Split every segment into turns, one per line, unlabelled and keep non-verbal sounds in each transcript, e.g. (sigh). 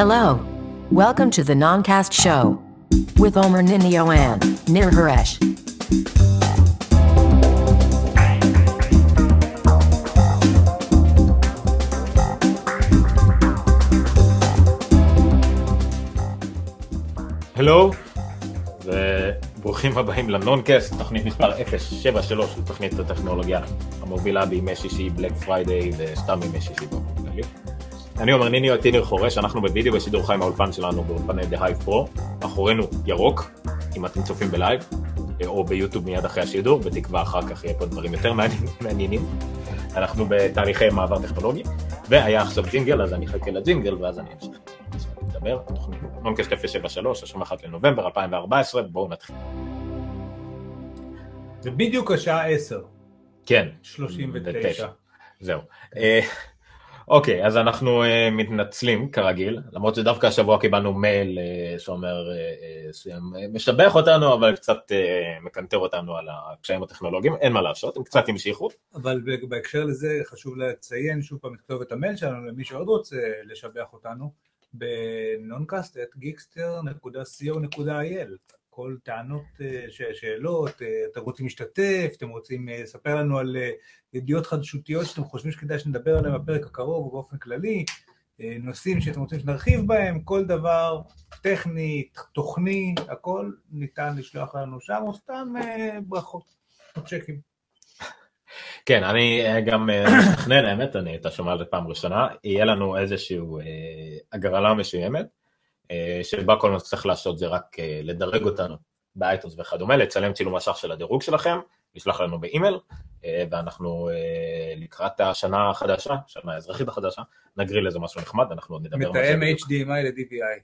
Hello. Welcome to the Noncast Show with Omer Ninio and Nir Haresh.
הלו, וברוכים הבאים ל Noncast, תוכנית מספר 073 של תוכנית הטכנולוגיה המובילה בימי שישי, Black Friday וסתם בימי שישי באופן כללי. אני אומר ניני אותי ניר חורש, אנחנו בווידאו בשידור חי מהאולפן שלנו באולפני The Hive Pro, מאחורינו ירוק, אם אתם צופים ב live, או ביוטיוב מיד אחרי השידור, בתקווה אחר כך יהיה פה דברים יותר מעניינים. אנחנו בתהליכי מעבר טכנולוגי, והיה עכשיו ג'ינגל, אז אני אחכה לג'ינגל ואז אני אמשיך. לדבר, התוכנית Noncast 073, 21 לנובמבר 2014, בואו נתחיל.
זה בדיוק השעה 10,
כן.
39.
זהו. אה, אוקיי, אז אנחנו אה, מתנצלים כרגיל, למרות שדווקא השבוע קיבלנו מייל אה, שאומר, אה, אה, משבח אותנו, אבל קצת אה, מקנטר אותנו על הקשיים הטכנולוגיים, אין מה לעשות, הם קצת המשיכו.
אבל בהקשר לזה חשוב לציין שוב פעם את כתובת המייל שלנו למי שעוד רוצה לשבח אותנו, ב noncast.geekster.co.il כל טענות, שאלות, אתם רוצים להשתתף, אתם רוצים לספר לנו על ידיעות חדשותיות שאתם חושבים שכדאי שנדבר עליהן בפרק הקרוב ובאופן כללי, נושאים שאתם רוצים שנרחיב בהם, כל דבר טכני, תוכני, הכל ניתן לשלוח לנו שם, או סתם ברכות או צ'קים.
כן, אני גם מתכנן, האמת, אני, אתה שומע על זה פעם ראשונה, יהיה לנו איזושהי הגרלה מסוימת, שבה כל מה שצריך לעשות זה רק לדרג אותנו באייטונס וכדומה, לצלם צילום מסך של הדירוג שלכם, לשלוח לנו באימייל, ואנחנו לקראת השנה החדשה, השנה האזרחית החדשה, נגריל איזה משהו נחמד, אנחנו עוד נדבר.
מתאם HDMI ל-DVI.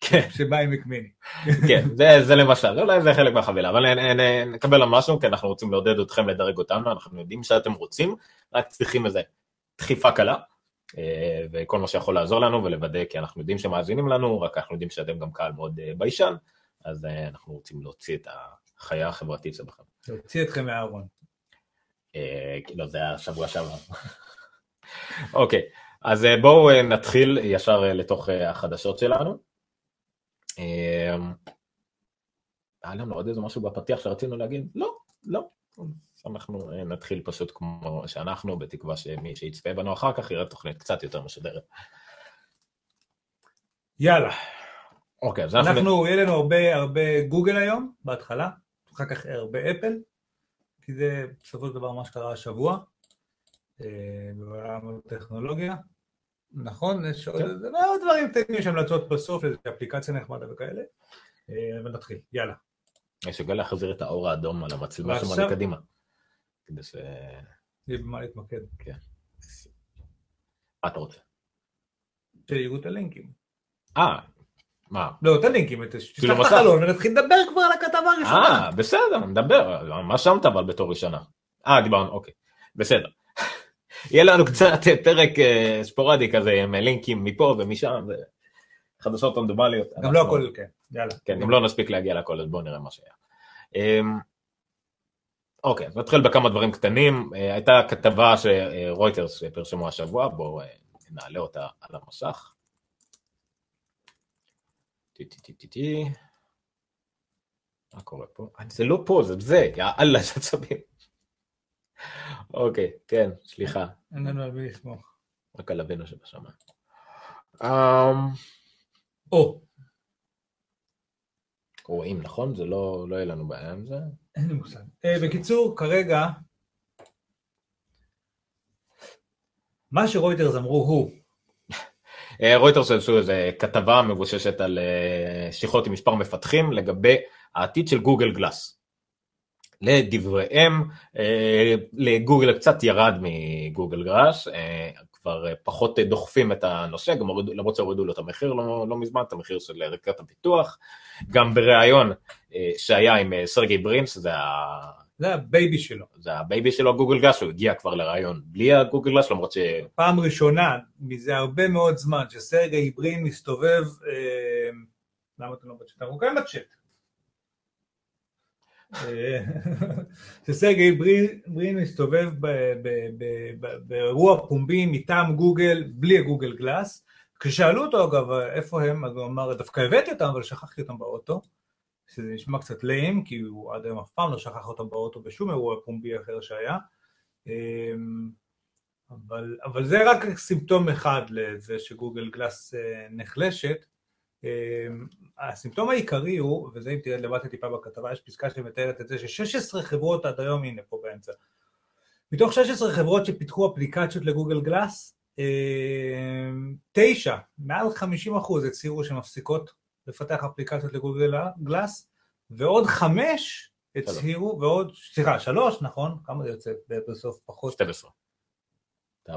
כן.
שבא עם מקמיני. (laughs)
כן, זה, זה למשל, אולי זה חלק מהחבילה, אבל נקבל על משהו, כי אנחנו רוצים לעודד אתכם לדרג אותנו, אנחנו יודעים שאתם רוצים, רק צריכים איזה דחיפה קלה, וכל מה שיכול לעזור לנו ולוודא, כי אנחנו יודעים שמאזינים לנו, רק אנחנו יודעים שאתם גם קהל מאוד ביישן, אז אנחנו רוצים להוציא את החיה החברתית שבכם.
להוציא אתכם מהארון.
לא, זה היה שבוע שעבר. (laughs) אוקיי, אז בואו נתחיל ישר לתוך החדשות שלנו. היה לנו עוד איזה משהו בפתיח שרצינו להגיד? לא, לא. אנחנו נתחיל פשוט כמו שאנחנו, בתקווה שמי שיצפה בנו אחר כך יראה תוכנית קצת יותר משודרת.
יאללה.
אוקיי, אז
אנחנו... אנחנו, יהיה לנו הרבה הרבה גוגל היום, בהתחלה, אחר כך הרבה אפל, כי זה בסופו של דבר מה שקרה השבוע, בעולם הטכנולוגיה. נכון, יש עוד דברים טכניים, יש המלצות בסוף, איזו אפליקציה נחמדה וכאלה, ונתחיל, יאללה.
יש לי להחזיר את האור האדום על המצלמה שמעלה קדימה. כדי ש...
יהיה במה להתמקד.
כן. מה אתה רוצה?
שיראו את הלינקים.
אה, מה?
לא, את הלינקים, תפתח את החלון ונתחיל לדבר כבר על הכתבה הראשונה.
אה, בסדר, נדבר, מה שמת אבל בתור ראשונה? אה, דיברנו, אוקיי, בסדר. (laughs) יהיה לנו קצת פרק ספורדי כזה עם לינקים מפה ומשם, חדשות רנדומליות.
גם לא הכל, כן, יאללה.
כן, גם לא נספיק להגיע לכל, אז בואו נראה מה שהיה. אוקיי, אז נתחיל בכמה דברים קטנים. הייתה כתבה שרויטרס פרשמו השבוע, בואו נעלה אותה על המסך. טי טי טי טי טי. מה קורה פה? זה לא פה, זה זה, יאללה, (laughs) זה עצבים. אוקיי, כן, סליחה.
אין לנו על מי לסמוך.
רק על אבינו שבשמיים.
או.
רואים, נכון? זה לא יהיה לנו בעיה עם זה?
אין לי מושג. בקיצור, כרגע, מה שרויטרס אמרו הוא.
רויטרס עשו איזו כתבה מבוששת על שיחות עם מספר מפתחים לגבי העתיד של גוגל גלאס. לדבריהם, לגוגל קצת ירד מגוגל גראס, כבר פחות דוחפים את הנושא, גם למרות שהורידו לו את המחיר לא, לא מזמן, את המחיר של רקת הפיתוח, גם בריאיון שהיה עם סרגי ברינס, זה ה...
זה ה baby שלו.
זה ה baby שלו, Google Glass, הוא הגיע כבר לראיון בלי ה Google Glass, למרות ש...
פעם ראשונה, מזה הרבה מאוד זמן, שסרגי ברין מסתובב, אה... למה אתה לא בצ'אט? אנחנו כן בצ'אט. (laughs) שסרגי ברין מסתובב באירוע פומבי מטעם גוגל, בלי ה Google Glass, כששאלו אותו אגב איפה הם, אז הוא אמר דווקא הבאתי אותם אבל שכחתי אותם באוטו, שזה נשמע קצת ליים כי הוא עד היום אף פעם לא שכח אותם באוטו בשום אירוע פומבי אחר שהיה, אמ, אבל, אבל זה רק סימפטום אחד לזה שגוגל גלאס אה, נחלשת, הסימפטום העיקרי הוא, וזה אם תראה למטה טיפה בכתבה, יש פסקה שמתארת את זה, ש-16 חברות עד היום, הנה פה באמצע, מתוך 16 חברות שפיתחו אפליקציות לגוגל גלאס, אמ, תשע, מעל 50 אחוז הצהירו שמפסיקות לפתח אפליקציות לגוגל גלאס, ועוד חמש הצהירו, ועוד, סליחה, שלוש, נכון? כמה זה יוצא בסוף פחות?
12.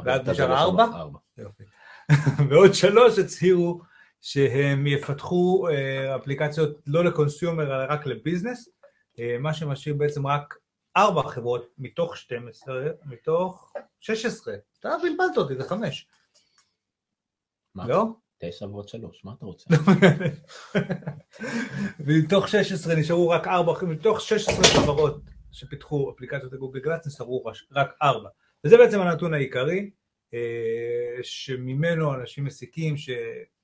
ואז נשאר ארבע? (laughs) ועוד שלוש הצהירו שהם יפתחו אה, אפליקציות לא לקונסיומר אלא רק לביזנס, אה, מה שמשאיר בעצם רק ארבע חברות מתוך 12, מתוך 16, אתה בלבלת אותי, זה חמש.
מה?
לא?
תשע ועוד שלוש, מה אתה רוצה?
ומתוך 16 נשארו רק ארבע, מתוך 16 חברות שפיתחו אפליקציות ל Google Glass נשארו רק ארבע. וזה בעצם הנתון העיקרי, אה, שממנו אנשים מסיקים ש...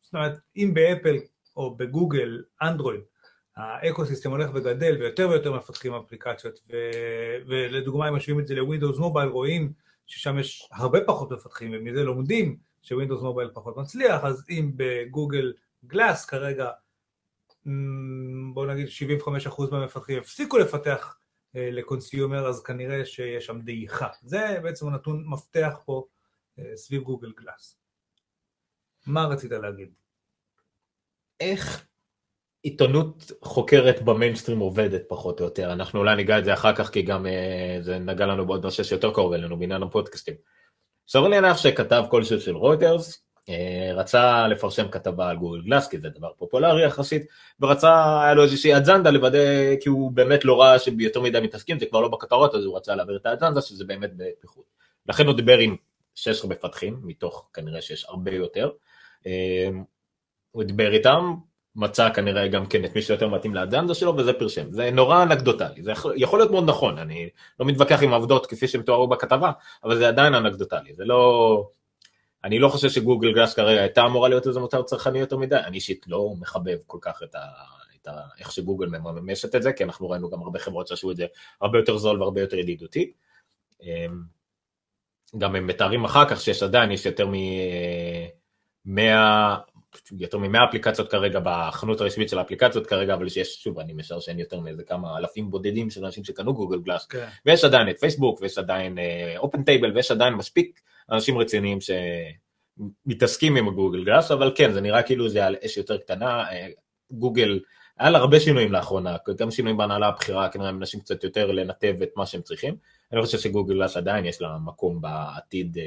זאת אומרת, אם באפל או בגוגל, אנדרואיד, ה ecosystem הולך וגדל ויותר ויותר מפתחים אפליקציות, ו... ולדוגמה אם משווים את זה ל Windows Mobile, רואים ששם יש הרבה פחות מפתחים, ומזה לומדים שווינדוס מובייל פחות מצליח, אז אם בגוגל גלאס כרגע, בואו נגיד 75% מהמפתחים הפסיקו לפתח אה, לקונסיומר, אז כנראה שיש שם דעיכה. זה בעצם נתון מפתח פה אה, סביב גוגל גלאס. מה רצית להגיד?
איך עיתונות חוקרת במיינסטרים עובדת פחות או יותר, אנחנו אולי ניגע את זה אחר כך כי גם אה, זה נגע לנו בעוד נושא שיותר קרוב אלינו בעניין הפודקאסטים. סביר להניח שכתב כלשהו של רויטרס אה, רצה לפרשם כתבה על גוגל גלאס כי זה דבר פופולרי יחסית ורצה, היה לו איזושהי אג'נדה לוודא כי הוא באמת לא ראה שיותר מדי מתעסקים, זה כבר לא בכותרות אז הוא רצה להעביר את האג'נדה שזה באמת בפיחות. לכן הוא דיבר עם 16 מפתחים מתוך כנראה שיש הרבה יותר. אה, הוא דיבר איתם, מצא כנראה גם כן את מי שיותר מתאים לאג'נדה שלו וזה פרשם. זה נורא אנקדוטלי, זה יכול, יכול להיות מאוד נכון, אני לא מתווכח עם העובדות כפי שהם תוארו בכתבה, אבל זה עדיין אנקדוטלי, זה לא... אני לא חושב שגוגל גלאס כרגע הייתה אמורה להיות איזה מוצר צרכני יותר מדי, אני אישית לא מחבב כל כך את ה... את ה... איך שגוגל מממשת את זה, כי אנחנו ראינו גם הרבה חברות שעשו את זה הרבה יותר זול והרבה יותר ידידותי. אמ, גם הם מתארים אחר כך שיש עדיין, יש יותר מ-100 יותר מ-100 אפליקציות כרגע בחנות הרשמית של האפליקציות כרגע, אבל שיש, שוב, אני משער שאין יותר מאיזה כמה אלפים בודדים של אנשים שקנו גוגל גלאס, כן. ויש עדיין את פייסבוק, ויש עדיין open אה, table, ויש עדיין מספיק אנשים רציניים שמתעסקים עם ה Google Glass, אבל כן, זה נראה כאילו זה על אש יותר קטנה, גוגל, היה לה הרבה שינויים לאחרונה, גם שינויים בהנהלה הבכירה, כנראה הם מנסים קצת יותר לנתב את מה שהם צריכים, אני חושב ש Google Glass עדיין יש לה מקום בעתיד אה,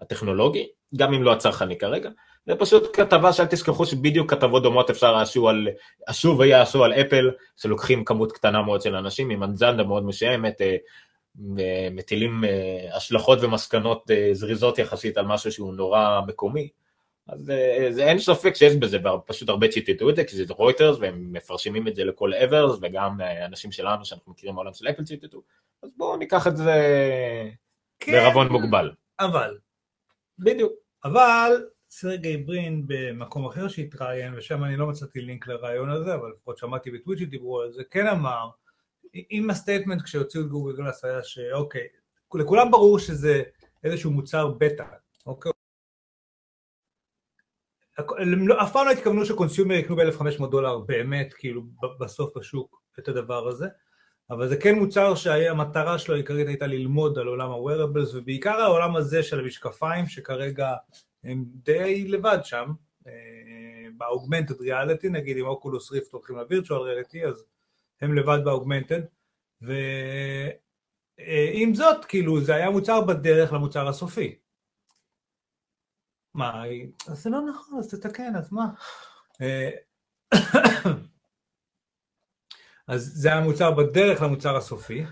הטכנולוגי, גם אם לא הצרכני כרגע. זה פשוט כתבה שאל תשכחו שבדיוק כתבות דומות אפשר לעשות על, עשו ויעשו על אפל, שלוקחים כמות קטנה מאוד של אנשים עם אג'נדה מאוד משעמת, אה, מטילים אה, השלכות ומסקנות אה, זריזות יחסית על משהו שהוא נורא מקומי. אז זה אין ספק שיש בזה, פשוט הרבה ציטטו את זה, כי זה רויטרס והם מפרשמים את זה לכל אברס, וגם אנשים שלנו שאנחנו מכירים בעולם של אפל ציטטו, אז בואו ניקח את זה כן, בערבון מוגבל.
אבל.
בדיוק.
אבל סרגי ברין במקום אחר שהתראיין, ושם אני לא מצאתי לינק לרעיון הזה, אבל לפחות שמעתי בטוויט שדיברו על זה, כן אמר, אם ה statement כשהוציאו את Google Glass היה שאוקיי, לכולם ברור שזה איזשהו מוצר בטא, אוקיי? לא, אף פעם לא התכוונו ש consumer יקנו ב-1500 דולר באמת, כאילו בסוף בשוק את הדבר הזה, אבל זה כן מוצר שהמטרה שלו העיקרית הייתה ללמוד על עולם ה-wearables, ובעיקר העולם הזה של המשקפיים, שכרגע הם די לבד שם, אה, ב augmented reality, נגיד אם Oculus Rift הולכים ל virtual reality, אז הם לבד באוגמנטד, ועם זאת, כאילו, זה היה מוצר בדרך למוצר הסופי. מה, אז זה לא נכון, אז תתקן, אז מה? אה, (coughs) אז זה היה מוצר בדרך למוצר הסופי,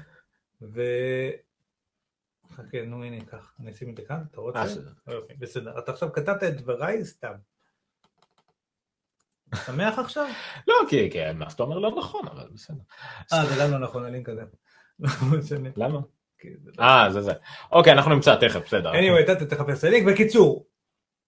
ו... חכה, נו הנה, קח, אני אשים את זה כאן, אתה רוצה? אה, בסדר. אתה עכשיו כתבת את דבריי סתם. שמח עכשיו?
לא, כי מה שאתה אומר לא נכון, אבל בסדר.
אה, זה גם לא נכון, הלינק הזה.
למה? אה, זה זה. אוקיי, אנחנו נמצא תכף, בסדר.
anyway, אתה תחפש את הלינק. בקיצור,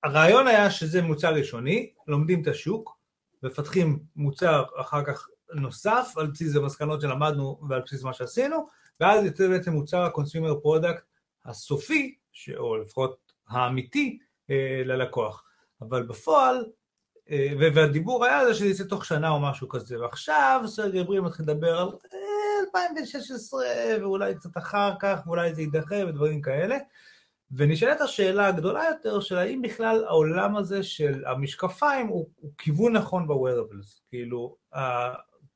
הרעיון היה שזה מוצר ראשוני, לומדים את השוק, מפתחים מוצר אחר כך נוסף, על בסיס המסקנות שלמדנו ועל בסיס מה שעשינו, ואז יוצא בעצם מוצר ה-consumer product הסופי, או לפחות האמיתי, אה, ללקוח. אבל בפועל, אה, והדיבור היה זה שזה יצא תוך שנה או משהו כזה, ועכשיו סרגי ברי מתחיל לדבר על אה, 2016, ואולי קצת אחר כך, ואולי זה יידחה ודברים כאלה. ונשאלת השאלה הגדולה יותר של האם בכלל העולם הזה של המשקפיים הוא, הוא כיוון נכון ב-wearables. כאילו,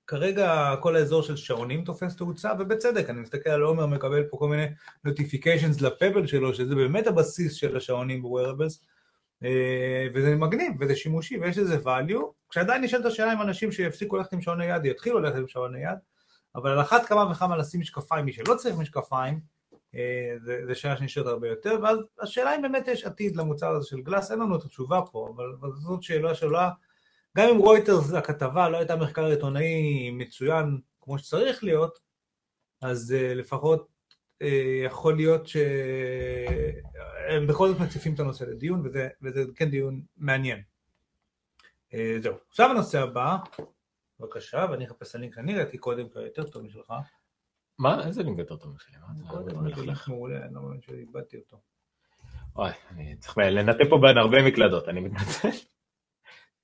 כרגע כל האזור של שעונים תופס תאוצה, ובצדק, אני מסתכל על עומר מקבל פה כל מיני notifications לפבל שלו, שזה באמת הבסיס של השעונים ב-wearables, אה, וזה מגניב, וזה שימושי, ויש לזה value, כשעדיין נשאלת השאלה אם אנשים שיפסיקו ללכת עם שעוני יד יתחילו ללכת עם שעוני יד, אבל על אחת כמה וכמה לשים משקפיים, מי שלא צריך משקפיים, אה, זה שאלה שנשארת הרבה יותר, ואז השאלה אם באמת יש עתיד למוצר הזה של גלאס, אין לנו את התשובה פה, אבל, אבל זאת שאלה שעולה, גם אם רויטרס הכתבה לא הייתה מחקר עיתונאי מצוין כמו שצריך להיות, אז uh, לפחות uh, יכול להיות שהם בכל זאת מציפים את הנושא לדיון, וזה, וזה כן דיון מעניין. Uh, זהו. עכשיו הנושא הבא, בבקשה, ואני אחפש הלינק שאני ראיתי קודם, כי יותר טוב משלך.
מה? איזה לינק יותר טוב משלי?
קודם
הולך
לינק? מעולה, אני לא מאמין שאיבדתי אותו.
אוי, אני צריך לנתב פה בין הרבה מקלדות, אני מתנצל.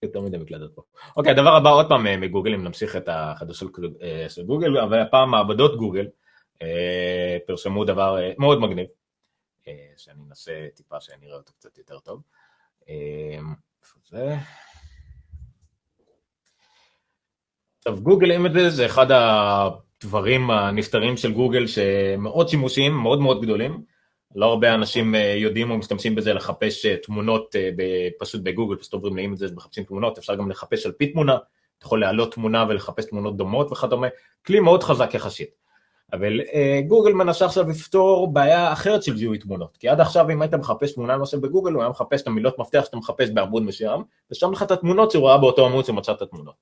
יותר מדי מקלדות פה. אוקיי, הדבר הבא, עוד פעם אה, מגוגל, אם נמשיך את החדש של, אה, גוגל, אבל הפעם מעבדות גוגל אה, פרסמו דבר מאוד מגניב, שאני אנסה טיפה שאני אראה אותו קצת יותר טוב. איפה זה? עכשיו, Google Images זה אחד הדברים הנסתרים של גוגל שמאוד שימושיים, מאוד מאוד גדולים. לא הרבה אנשים אה, יודעים או משתמשים בזה לחפש אה, תמונות אה, פשוט בגוגל, פשוט עוברים ל images ומחפשים תמונות, אפשר גם לחפש על פי תמונה, אתה יכול להעלות תמונה ולחפש תמונות דומות וכדומה, כלי מאוד חזק יחסית. אבל אה, גוגל מנסה עכשיו לפתור בעיה אחרת של זיהוי תמונות, כי עד עכשיו אם היית מחפש תמונה למשל בגוגל, הוא היה מחפש את המילות מפתח שאתה מחפש בעמוד מסוים, ושם לך את התמונות שהוא ראה באותו עמוד שמצא את התמונות.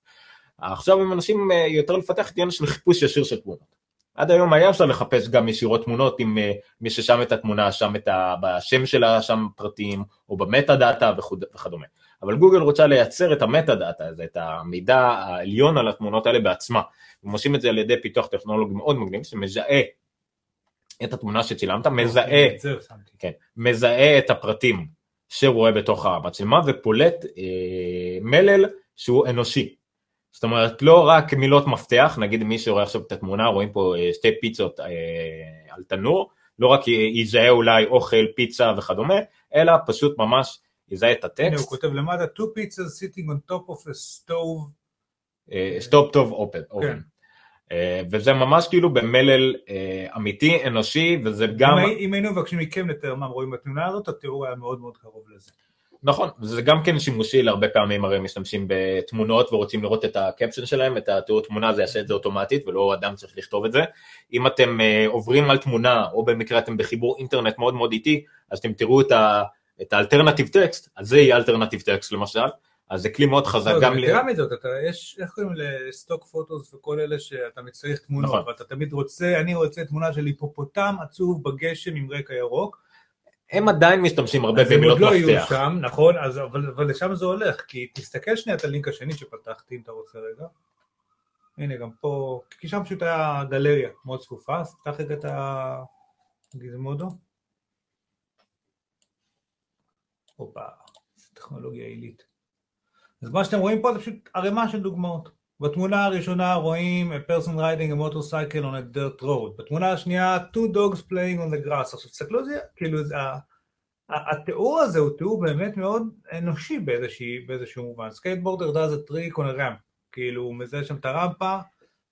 עכשיו הם מנסים אה, יותר לפתח עניין של חיפוש ישיר של תמונות. עד היום היה אפשר לחפש גם ישירות תמונות עם אה, מי ששם את התמונה, שם את ה... בשם שלה, שם פרטים, או במטה דאטה וכוד- וכדומה. אבל גוגל רוצה לייצר את המטה דאטה הזה, את המידע העליון על התמונות האלה בעצמה. הם עושים את זה על ידי פיתוח טכנולוגי מאוד מגניב, שמזהה את התמונה שצילמת, מזהה,
זה שמתי.
כן, מזהה את הפרטים שהוא רואה בתוך המצלמה ופולט אה, מלל שהוא אנושי. זאת אומרת, לא רק מילות מפתח, נגיד מי שרואה עכשיו את התמונה, רואים פה אה, שתי פיצות אה, על תנור, לא רק יזהה אולי אוכל, פיצה וכדומה, אלא פשוט ממש יזהה את
הנה הוא
הטקסט,
כותב למטה, two pizzas sitting on top of a stove.
stove top oven.
כן.
וזה ממש כאילו במלל אה, אמיתי, אנושי, וזה גם,
אם היינו מבקשים מכם לתאר מה רואים בתמונה הזאת, התיאור היה מאוד מאוד קרוב לזה.
נכון, וזה גם כן שימושי להרבה פעמים הרי משתמשים בתמונות ורוצים לראות את ה caption שלהם, את התיאור תמונה זה יעשה את זה אוטומטית ולא אדם צריך לכתוב את זה. אם אתם אה, עוברים על תמונה או במקרה אתם בחיבור אינטרנט מאוד מאוד איטי, אז אתם תראו את ה- את ה alternative text, אז זה יהיה alternative text למשל, אז זה כלי מאוד חזק
לא,
גם ל...
יתרה מזאת, אתה, יש, איך קוראים ל stock photos וכל אלה שאתה מצריך תמונות,
נכון.
ואתה תמיד רוצה, אני רוצה תמונה של היפופוטם עצוב בגשם עם רקע ירוק,
הם עדיין משתמשים הרבה
אז הם
במילות
עוד לא יהיו
מפתח.
שם, נכון, אז, אבל, אבל לשם זה הולך, כי תסתכל שנייה את הלינק השני שפתחתי, אם אתה רוצה רגע. הנה, גם פה, כי שם פשוט היה גלריה מאוד צפופה, אז פתח רגע את ה Gizmodo. הופה, טכנולוגיה עילית. אז מה שאתם רואים פה זה פשוט ערימה של דוגמאות. בתמונה הראשונה רואים a person riding a motorcycle on a dirt road. בתמונה השנייה two dogs playing on the grass. עכשיו תסתכלו על זה, כאילו זה, התיאור הזה הוא תיאור באמת מאוד אנושי באיזושהי, באיזשהו מובן. skateboarder does a trick on a ramp. כאילו הוא מזהה שם את הרמפה,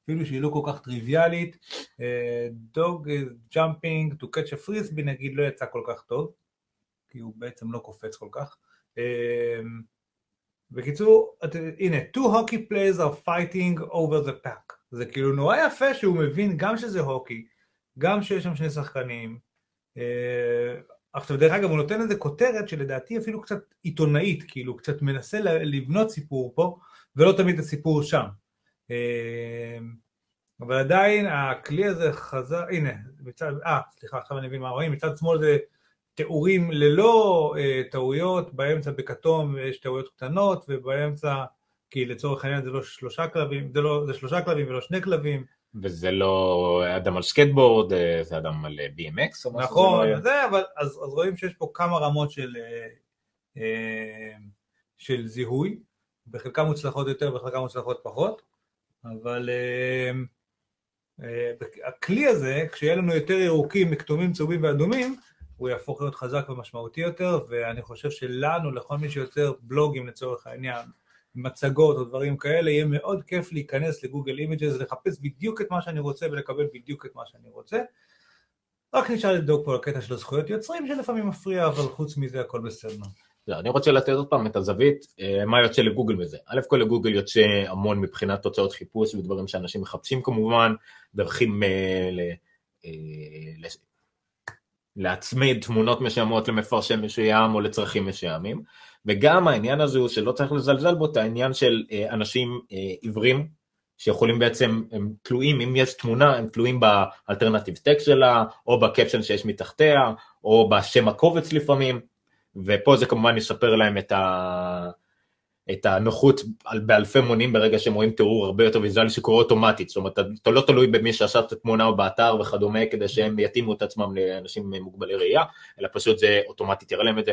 אפילו שהיא לא כל כך טריוויאלית. אה, dog is jumping to catch a frisbee נגיד לא יצא כל כך טוב, כי הוא בעצם לא קופץ כל כך. בקיצור, את, הנה, two hockey players are fighting over the pack. זה כאילו נורא יפה שהוא מבין גם שזה הוקי, גם שיש שם שני שחקנים. אה, עכשיו דרך אגב הוא נותן לזה כותרת שלדעתי אפילו קצת עיתונאית, כאילו קצת מנסה לבנות סיפור פה, ולא תמיד הסיפור שם. אה, אבל עדיין הכלי הזה חזר, הנה, מצד, אה, סליחה, עכשיו אני מבין מה רואים, מצד שמאל זה תיאורים ללא אה, טעויות, באמצע בכתום יש טעויות קטנות, ובאמצע, כי לצורך העניין זה לא שלושה כלבים, זה, לא, זה שלושה כלבים ולא שני כלבים.
וזה לא אדם על סקטבורד, אה, זה אדם על אה, BMX או משהו
נכון,
זה לא
זה, אבל אז, אז רואים שיש פה כמה רמות של, של זיהוי, בחלקם מוצלחות יותר, בחלקם מוצלחות פחות, אבל הכלי הזה, כשיהיה לנו יותר ירוקים, כתומים, צהובים ואדומים, הוא יהפוך להיות חזק ומשמעותי יותר, ואני חושב שלנו, לכל מי שיוצר בלוגים לצורך העניין, מצגות או דברים כאלה, יהיה מאוד כיף להיכנס ל Google Images, לחפש בדיוק את מה שאני רוצה ולקבל בדיוק את מה שאני רוצה. רק נשאר לדאוג פה לקטע של הזכויות יוצרים, שלפעמים מפריע, אבל חוץ מזה הכל בסדר.
לא, אני רוצה לתת עוד פעם את הזווית, אה, מה יוצא לגוגל מזה. א' כל לגוגל יוצא המון מבחינת תוצאות חיפוש ודברים שאנשים מחפשים כמובן, דרכים אה, ל, אה, להצמיד תמונות מסוימות למפרשם מסוים או לצרכים מסוימים, וגם העניין הזה הוא שלא צריך לזלזל בו, את העניין של אה, אנשים אה, עיוורים, שיכולים בעצם, הם תלויים, אם יש תמונה, הם תלויים באלטרנטיב טקסט שלה, או בקפשן שיש מתחתיה, או בשם הקובץ לפעמים, ופה זה כמובן יספר להם את, ה... את הנוחות באלפי מונים ברגע שהם רואים תיאור הרבה יותר ויזואלי שקורה אוטומטית, זאת אומרת, אתה לא תלוי במי שעשה את התמונה או באתר וכדומה כדי שהם יתאימו את עצמם לאנשים מוגבלי ראייה, אלא פשוט זה אוטומטית יראה להם את זה.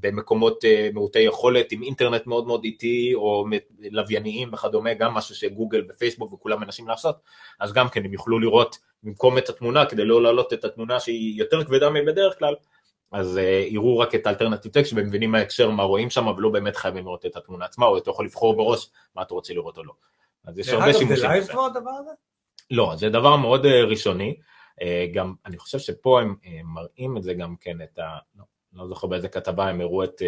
במקומות אה, מעוטי יכולת עם אינטרנט מאוד מאוד איטי או לווייניים וכדומה, גם משהו שגוגל ופייסבוק וכולם מנסים לעשות, אז גם כן הם יוכלו לראות במקום את התמונה כדי לא להעלות את התמונה שהיא יותר כבדה מבדרך כלל, אז אה, יראו רק את ה alternative text ומבינים מההקשר מה רואים שם, ולא באמת חייבים לראות את התמונה עצמה, או אתה יכול לבחור בראש מה אתה רוצה לראות או לא. אז יש הרבה שימושים.
זה לייב כבר הדבר הזה?
לא, זה דבר מאוד אה, ראשוני. אה, גם, אני חושב שפה הם מראים את זה גם כן, את ה... לא, לא זוכר באיזה כתבה הם הראו את...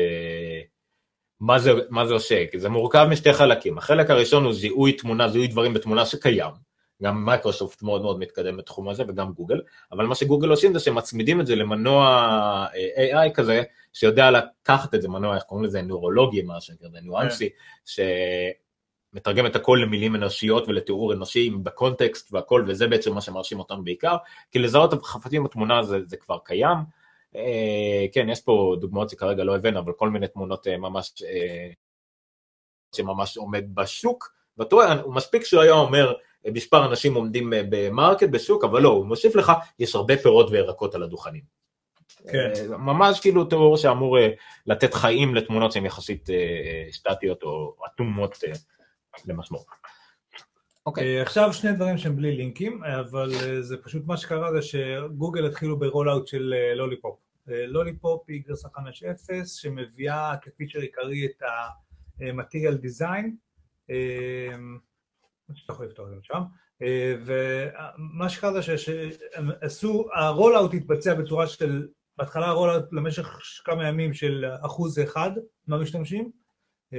מה זה, מה זה עושה, כי זה מורכב משתי חלקים. החלק הראשון הוא זיהוי תמונה, זיהוי דברים בתמונה שקיים. גם מייקרוסופט מאוד מאוד מתקדם בתחום הזה וגם גוגל, אבל מה שגוגל עושים זה שהם מצמידים את זה למנוע אה, AI כזה, שיודע לקחת את זה, מנוע, איך קוראים לזה, נוירולוגי, משהו כזה, ניואנסי, כן. שמתרגם את הכל למילים אנושיות ולתיאור אנושי בקונטקסט והכל, וזה בעצם מה שמרשים אותנו בעיקר, כי לזהות חפצים בתמונה זה, זה כבר קיים. אה, כן, יש פה דוגמאות שכרגע לא הבאנו, אבל כל מיני תמונות אה, ממש, שממש עומד בשוק, מספיק שהוא היה אומר, מספר אנשים עומדים אה, ב market, בשוק, אבל לא, הוא מוסיף לך, יש הרבה פירות וירקות על הדוכנים. כן. אה, ממש כאילו תיאור שאמור אה, לתת חיים לתמונות שהן יחסית סטטיות או אטומות למשמעות.
אוקיי. Okay. עכשיו שני דברים שהם בלי לינקים, אבל זה פשוט מה שקרה זה שגוגל התחילו ב rollout של Lollipop. Lollipop היא גרסה 5.0 שמביאה כפיצ'ר עיקרי את ה-material design. שאתה יכול לפתור זה שם. אה, ומה שקרה זה שהם עשו, ה rollout התבצע בצורה של, בהתחלה ה rollout למשך כמה ימים של אחוז אחד מהמשתמשים, אה,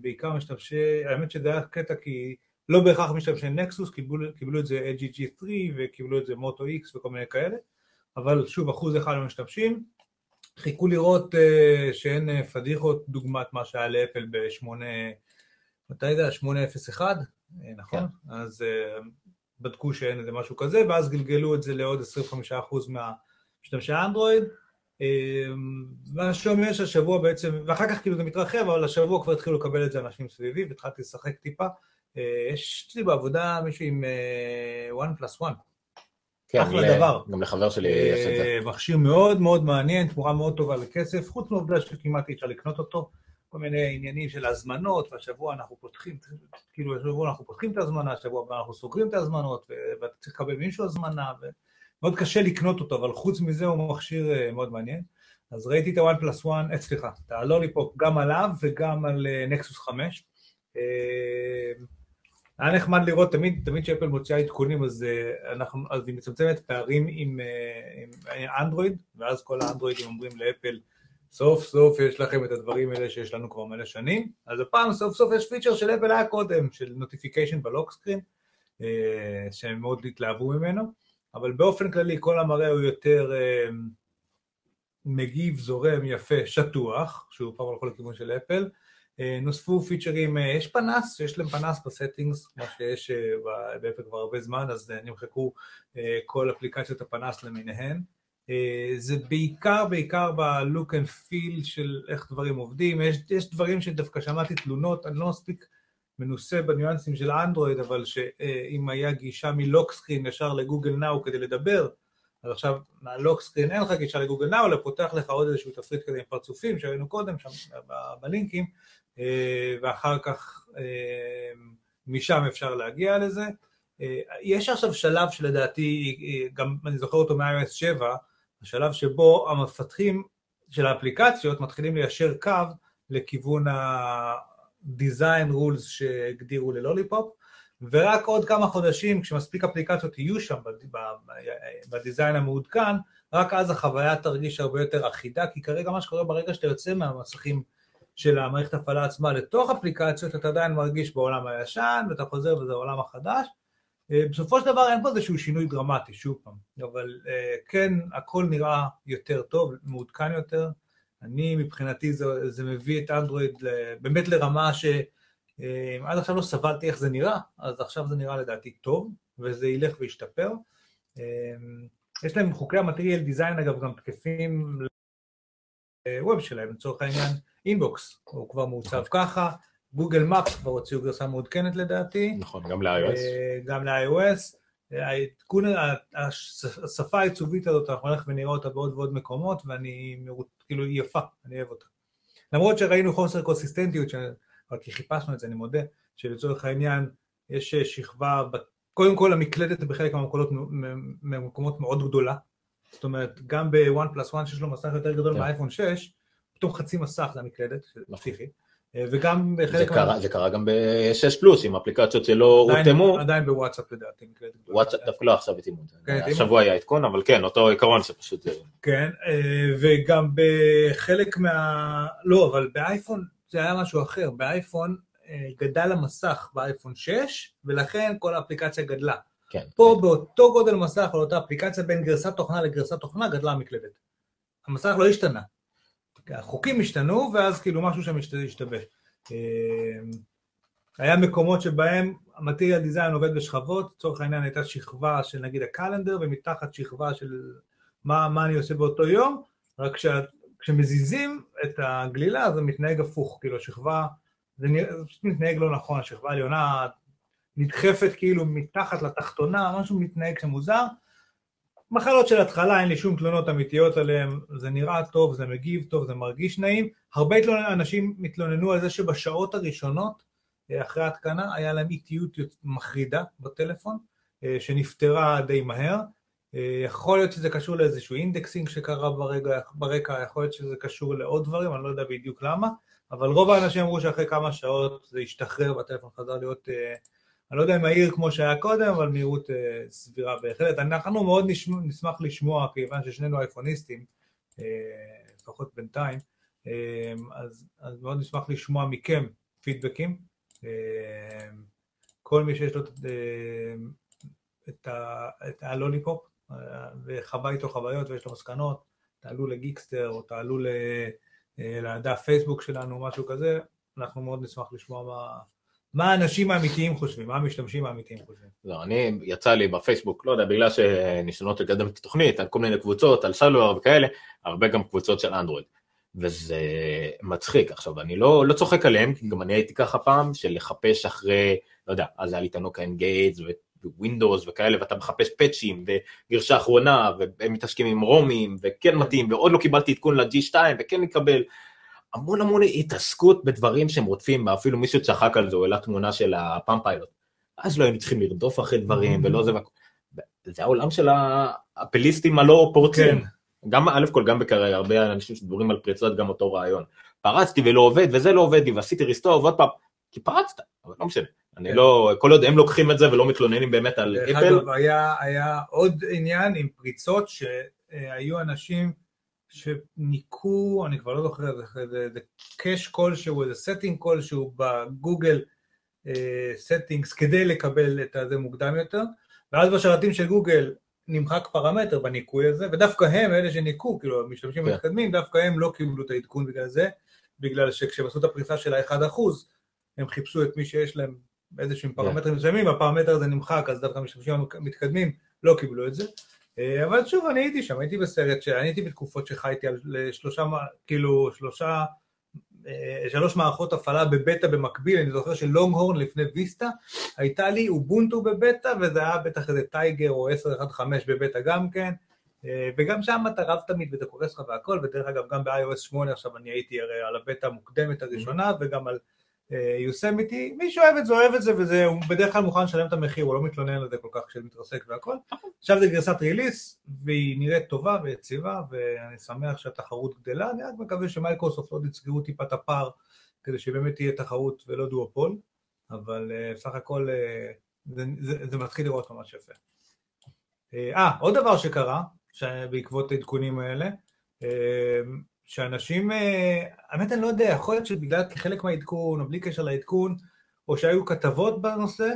בעיקר משתמשי, האמת שזה היה קטע כי לא בהכרח משתמשי Nexus, קיבלו, קיבלו את זה LG G3 וקיבלו את זה Moto X וכל מיני כאלה, אבל שוב אחוז אחד מהמשתמשים, חיכו לראות אה, שאין פדיחות דוגמת מה שהיה לאפל בשמונה, מתי זה היה? 801? אה, נכון? כן. אז uh, בדקו שאין איזה משהו כזה, ואז גלגלו את זה לעוד 25% מהמשתמשי האנדרואיד. מה שאומר שהשבוע בעצם, ואחר כך כאילו זה מתרחב, אבל השבוע כבר התחילו לקבל את זה אנשים סביבי, והתחלתי לשחק טיפה. יש אצלי בעבודה מישהו עם one plus one.
כן, אחלה דבר. גם לחבר שלי יש את זה.
מכשיר מאוד מאוד מעניין, תמורה מאוד טובה לכסף, חוץ מהעובדה שכמעט אי אפשר לקנות אותו. כל מיני עניינים של הזמנות, והשבוע אנחנו פותחים, כאילו השבוע אנחנו פותחים את ההזמנה, השבוע הבא אנחנו סוגרים את ההזמנות, ואתה צריך לקבל מישהו הזמנה, ומאוד קשה לקנות אותו, אבל חוץ מזה הוא מכשיר אה, מאוד מעניין. אז ראיתי את ה-OnePlus One, אה, סליחה, את ה Lollipop גם עליו וגם על Nexus אה, 5. היה נחמד לראות, תמיד, כשאפל מוציאה עדכונים, אז, אז היא מצמצמת פערים עם, עם אנדרואיד, ואז כל האנדרואידים אומרים לאפל, סוף סוף יש לכם את הדברים האלה שיש לנו כבר מלא שנים, אז הפעם סוף סוף יש פיצ'ר של אפל היה קודם, של notification ב lock screen, שהם מאוד התלהבו ממנו, אבל באופן כללי כל המראה הוא יותר אה, מגיב, זורם, יפה, שטוח, שוב פעם הלכו לכיוון של אפל, אה, נוספו פיצ'רים, אה, יש פנס, יש להם פנס ב settings, מה שיש באפל כבר הרבה זמן, אז נמחקו כל אפליקציות הפנס למיניהן. אה, זה בעיקר, בעיקר ב-look and feel של איך דברים עובדים. יש, יש דברים שדווקא שמעתי תלונות, אני לא מספיק מנוסה בניואנסים של אנדרואיד, אבל שאם היה גישה מלוקסקרין ישר לגוגל נאו כדי לדבר, אז עכשיו מהלוקסקרין אין לך גישה לגוגל נאו, אלא פותח לך עוד איזשהו תפריט כזה עם פרצופים שראינו קודם שם בלינקים, אה, ואחר כך אה, משם אפשר להגיע לזה. יש עכשיו שלב שלדעתי, גם אני זוכר אותו מ-iOS 7, השלב שבו המפתחים של האפליקציות מתחילים ליישר קו לכיוון ה-design rules שהגדירו ללוליפופ, ורק עוד כמה חודשים, כשמספיק אפליקציות יהיו שם בדיזיין המעודכן, רק אז החוויה תרגיש הרבה יותר אחידה, כי כרגע מה שקורה ברגע שאתה יוצא מהמסכים של המערכת הפעלה עצמה לתוך אפליקציות, אתה עדיין מרגיש בעולם הישן, ואתה חוזר וזה העולם החדש. אה, בסופו של דבר אין פה איזשהו שינוי דרמטי, שוב פעם, אבל אה, כן, הכל נראה יותר טוב, מעודכן יותר. אני, מבחינתי, זה, זה מביא את אנדרואיד באמת לרמה ש... אה, עד עכשיו לא סבלתי איך זה נראה, אז עכשיו זה נראה לדעתי טוב, וזה ילך וישתפר. יש להם חוקי המטריאל דיזיין אגב גם תקפים לווב שלהם, לצורך העניין אינבוקס, הוא כבר מעוצב ככה, גוגל מפס כבר הוציאו גרסה מעודכנת לדעתי.
נכון, גם ל-iOS.
גם ל-iOS. העדכון, השפה העיצובית הזאת, אנחנו נלך ונראה אותה בעוד ועוד מקומות, ואני, כאילו, היא יפה, אני אוהב אותה. למרות שראינו חוסר קונסיסטנטיות, כי חיפשנו את זה, אני מודה, שלצורך העניין יש שכבה, קודם כל המקלדת בחלק מהמקומות מאוד גדולה, זאת אומרת, גם ב-one plus one שיש לו מסך יותר גדול כן. מאייפון 6, פתאום חצי מסך זה המקלדת, נכון. פסיכי. אה, וגם בחלק...
זה, מה... קרה, זה קרה גם ב-6 פלוס עם אפליקציות שלא הותאמו.
עדיין בוואטסאפ לדעתי.
וואטסאפ דווקא לא עכשיו התאימו. כן, השבוע היה עדכון, אבל כן, אותו עיקרון שפשוט...
כן, אה, וגם בחלק מה... לא, אבל באייפון זה היה משהו אחר. באייפון אה, גדל המסך באייפון 6, ולכן כל האפליקציה גדלה.
כן.
פה
כן.
באותו גודל מסך, על אותה אפליקציה, בין גרסת תוכנה לגרסת תוכנה, גדלה המקלדת. המסך לא השתנה. החוקים השתנו, ואז כאילו משהו שם השתבש. אה, היה מקומות שבהם המטריאל דיזיין עובד בשכבות, לצורך העניין הייתה שכבה של נגיד הקלנדר, ומתחת שכבה של מה, מה אני עושה באותו יום, רק כשה, כשמזיזים את הגלילה זה מתנהג הפוך, כאילו השכבה, זה, זה פשוט מתנהג לא נכון, השכבה העליונה נדחפת כאילו מתחת לתחתונה, משהו מתנהג שמוזר, מחלות של התחלה, אין לי שום תלונות אמיתיות עליהן, זה נראה טוב, זה מגיב טוב, זה מרגיש נעים. הרבה אנשים מתלוננו על זה שבשעות הראשונות, אה, אחרי ההתקנה, היה להם איטיות מחרידה בטלפון, אה, שנפתרה די מהר. אה, יכול להיות שזה קשור לאיזשהו אינדקסינג שקרה ברגע, ברקע, יכול להיות שזה קשור לעוד דברים, אני לא יודע בדיוק למה, אבל רוב האנשים אמרו שאחרי כמה שעות זה השתחרר והטלפון חזר להיות אני לא יודע אם מהיר כמו שהיה קודם, אבל מהירות אה, סבירה בהחלט. אנחנו מאוד נשמע, נשמח לשמוע, כיוון ששנינו אייפוניסטים, אה, לפחות בינתיים, אה, אז, אז מאוד נשמח לשמוע מכם פידבקים. כל מי שיש לו את, ה, את ה Lollipop וחווה איתו חוויות ויש לו מסקנות, תעלו לגיקסטר או תעלו לדף פייסבוק שלנו, משהו כזה, אנחנו מאוד נשמח לשמוע מה... מה האנשים האמיתיים חושבים, מה המשתמשים האמיתיים חושבים.
לא, אני, יצא לי בפייסבוק, לא יודע, בגלל שניסיונות לקדם את התוכנית, על כל מיני קבוצות, על סלולר וכאלה, הרבה גם קבוצות של אנדרואיד. וזה מצחיק. עכשיו, אני לא, לא צוחק עליהם, כי גם אני הייתי ככה פעם, של לחפש אחרי, לא יודע, אז היה לי את הנוקיה N-Gage ו Windows וכאלה, ואתה מחפש פאצ'ים וגרסה אחרונה, והם מתעסקים עם ROMים, וכן מתאים, ועוד לא קיבלתי עדכון ל-G2, וכן נקבל. המון המון התעסקות בדברים שהם רודפים, אפילו מישהו צחק על זה, הוא העלה תמונה של הפאמפ פיילוט. אז לא היינו צריכים לרדוף אחרי דברים, ולא זה, זה העולם של האפליסטים הלא פורצים. כן. גם, א' כל, גם בקריירה, הרבה אנשים שדברים על פריצות, גם אותו רעיון. פרצתי ולא עובד, וזה לא עובד לי, ועשיתי ריסטור, ועוד פעם, כי פרצת, אבל לא משנה. אני כן. לא, כל עוד הם לוקחים את זה ולא מתלוננים באמת על אפל.
אגב, היה, היה עוד עניין עם פריצות שהיו אנשים שניקו, אני כבר לא זוכר, זה cache כלשהו, איזה setting כלשהו בגוגל אה, כדי לקבל את זה מוקדם יותר, ואז בשרתים של גוגל נמחק פרמטר בניקוי הזה, ודווקא הם, אלה שניקו, כאילו המשתמשים כן. המתקדמים, דווקא הם לא קיבלו את העדכון בגלל זה, בגלל שכשהם עשו את הפריסה של ה-1%, הם חיפשו את מי שיש להם איזשהם כן. פרמטרים מסוימים, הפרמטר הזה נמחק, אז דווקא המשתמשים המתקדמים לא קיבלו את זה. אה, אבל שוב, אני הייתי שם, הייתי בסרט, אני הייתי בתקופות שחייתי על שלושה, כאילו, שלושה, אה, שלוש מערכות הפעלה בבטא במקביל, אני זוכר שלונג הורן לפני ויסטה, הייתה לי אובונטו בבטא, וזה היה בטח איזה טייגר או 10.1.5 בבטא גם כן, אה, וגם שם אתה רב תמיד וזה קורס לך והכל, ודרך אגב גם ב-iOS 8 עכשיו אני הייתי הרי על הבטא המוקדמת הראשונה, וגם על יוסמיטי, מי שאוהב את זה אוהב את זה, וזה, הוא בדרך כלל מוכן לשלם את המחיר, הוא לא מתלונן על זה כל כך כשזה מתרסק והכל. עכשיו זה גרסת ריליס, והיא נראית טובה ויציבה, ואני שמח שהתחרות גדלה, אני רק מקווה שמייקרוסופט עוד יצגרו טיפה את הפער, כדי שבאמת תהיה תחרות ולא דואופול, אבל uh, סך הכל uh, זה, זה, זה מתחיל לראות ממש יפה. אה, uh, עוד דבר שקרה, בעקבות העדכונים האלה, שאנשים, אה, האמת אני לא יודע, יכול להיות שבגלל כחלק מהעדכון, או בלי קשר לעדכון, או שהיו כתבות בנושא,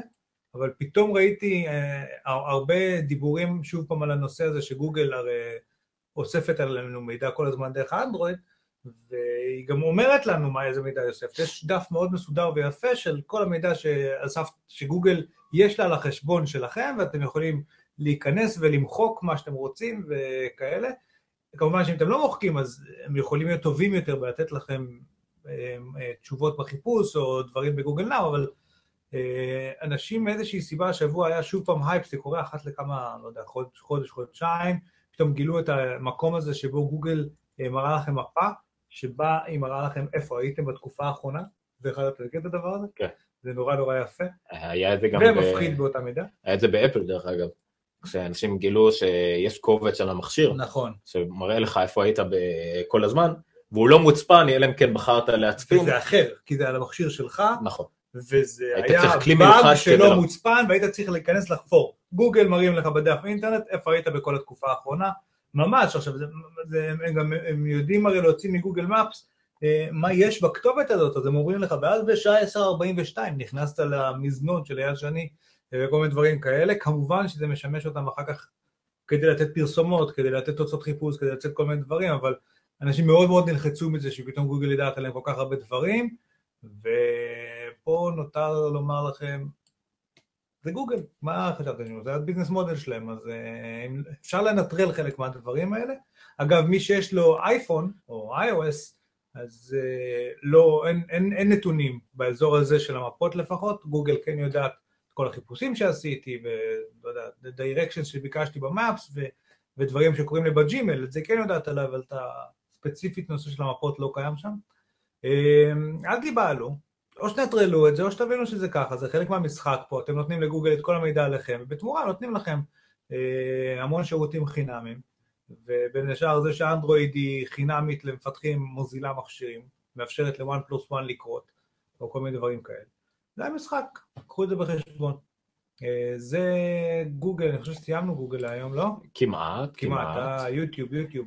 אבל פתאום ראיתי אה, הרבה דיבורים שוב פעם על הנושא הזה שגוגל הרי אוספת עלינו מידע כל הזמן דרך האנדרואיד, והיא גם אומרת לנו מה איזה מידע היא אוספת. יש דף מאוד מסודר ויפה של כל המידע שאסף, שגוגל יש לה על החשבון שלכם, ואתם יכולים להיכנס ולמחוק מה שאתם רוצים וכאלה. כמובן שאם אתם לא מוחקים אז הם יכולים להיות טובים יותר בלתת לכם אה, אה, תשובות בחיפוש או דברים ב Google Now, אבל אה, אנשים מאיזושהי סיבה השבוע היה שוב פעם הייפ, זה קורה אחת לכמה, לא יודע, חודש, חודש, חודשיים, פתאום גילו את המקום הזה שבו גוגל מראה לכם מפה, שבה היא מראה לכם איפה הייתם בתקופה האחרונה, דרך אגב, אתה מכיר את הדבר הזה?
כן.
זה נורא נורא יפה.
היה את זה גם...
ומפחיד באותה מידה.
היה את זה באפל דרך אגב. כשאנשים גילו שיש קובץ על המכשיר,
נכון,
שמראה לך איפה היית כל הזמן, והוא לא מוצפן, אלא אם כן בחרת להצפין.
וזה אחר, כי זה על המכשיר שלך,
נכון.
וזה היה באג שלא מוצפן, והיית צריך להיכנס לחפור. גוגל מראים לך בדף אינטרנט איפה היית בכל התקופה האחרונה, ממש, עכשיו, זה, זה, הם, גם, הם יודעים הרי להוציא מגוגל מפס אה, מה יש בכתובת הזאת, אז הם אומרים לך, ואז בשעה 10:42 נכנסת למזנון של אייל שני, וכל מיני דברים כאלה, כמובן שזה משמש אותם אחר כך כדי לתת פרסומות, כדי לתת תוצאות חיפוש, כדי לצאת כל מיני דברים, אבל אנשים מאוד מאוד נלחצו מזה שפתאום גוגל ידעת עליהם כל כך הרבה דברים, ופה נותר לומר לכם, זה גוגל, מה חשבתם? זה הביזנס מודל שלהם, אז אה, אפשר לנטרל חלק מהדברים האלה. אגב, מי שיש לו אייפון או iOS, אז אה, לא, אין, אין, אין נתונים באזור הזה של המפות לפחות, גוגל כן יודעת כל החיפושים שעשיתי, ולא יודע, דירקשנס שביקשתי במאפס, ו, ודברים שקורים לי בג'ימל, את זה כן יודעת עליו, אבל את הספציפית נושא של המפות לא קיים שם. אמ, אל תיבהלו, או שתנטרלו את זה, או שתבינו שזה ככה, זה חלק מהמשחק פה, אתם נותנים לגוגל את כל המידע עליכם, ובתמורה נותנים לכם אה, המון שירותים חינמים, ובין השאר זה שאנדרואיד היא חינמית למפתחים מוזילה מכשירים, מאפשרת ל-one plus one לקרות, או כל מיני דברים כאלה. זה המשחק, קחו את זה בחשבון. אה, זה גוגל, אני חושב שסיימנו גוגל היום, לא?
כמעט,
כמעט. כמעט, אה, יוטיוב, יוטיוב.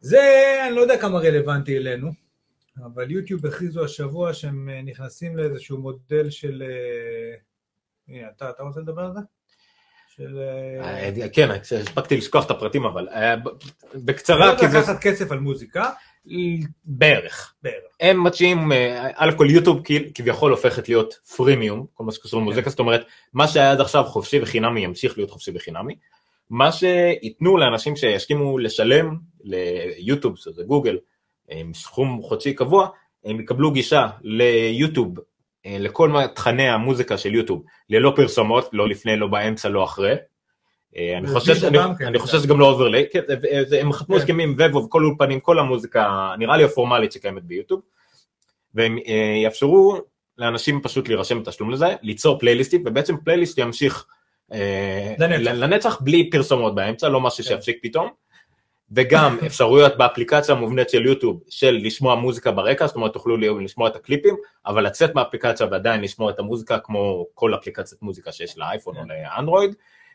זה, אני לא יודע כמה רלוונטי אלינו, אבל יוטיוב הכריזו השבוע שהם אה, נכנסים לאיזשהו מודל של... הנה, אתה, אתה רוצה לדבר על זה?
של... כן, הספקתי לשכוח את הפרטים, אבל בקצרה,
כי זה... לקחת כסף על מוזיקה.
בערך. בערך. הם מציעים, א' כל יוטיוב כביכול הופכת להיות פרימיום, כל מה שקשור למוזיקה, זאת אומרת, מה שהיה עד עכשיו חופשי וחינמי ימשיך להיות חופשי וחינמי. מה שייתנו לאנשים שיסכימו לשלם ליוטיוב, שזה גוגל, עם סכום חודשי קבוע, הם יקבלו גישה ליוטיוב, לכל תכני המוזיקה של יוטיוב, ללא פרסומות, לא לפני, לא באמצע, לא אחרי. אה, אני חושב, אני, כן, אני חושב שזה גם לא אוברלי, כן, הם חתמו כן. הסכמים עם Vevo וכל אולפנים, כל המוזיקה, נראה לי הפורמלית שקיימת ביוטיוב, והם אה, יאפשרו לאנשים פשוט להירשם בתשלום לזה, ליצור פלייליסטים, ובעצם פלייליסט ימשיך אה, לנצח. לנצח בלי פרסומות באמצע, לא משהו שיפסיק פתאום, וגם (laughs) אפשרויות באפליקציה המובנית של יוטיוב של לשמוע מוזיקה ברקע, זאת אומרת תוכלו לשמוע את הקליפים, אבל לצאת מהאפליקציה ועדיין לשמוע את המוזיקה כמו כל אפליקציית מוזיקה שיש לאייפון או לאנדרואיד.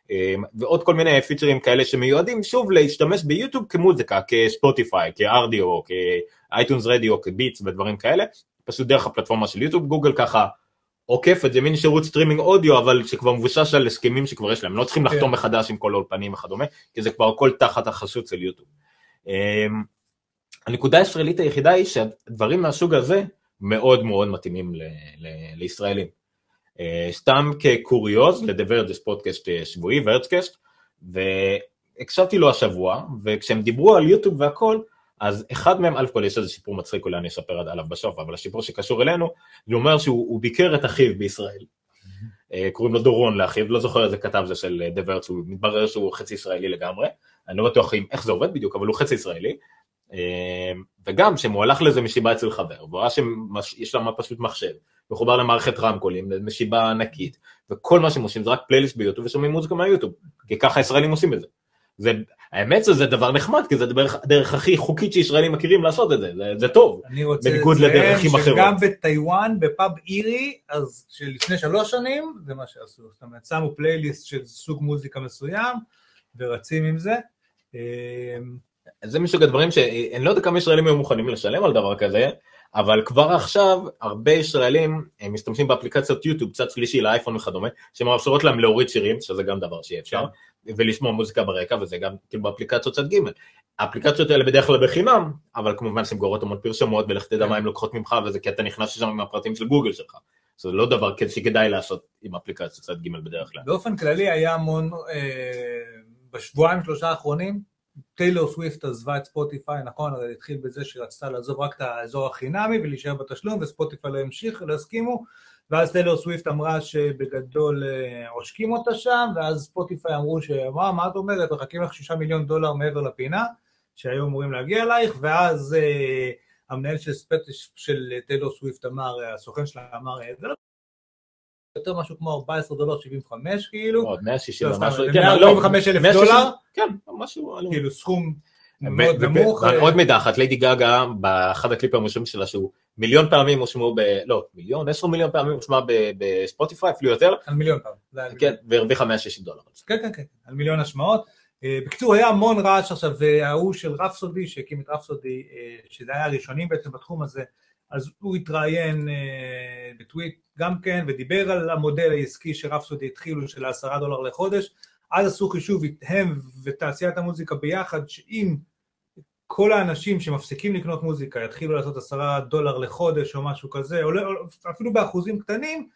אמ, ועוד כל מיני פיצ'רים כאלה שמיועדים שוב להשתמש ביוטיוב כמוזיקה, כספוטיפיי, כארדיו, כאייטונס רדיו, כביטס ודברים כאלה, פשוט דרך הפלטפורמה של יוטיוב, גוגל ככה עוקף את זה, מין שירות סטרימינג אודיו, אבל שכבר מבוסס על הסכמים שכבר יש להם, לא צריכים לחתום כן. מחדש עם כל האולפנים וכדומה, כי זה כבר הכל תחת החסות של יוטיוב. אמ, הנקודה הישראלית היחידה היא שהדברים מהסוג הזה מאוד מאוד מתאימים לישראלים. אה, סתם כקוריוז, לדבר את זה פודקאסט שבועי, ורצקאסט, והקשבתי לו השבוע, וכשהם דיברו על יוטיוב והכל, אז אחד מהם, א' כל יש איזה סיפור מצחיק, אולי אני אספר עליו בסוף, אבל הסיפור שקשור אלינו, זה אומר שהוא ביקר את אחיו בישראל. אה, קוראים לו דורון לאחיו, לא זוכר איזה כתב זה של דה ורץ, הוא מתברר שהוא חצי ישראלי לגמרי, אני לא בטוח איך זה עובד בדיוק, אבל הוא חצי ישראלי. אה, וגם שהוא הלך לאיזה משיבה אצל חבר, והוא ראה שיש שם פשוט מחשב, מחובר למערכת רמקולים, משיבה ענקית, וכל מה שהם עושים זה רק פלייליסט ביוטיוב ושומעים מוזיקה מהיוטיוב, כי ככה ישראלים עושים את זה. זה, האמת זה, זה דבר נחמד, כי זה הדרך, הכי חוקית שישראלים מכירים לעשות את זה, זה, זה טוב, בניגוד לדרכים אחרות.
שגם בטיוואן, בפאב אירי, אז שלפני שלוש שנים, זה מה שעשו, זאת אומרת, שמו פלייליסט של סוג מוזיקה מסוים, ורצים עם זה.
זה מסוג הדברים שאני לא יודע כמה ישראלים היו מוכנים לשלם על דבר כזה, אבל כבר עכשיו הרבה ישראלים משתמשים באפליקציות יוטיוב, צד שלישי לאייפון וכדומה, שמאפשרות להם להוריד שירים, שזה גם דבר שיהיה אפשר, כן. ולשמוע מוזיקה ברקע, וזה גם כאילו באפליקציות צד ג'. האפליקציות האלה בדרך כלל בחינם, אבל כמובן שהן גוררות המון פרשמות, ולך תדע כן. מה הן לוקחות ממך, וזה כי אתה נכנס לשם עם הפרטים של גוגל שלך. זה לא דבר שכדאי לעשות עם אפליקציות צד ג' בדרך כלל.
באופן כללי היה המון, אה, בשבועיים שלושה האחרונים, טיילור סוויפט עזבה את ספוטיפיי, נכון? הרי התחיל בזה שרצתה לעזוב רק את האזור החינמי ולהישאר בתשלום, וספוטיפיי לא המשיך, לא הסכימו, ואז טיילור סוויפט אמרה שבגדול אה, עושקים אותה שם, ואז ספוטיפיי אמרו שמה, מה את אומרת, מחכים לך שישה מיליון דולר מעבר לפינה, שהיו אמורים להגיע אלייך, ואז אה, המנהל של, של טיילור סוויפט אמר, הסוכן שלה אמר, זה לא יותר משהו כמו 14 דולר 75 כאילו.
עוד 160 ומשהו,
כן, 145 אלף דולר.
כן, משהו.
כאילו סכום מאוד נמוך.
עוד מידע אחת, ליידי גאגה, באחד הקליפים הראשונים שלה, שהוא מיליון פעמים הושמעו ב... לא, מיליון, עשר מיליון פעמים הושמע בספוטיפיי, אפילו יותר.
על מיליון פעם.
כן, והרוויחה 160 דולר.
כן, כן, כן, על מיליון השמעות. אה, בקיצור, היה המון רעש עכשיו, וההוא של רפסודי, שהקים את רפסודי, אה, שזה היה הראשונים בעצם בתחום הזה, אז הוא התראיין אה, בטוויט גם כן, ודיבר על המודל העסקי שרפסודי התחילו של העשרה דולר לחודש, אז עשו חישוב הם ותעשיית המוזיקה ביחד, שאם כל האנשים שמפסיקים לקנות מוזיקה יתחילו לעשות עשרה דולר לחודש או משהו כזה, או אפילו באחוזים קטנים,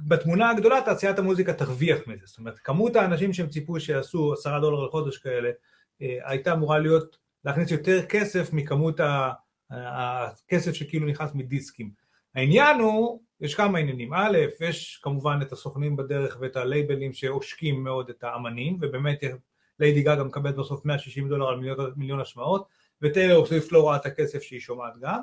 בתמונה הגדולה תעשיית המוזיקה תרוויח מזה, זאת אומרת כמות האנשים שהם ציפו שיעשו עשרה דולר לחודש כאלה אה, הייתה אמורה להיות, להכניס יותר כסף מכמות הכסף שכאילו נכנס מדיסקים. העניין הוא, יש כמה עניינים, א', יש כמובן את הסוכנים בדרך ואת הלייבלים שעושקים מאוד את האמנים, ובאמת ליידי גאגה מקבלת בסוף 160 דולר על מיליון, מיליון השמעות, וטיילר סוויפט לא רואה את הכסף שהיא שומעת גם,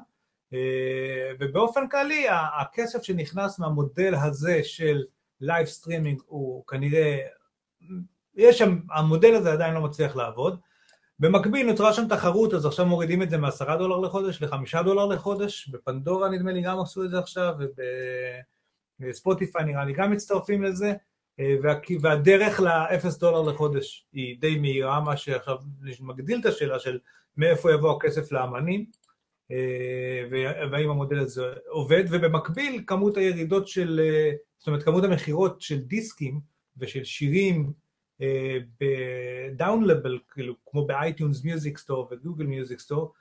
אה, ובאופן כללי הכסף שנכנס מהמודל הזה של live streaming הוא כנראה, יש שם, המודל הזה עדיין לא מצליח לעבוד, במקביל נוצרה שם תחרות, אז עכשיו מורידים את זה מעשרה דולר לחודש לחמישה דולר לחודש, בפנדורה נדמה לי גם עשו את זה עכשיו, ובספוטיפיי נראה לי גם מצטרפים לזה, והדרך לאפס דולר לחודש היא די מהירה, מה שעכשיו מגדיל את השאלה של מאיפה יבוא הכסף לאמנים, והאם המודל הזה עובד, ובמקביל כמות הירידות של, זאת אומרת כמות המכירות של דיסקים ושל שירים ב downloadable, כאילו, כמו ב iTunes Music Store ו Google Music Store,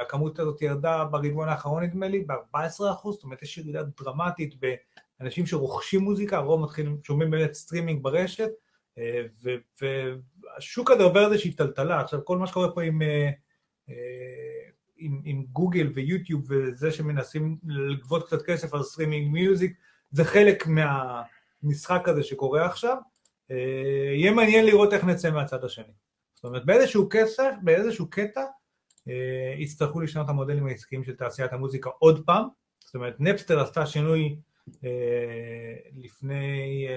הכמות הזאת ירדה ברבעון האחרון נדמה לי ב-14%, זאת אומרת יש ירידה דרמטית באנשים שרוכשים מוזיקה, הרוב מתחילים, שומעים באמת סטרימינג ברשת, אה, והשוק הזה עובר איזושהי טלטלה, עכשיו כל מה שקורה פה עם, אה, אה, עם, עם גוגל ויוטיוב וזה שמנסים לגבות קצת כסף על streaming music, זה חלק מהמשחק הזה שקורה עכשיו, אה, יהיה מעניין לראות איך נצא מהצד השני. זאת אומרת, באיזשהו כסף, באיזשהו קטע, אה, יצטרכו לשנות המודלים העסקיים של תעשיית המוזיקה עוד פעם. זאת אומרת, נפסטר עשתה שינוי אה, לפני,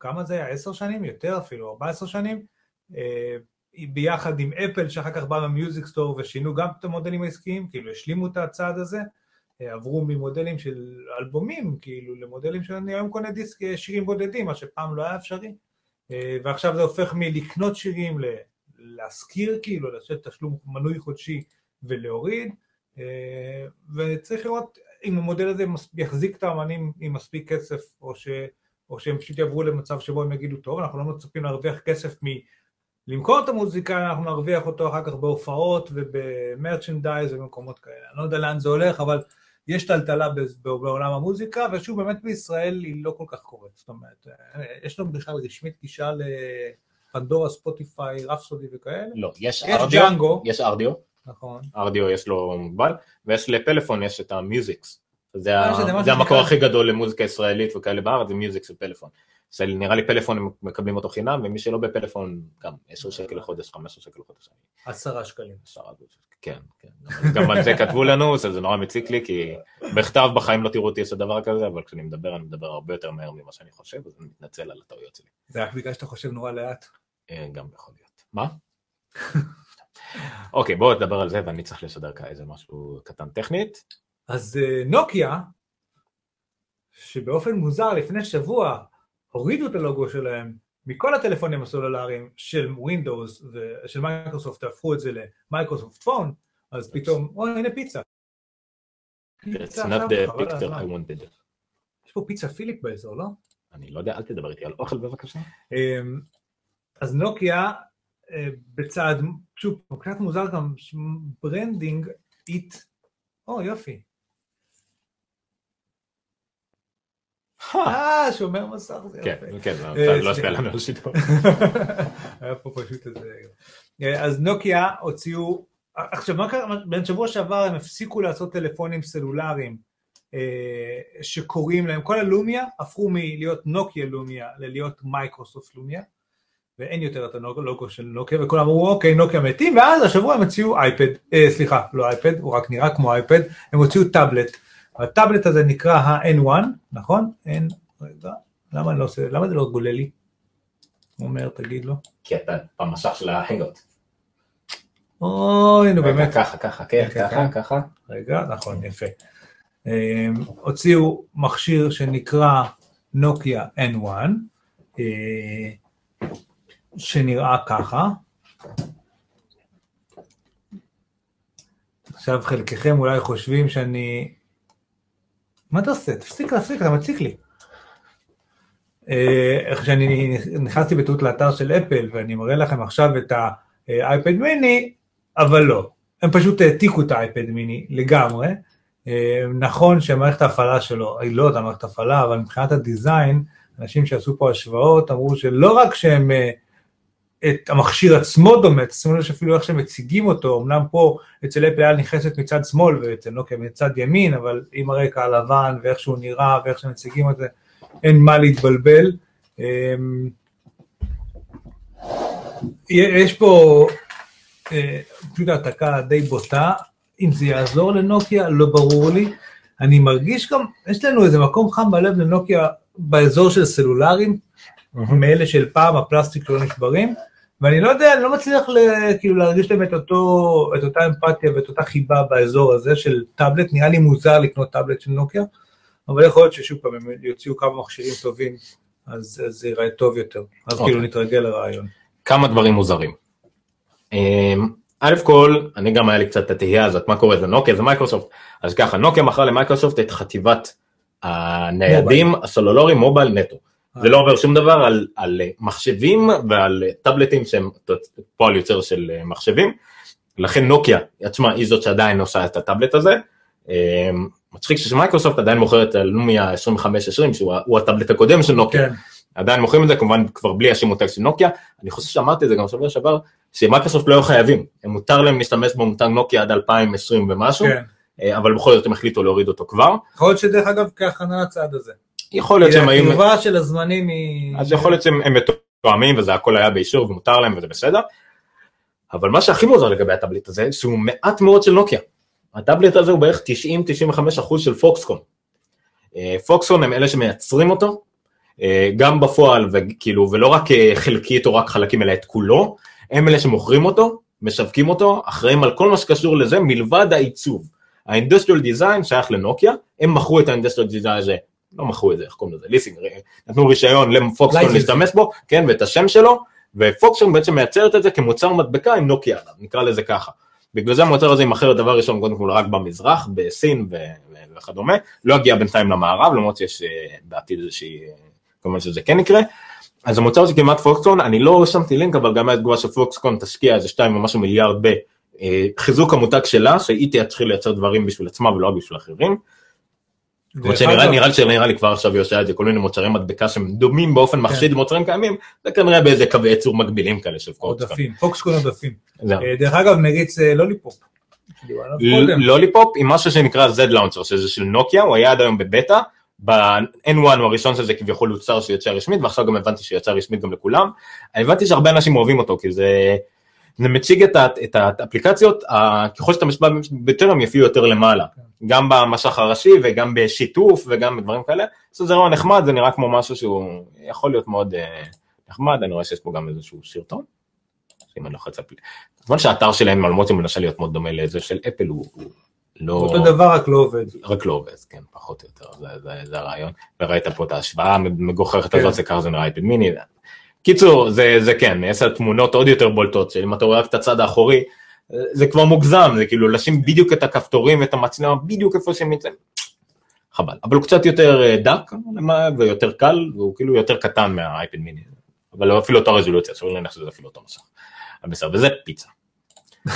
כמה זה היה? עשר שנים? יותר אפילו, ארבע עשר שנים. ביחד עם אפל שאחר כך בא במיוזיק סטור ושינו גם את המודלים העסקיים, כאילו השלימו את הצעד הזה. עברו ממודלים של אלבומים, כאילו, למודלים שאני היום קונה דיסק שירים בודדים, מה שפעם לא היה אפשרי. אה, ועכשיו זה הופך מלקנות שירים להשכיר, כאילו, לעשות תשלום מנוי חודשי ולהוריד, אה, וצריך לראות אם המודל הזה יחזיק את האמנים עם מספיק כסף, או, ש, או שהם פשוט יעברו למצב שבו הם יגידו, טוב, אנחנו לא מצפים להרוויח כסף מ... למכור את המוזיקה, אנחנו נרוויח אותו אחר כך בהופעות ובמרצ'נדייז ובמקומות כאלה. אני לא יודע לאן זה הולך, אבל יש טלטלה בעולם המוזיקה, ושוב, באמת בישראל היא לא כל כך קורית. זאת אומרת, אה, יש לנו בכלל רשמית גישה לפנדורה, ספוטיפיי, Rhapsody וכאלה?
לא, יש
יש
Rdio,
Jango.
יש Rdio,
נכון.
Rdio יש לו מוגבל, ויש לפלאפון יש את ה Musix. זה,
אה,
ה...
משהו
זה המקור הכי גדול למוזיקה ישראלית וכאלה בארץ, זה Musix ופלאפון. זה נראה לי פלאפון הם מקבלים אותו חינם, ומי שלא בפלאפון גם 10 שקל לחודש, 15 שקל לחודש.
עשרה שקלים.
עשרה דולר. כן, כן. גם על זה כתבו לנו, זה נורא מציק לי, כי בכתב בחיים לא תראו אותי עושה דבר כזה, אבל כשאני מדבר, אני מדבר הרבה יותר מהר ממה שאני חושב, אז אני מתנצל על הטעויות שלי.
זה רק בגלל שאתה חושב נורא לאט.
אה, גם יכול להיות. מה? (laughs) אוקיי, בואו נדבר על זה, ואני צריך לשדר כאן איזה משהו קטן טכנית.
אז אה, נוקיה, שבאופן מוזר לפני שבוע הורידו את הלוגו שלהם מכל הטלפונים הסלולריים של ווינדוס ושל מייקרוסופט, הפכו את זה ל Microsoft Phone, אז פתאום, אוי, הנה פיצה. פיצה
not the picture. I wanted.
יש פה פיצה פיליפ באזור, לא?
אני לא יודע, אל תדבר איתי על אוכל בבקשה.
אמ, אז נוקיה אה, בצעד, שוב, קצת מוזר גם, ברנדינג, איט, או יופי. אה, (laughs) שומר מסך זה
כן,
יפה.
כן, זה
אה,
לא השפיע לנו על שידור. (laughs)
היה פה פשוט איזה... אה, אז נוקיה הוציאו, עכשיו מה קרה, בין שבוע שעבר הם הפסיקו לעשות טלפונים סלולריים אה, שקוראים להם, כל ה Lumia הפכו מלהיות נוקיה Lumia ללהיות מייקרוסופט Lumia, ואין יותר את הלוגו של נוקיה, וכולם אמרו אוקיי נוקיה מתים, ואז השבוע הם הוציאו אייפד, אה, סליחה, לא אייפד, הוא רק נראה כמו אייפד, הם הוציאו טאבלט, הטאבלט הזה נקרא ה-N1, נכון? N, רגע, למה לא למה זה לא גולה לי? הוא אומר, תגיד לו.
כי אתה במסך של ההנגות.
אוי, נו באמת.
ככה, ככה, כן,
כן,
ככה,
כן.
ככה.
רגע, נכון, יפה. אה, הוציאו מכשיר שנקרא נוקיה N1, אה, שנראה ככה. עכשיו חלקכם אולי חושבים שאני... מה אתה עושה? תפסיק להפסיק, אתה מציק לי. אה, איך שאני נכנסתי בטעות לאתר של אפל ואני מראה לכם עכשיו את האייפד מיני, אבל לא. הם פשוט העתיקו את האייפד מיני לגמרי. אה, נכון שמערכת ההפעלה שלו היא לא אותה מערכת הפעלה, אבל מבחינת הדיזיין, אנשים שעשו פה השוואות אמרו שלא רק שהם, אה, את המכשיר עצמו דומה, שימו לב שאפילו איך שמציגים אותו, אמנם פה אצל אפל היה נכנסת מצד שמאל ואצל נוקיה מצד ימין, אבל עם הרקע הלבן ואיך שהוא נראה ואיך שמציגים את זה, אין מה להתבלבל. אה, יש פה אה, פשוט העתקה די בוטה, אם זה יעזור לנוקיה, לא ברור לי. אני מרגיש גם, יש לנו איזה מקום חם בלב לנוקיה באזור של סלולרים, מאלה של פעם הפלסטיק לא נשברים, ואני לא יודע, אני לא מצליח ל, כאילו להרגיש להם את, אותו, את אותה אמפתיה ואת אותה חיבה באזור הזה של טאבלט, נראה לי מוזר לקנות טאבלט של נוקיה, אבל יכול להיות ששוב פעם הם יוציאו כמה מכשירים טובים, אז, זה ייראה טוב יותר, אז
אוקיי.
כאילו נתרגל לרעיון.
כמה דברים מוזרים. אמ, א' כל, אני גם היה לי קצת את התהייה הזאת, מה קורה זה נוקיה, זה מייקרוסופט. אז ככה, נוקיה מכרה למייקרוסופט את חטיבת הניידים הסלולריים מובייל נטו. זה לא אומר שום דבר על, על מחשבים ועל טאבלטים שהם פועל יוצר של מחשבים. לכן נוקיה עצמה היא זאת שעדיין עושה את הטאבלט הזה. מצחיק שמייקרוסופט עדיין מוכרת את הלומיה 2520 שהוא הטאבלט הקודם של נוקיה.
כן,
עדיין מוכרים את זה כמובן כבר בלי השימותג של נוקיה, אני חושב שאמרתי את זה גם שבוע שעבר, שמייקרוסופט לא היו חייבים, הם מותר להם להשתמש במותג נוקיה עד 2020 ומשהו,
כן.
אה, אבל בכל זאת הם החליטו להוריד אותו כבר,
יכול להיות שדרך אגב כהכנה לצעד הזה.
יכול להיות שהם היו,
הקרבה של הזמנים היא...
אז יכול להיות שהם הם מתואמים וזה הכל היה באישור ומותר להם וזה בסדר, אבל מה שהכי מוזר לגבי הטאבלט הזה, שהוא מעט מאוד של נוקיה, הטאבלט הזה הוא בערך 90-95% של פוקסקון, אה, פוקסקון הם אלה שמייצרים אותו, אה, גם בפועל וכאילו ולא רק אה, חלקית או רק חלקים אלא את כולו, הם אלה שמוכרים אותו, משווקים אותו, אחראים על כל מה שקשור לזה מלבד העיצוב. ה industrial design שייך לנוקיה, הם מכרו את ה industrial design הזה, לא מכרו את זה, איך קוראים לזה, licensing, נתנו רישיון
לפוקסקון.
להשתמש בו, כן, ואת השם שלו, ופוקסקון בעצם מייצרת את זה כמוצר מדבקה עם נוקיה עליו, נקרא לזה ככה. בגלל זה המוצר הזה יימכר דבר ראשון קודם כל רק במזרח, בסין ו- וכדומה, לא יגיע בינתיים למערב, למרות שיש אה, בעתיד איזושהי, אה, כמובן שזה כן יקרה. אז המוצר הזה כמעט פוקסקון, אני לא שמתי לינק, אבל גם היה תגובה שפוקסקון תשקיע איזה שתיים ומשהו מיליארד אה, חיזוק המותג שלה, שהיא תתחיל לייצר דברים בשביל עצמה ולא בשביל אחרים. למרות שנראה נראה לי שנראה לי כבר עכשיו עושה את זה כל מיני מוצרי מדבקה שהם דומים באופן מחשיד למוצרים קיימים, זה כנראה באיזה קווי ייצור מקבילים כאלה של פוקסקון.
עודפים, פוקסקון עודפים. אה, דרך אגב, נריץ אה, לוליפופ.
לוליפופ עם משהו שנקרא Z Launcher שזה של נוקיה הוא היה עד היום בבטא ב-N1 הוא הראשון שזה כביכול ה launcher שיוצא רשמית ועכשיו גם הבנתי שיצא רשמית גם לכולם. הבנתי שהרבה אנשים אוהבים אותו כי זה, זה מציג את, את האפליקציות ככל שאתה ביותר הם יופיעו יותר למעלה גם במשך הראשי וגם בשיתוף וגם בדברים כאלה. זה לא נחמד זה נראה כמו משהו שהוא יכול להיות מאוד אה, נחמד אני רואה שיש פה גם איזשהו סרטון. אם אני לוחץ אפל. כמובן שהאתר שלהם למרות שהוא מנסה להיות מאוד דומה לזה של אפל הוא, הוא לא...
אותו דבר רק לא עובד.
רק לא עובד, כן, פחות או יותר, זה, זה, זה הרעיון. וראית פה את ההשוואה המגוחכת
כן.
הזאת, זה ככה זה נראה אייפד מיני. קיצור, זה, זה כן, לה תמונות עוד יותר בולטות, שאם אתה רואה רק את הצד האחורי, זה כבר מוגזם, זה כאילו לשים בדיוק את הכפתורים ואת המצלמה בדיוק איפה שהם נמצאים. חבל, אבל הוא קצת יותר אה, דק למה- ויותר קל, והוא כאילו יותר קטן מהאייפד מיני, אבל אפילו אותה רזולוציה, סביר להניח שזה אפילו אותו מסך. אבל בסדר, וזה פיצה. (laughs)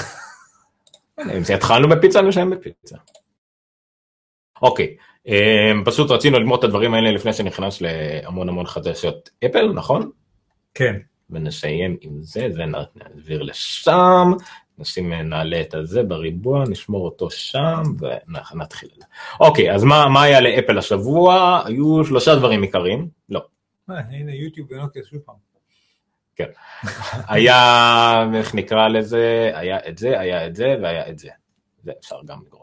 אם התחלנו בפיצה, נסיים בפיצה. אוקיי, אמ, פשוט רצינו ללמוד את הדברים האלה לפני שנכנס להמון המון חדשות אפל, נכון?
כן.
ונסיים עם זה, זה נעביר לשם, נשים, נעלה את הזה בריבוע, נשמור אותו שם ונתחיל. אוקיי, אז מה, מה היה לאפל השבוע? היו שלושה דברים עיקריים, לא,
אה, הנה יוטיוב ונוקיה שוב פעם. (laughs)
היה, איך נקרא לזה, היה את זה, היה את זה והיה את זה. זה אפשר גם לגרום.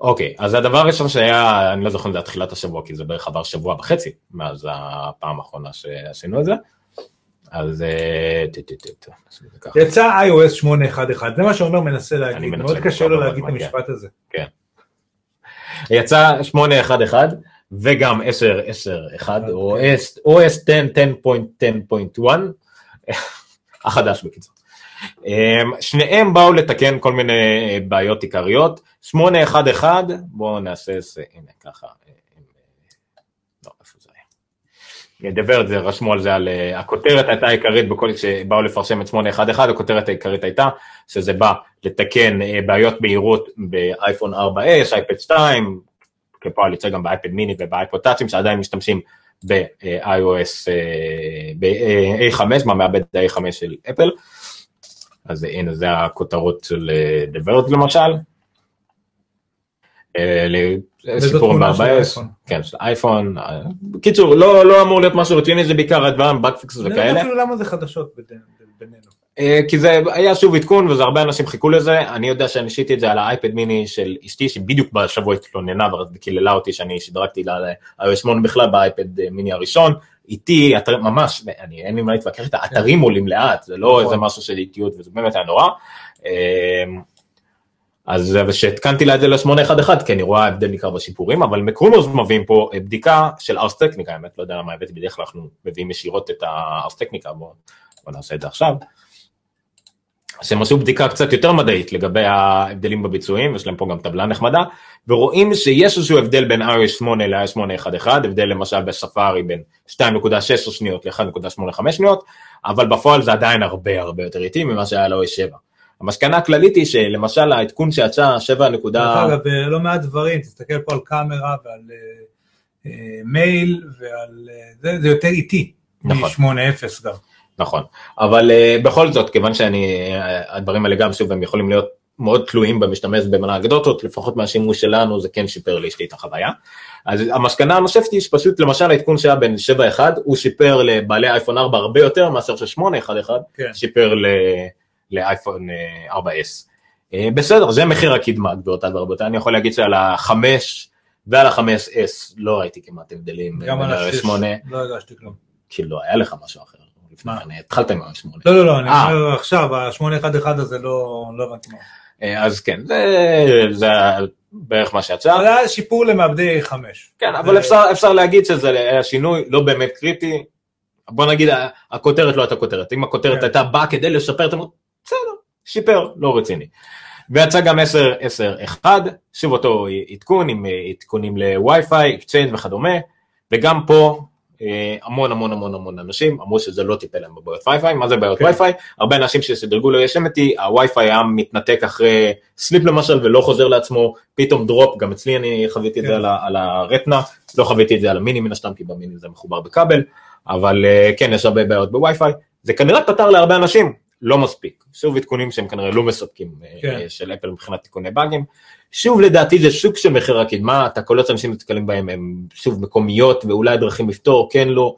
אוקיי, אז הדבר הראשון שהיה, אני לא זוכר אם זה היה תחילת השבוע, כי זה בערך עבר שבוע וחצי מאז הפעם האחרונה שעשינו את זה. אז אה.
יצא iOS 811, זה מה שעומר מנסה להגיד, מאוד קשה לו להגיד את
מגיע.
המשפט הזה.
יצא 811 וגם 10.10.1 או OS 10.10.10.1 החדש בקיצור. אמ, שניהם באו לתקן כל מיני אה, בעיות עיקריות. 811 בואו נעשה זה הנה ככה. אה, אה, לא, איפה זה היה? נדבר את זה, רשמו על זה, על הכותרת הייתה עיקרית בכל, כשבאו לפרשם את 811, הכותרת העיקרית הייתה שזה בא לתקן בעיות בהירות באייפון 4S, אייפד 2, כפועל יוצא גם באייפד מיני ובאייפוד טאצים שעדיין משתמשים ב-iOS, ב-A5, במעבד ה-A5 של אפל. אז הנה זה הכותרות של דברת למשל. אה, ל-
וזו
סיפורים
תמונה של
ב-4S,
אייפון.
כן, של אייפון. אה, בקיצור, לא לא אמור להיות משהו רציני, זה בעיקר הדברים, באגפיקס
אני לא
וכאלה.
יודע אפילו למה זה חדשות בינינו-.
אה, כי זה היה שוב עדכון וזה הרבה אנשים חיכו לזה, אני יודע שאני שיתי את זה על האייפד מיני של אשתי שבדיוק בשבוע התלוננה וקיללה אותי שאני שדרגתי ל-iOS 8 בכלל באייפד אה, מיני הראשון, איתי, אתר, ממש, אני, אין לי מה להתווכח איתה, אתרים עולים לאט, זה לא
נכון.
איזה משהו של איטיות וזה באמת היה נורא. אה, אז כשהתקנתי לה את זה ל-811, כי אני רואה הבדל ניכר בשיפורים, אבל מקרונוס מביאים פה אה, בדיקה של ארס טכניקה, האמת, לא יודע למה הבאתי, בדרך כלל אנחנו מביאים ישירות את הארס טכניקה, בואו בוא נעשה את זה עכשיו. אז הם עשו בדיקה קצת יותר מדעית לגבי ההבדלים בביצועים, יש להם פה גם טבלה נחמדה, ורואים שיש איזשהו הבדל בין iOS 8 ל-iOS 811, הבדל למשל בספארי בין 2.6 שניות ל-1.85 שניות, אבל בפועל זה עדיין הרבה הרבה יותר איטי ממה שהיה ל-OS 7. המסקנה הכללית היא שלמשל העדכון שיצא 7.
דרך אגב, לא מעט דברים, תסתכל פה על קאמרה ועל אה, אה, מייל ועל... אה, זה זה יותר איטי.
נכון.
מ-8.0 גם.
נכון, אבל uh, בכל זאת, כיוון שאני, uh, הדברים האלה גם שוב, הם יכולים להיות מאוד תלויים במשתמש במנה אנקדוטות, לפחות מהשימוש שלנו זה כן שיפר לאשתי את החוויה. אז המסקנה הנוספת היא שפשוט למשל העדכון שהיה בין 7.1, הוא שיפר לבעלי אייפון 4 הרבה יותר מאשר ש-8.1
כן.
שיפר ל- לאייפון אה, 4S. אה, בסדר, זה מחיר הקדמה גבירותיי ורבותיי, אני יכול להגיד שעל ה-5 ועל ה-5S לא ראיתי כמעט הבדלים
גם על השש.
8,
לא הרגשתי כלום.
כי לא היה לך משהו אחר. לפני? כן, התחלת עם ה-8.
לא, לא, לא, אני
אה.
אומר עכשיו, ה-811 הזה לא לא הבנתי מה.
אה, אז כן, זה, זה בערך מה שיצא.
זה היה שיפור למעבדי A5.
כן, אבל אפשר, אפשר להגיד שזה היה שינוי לא באמת קריטי. בוא נגיד, הכותרת לא הייתה כותרת. אם הכותרת
כן.
הייתה באה כדי לשפר את המות, בסדר, שיפר, לא רציני. ויצא גם 10, 10, 1, שוב אותו עדכון עם אה, עדכונים ל Wi-Fi, Exchange וכדומה, וגם פה המון המון המון המון אנשים. אמרו שזה לא טיפל להם בבעיות וי-פיי, מה זה בעיות
כן.
וי-פיי? הרבה אנשים שסידרגו ליושמתי, הווי-פיי היה מתנתק אחרי sleep למשל ולא חוזר לעצמו, פתאום drop, גם אצלי אני חוויתי את
כן.
זה על ה- על הרטינה, לא חוויתי את זה על המיני מן הסתם, כי במיני זה מחובר בכבל, אבל אה, כן, יש הרבה בעיות בווי-פיי, זה כנראה פתר להרבה אנשים, לא מספיק. שוב עדכונים שהם כנראה לא מספקים אה,
כן.
אה, של אפל מבחינת תיקוני באגים. שוב לדעתי זה סוג של מחיר הקדמה, התקלות שאנשים נתקלים בהם הם שוב מקומיות ואולי דרכים לפתור, כן לא.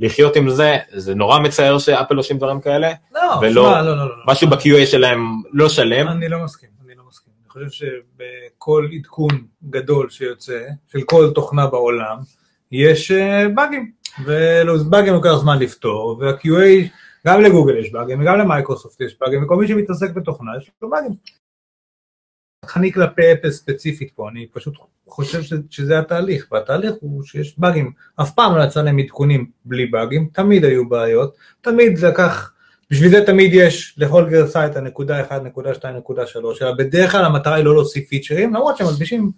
לחיות עם זה, זה נורא מצער שאפל עושים דברים כאלה,
לא,
ולא-
שמע, לא, לא, לא.
משהו ב-QA שלהם לא שלם,
אני לא מסכים, אני לא מסכים. אני חושב שבכל עדכון גדול שיוצא, של כל תוכנה בעולם, יש אה, באגים. ובאגים לוקח זמן לפתור, וה-QA, גם לגוגל יש באגים, וגם למייקרוסופט יש באגים, וכל מי שמתעסק בתוכנה יש לו באגים. חניק כלפי אפל ספציפית פה, אני פשוט חושב ש- שזה התהליך, והתהליך הוא שיש באגים, אף פעם לא יצא להם עדכונים בלי באגים, תמיד היו בעיות, תמיד לקח בשביל זה תמיד יש לכל גרסה את הנקודה 1, נקודה 2, נקודה 3, אלא בדרך כלל המטרה היא לא להוסיף פיצ'רים, למרות שהם מלבישים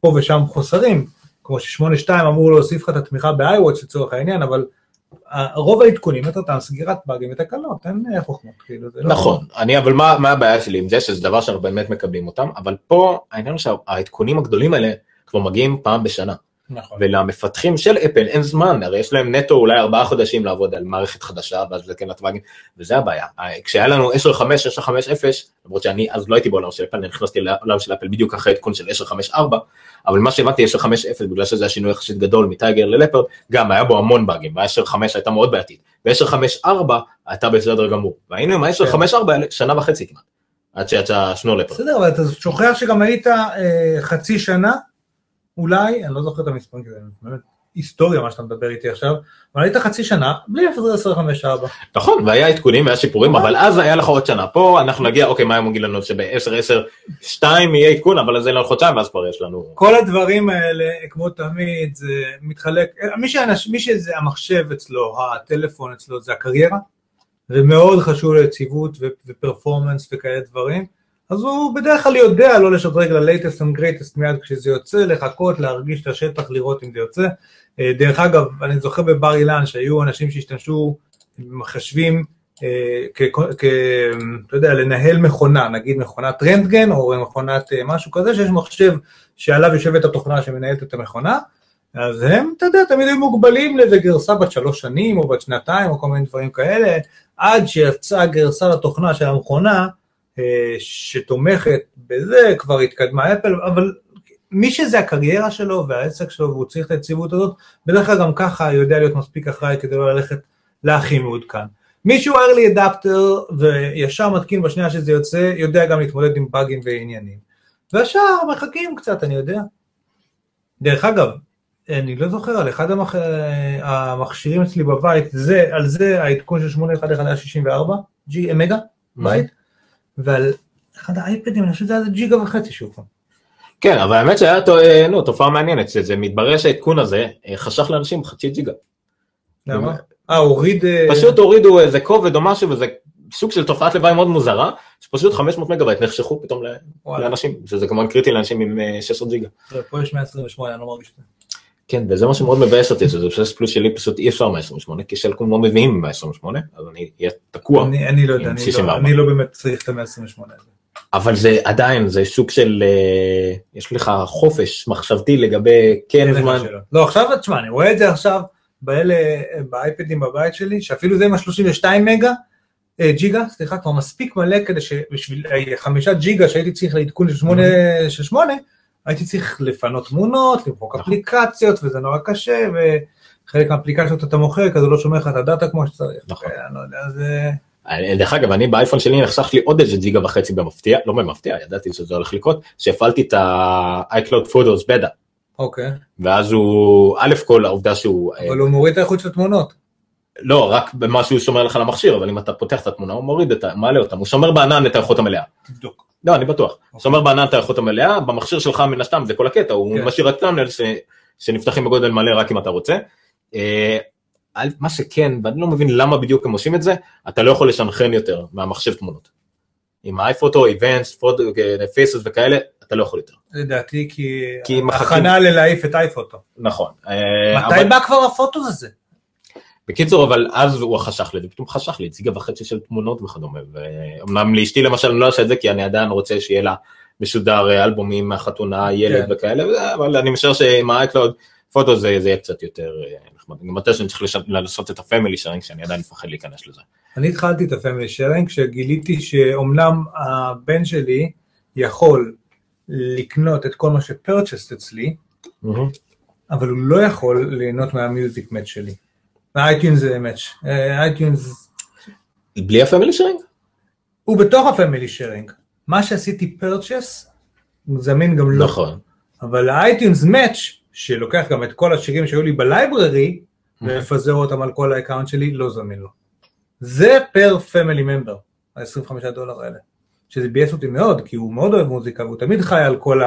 פה ושם חוסרים, כמו ש-8.2 אמור להוסיף לך את התמיכה ב-iWatch לצורך העניין, אבל רוב העדכונים מטרתם סגירת באגים ותקלות, אין אה, חוכמות, כאילו, לא...
נכון, אני אבל מה, מה הבעיה שלי עם זה שזה דבר שאנחנו באמת מקבלים אותם, אבל פה העניין הוא שהעדכונים הגדולים האלה כבר מגיעים פעם בשנה,
נכון.
ולמפתחים של אפל אין זמן, הרי יש להם נטו אולי ארבעה חודשים לעבוד על מערכת חדשה ואז לתקן את הבאגים, וזה הבעיה. כשהיה לנו 10.5, 10.5.0, למרות שאני אז לא הייתי בעולם של אפל, אני נכנסתי לעולם של אפל בדיוק אחרי עדכון של 10.5.4, אבל מה שהבנתי 10.5.0 בגלל שזה היה שינוי יחסית גדול מטייגר ללפרד, גם היה בו המון באגים, וה-10.5 הייתה מאוד בעייתית, ו-10.5.4 הייתה בסדר גמור, והיינו עם ה-10.5.4 האלה שנה וחצי כמעט, עד שיצא שנו לפרד.
בסדר, אבל אתה שוכח שגם היית אה, חצי שנה, אולי, אני לא זוכר את המספרים, כי זה באמת היסטוריה מה שאתה מדבר איתי עכשיו, אבל היית חצי שנה בלי 0.25.4.
נכון, והיה עדכונים והיה שיפורים, אבל אז היה לך עוד שנה. פה אנחנו נגיע, אוקיי, מה הם אומרים לנו שב-10, 10, 2 יהיה עדכון, אבל זה לא חודשיים, ואז כבר יש לנו...
כל הדברים האלה, כמו תמיד, זה מתחלק, מי, שאנש, מי שזה המחשב אצלו, הטלפון אצלו, זה הקריירה, ומאוד חשוב ליציבות ופרפורמנס וכאלה דברים, אז הוא בדרך כלל יודע לא לשדרג ל-latest and greatest מיד כשזה יוצא, לחכות, להרגיש את השטח, לראות אם זה יוצא. אה, דרך אגב, אני זוכר בבר אילן שהיו אנשים שהשתמשו במחשבים אה, אתה יודע, לנהל מכונה, נגיד מכונת רנטגן או מכונת אה, משהו כזה, שיש מחשב שעליו יושבת התוכנה שמנהלת את המכונה, אז הם, אתה יודע, תמיד היו מוגבלים לאיזה גרסה בת שלוש שנים או בת שנתיים או כל מיני דברים כאלה, עד שיצאה גרסה לתוכנה של המכונה שתומכת בזה, כבר התקדמה אפל, אבל מי שזה הקריירה שלו והעסק שלו והוא צריך את היציבות הזאת, בדרך כלל גם ככה יודע להיות מספיק אחראי כדי לא ללכת להכי מעודכן. מישהו early adapter וישר מתקין בשנייה שזה יוצא, יודע גם להתמודד עם באגים ועניינים. והשאר מחכים קצת, אני יודע. דרך אגב, אני לא זוכר, על אחד המח... המכשירים אצלי בבית, זה, על זה העדכון של 811 היה 64 ג'י מגה בית, ועל אחד האייפדים, אני חושב שזה היה ג'יגה וחצי שוב פעם.
כן, אבל האמת שהיה אה, נו, תופעה מעניינת, שזה מתברר שהעדכון הזה אה, חשך לאנשים חצי ג'יגה.
למה? אה, הוריד... אה,
פשוט הורידו איזה כובד או משהו, וזה סוג של תופעת לוואי מאוד מוזרה, שפשוט 500 מגה-בייט נחשכו פתאום. לאנשים, שזה כמובן קריטי לאנשים עם אה, 16 ג'יגה.
פה יש 128, אני לא מרגיש את זה.
כן, וזה מה שמאוד מבאס אותי, שזה פשוט פלוס שלי פשוט אי אפשר 128, כי סלקום לא מביאים 128, אז אני אהיה תקוע.
אני אני לא יודע, אני לא-
64.
אני לא באמת צריך את ה-128 הזה.
אבל זה עדיין, זה סוג של, אה, יש לך חופש מחשבתי לגבי כן זמן.
לא, עכשיו, תשמע, אני רואה את זה עכשיו באלה, באייפדים בבית שלי, שאפילו זה עם ה-32 מגה, אה, ג'יגה, סליחה, כבר מספיק מלא כדי שבשביל אה, חמישה ג'יגה שהייתי צריך לעדכון של שמונה, של שמונה, הייתי צריך לפנות תמונות, למחוק
נכון.
אפליקציות, וזה נורא קשה, וחלק מהאפליקציות אתה מוכר, כי זה לא שומר לך את הדאטה כמו שצריך.
נכון.
אני לא יודע, זה...
אה, דרך אגב, אני באייפון שלי נחסך לי עוד איזה ג'יגה וחצי במפתיע, לא במפתיע, ידעתי שזה הולך לקרות, שהפעלתי את ה-iCloud Photos בטא,
אוקיי,
ואז הוא, א' כל העובדה שהוא, אה,
אבל הוא מוריד את האיכות של התמונות.
לא, רק במה שהוא שומר לך למכשיר, אבל אם אתה פותח את התמונה, הוא מוריד את ה... מעלה אותם, הוא שומר בענן את האיכות המלאה.
תבדוק.
לא, אני בטוח. שומר בענן את האיכות המלאה, במכשיר שלך מן הסתם זה כל הקטע, הוא
כן.
משאיר רק טאמנל שנפתחים בגודל מלא רק אם אתה רוצה. אה, מה שכן, ואני לא מבין למה בדיוק הם עושים את זה, אתה לא יכול לשנכן יותר מהמחשב תמונות. עם האייפוטו, איבנטס, פייסס וכאלה, אתה לא יכול יותר.
לדעתי כי...
כי מחכים-
הכנה ללהעיף את אייפוטו.
נכון. אה,
מתי
אבל-
בא כבר הפוטו הזה?
בקיצור, אבל אז הוא חשך לי, ופתאום חשך לי, הציגה וחצי של תמונות וכדומה, ואומנם לאשתי למשל אני לא אעשה את זה, כי אני עדיין רוצה שיהיה לה משודר אה, אלבומים מהחתונה, ילד
כן.
וכאלה, אבל אני משער שעם ה iCloud Photo זה זה יהיה קצת יותר אה, נחמד. גם מתי שאני צריך לעשות את ה family sharing, שאני עדיין מפחד להיכנס לזה.
אני התחלתי את ה family sharing כשגיליתי שאומנם הבן שלי יכול לקנות את כל מה ש purchased אצלי, אבל הוא לא יכול ליהנות מה music match שלי. ה iTunes זה match. iTunes
בלי ה family sharing?
הוא בתוך ה family sharing. מה שעשיתי purchase, זמין גם לו.
נכון.
אבל ה iTunes Match, שלוקח גם את כל השירים שהיו לי ב library, ומפזר אותם על כל ה account שלי, לא זמין לו. זה per family member, ה-25 דולר האלה. שזה ביאס אותי מאוד, כי הוא מאוד אוהב מוזיקה, והוא תמיד חי על כל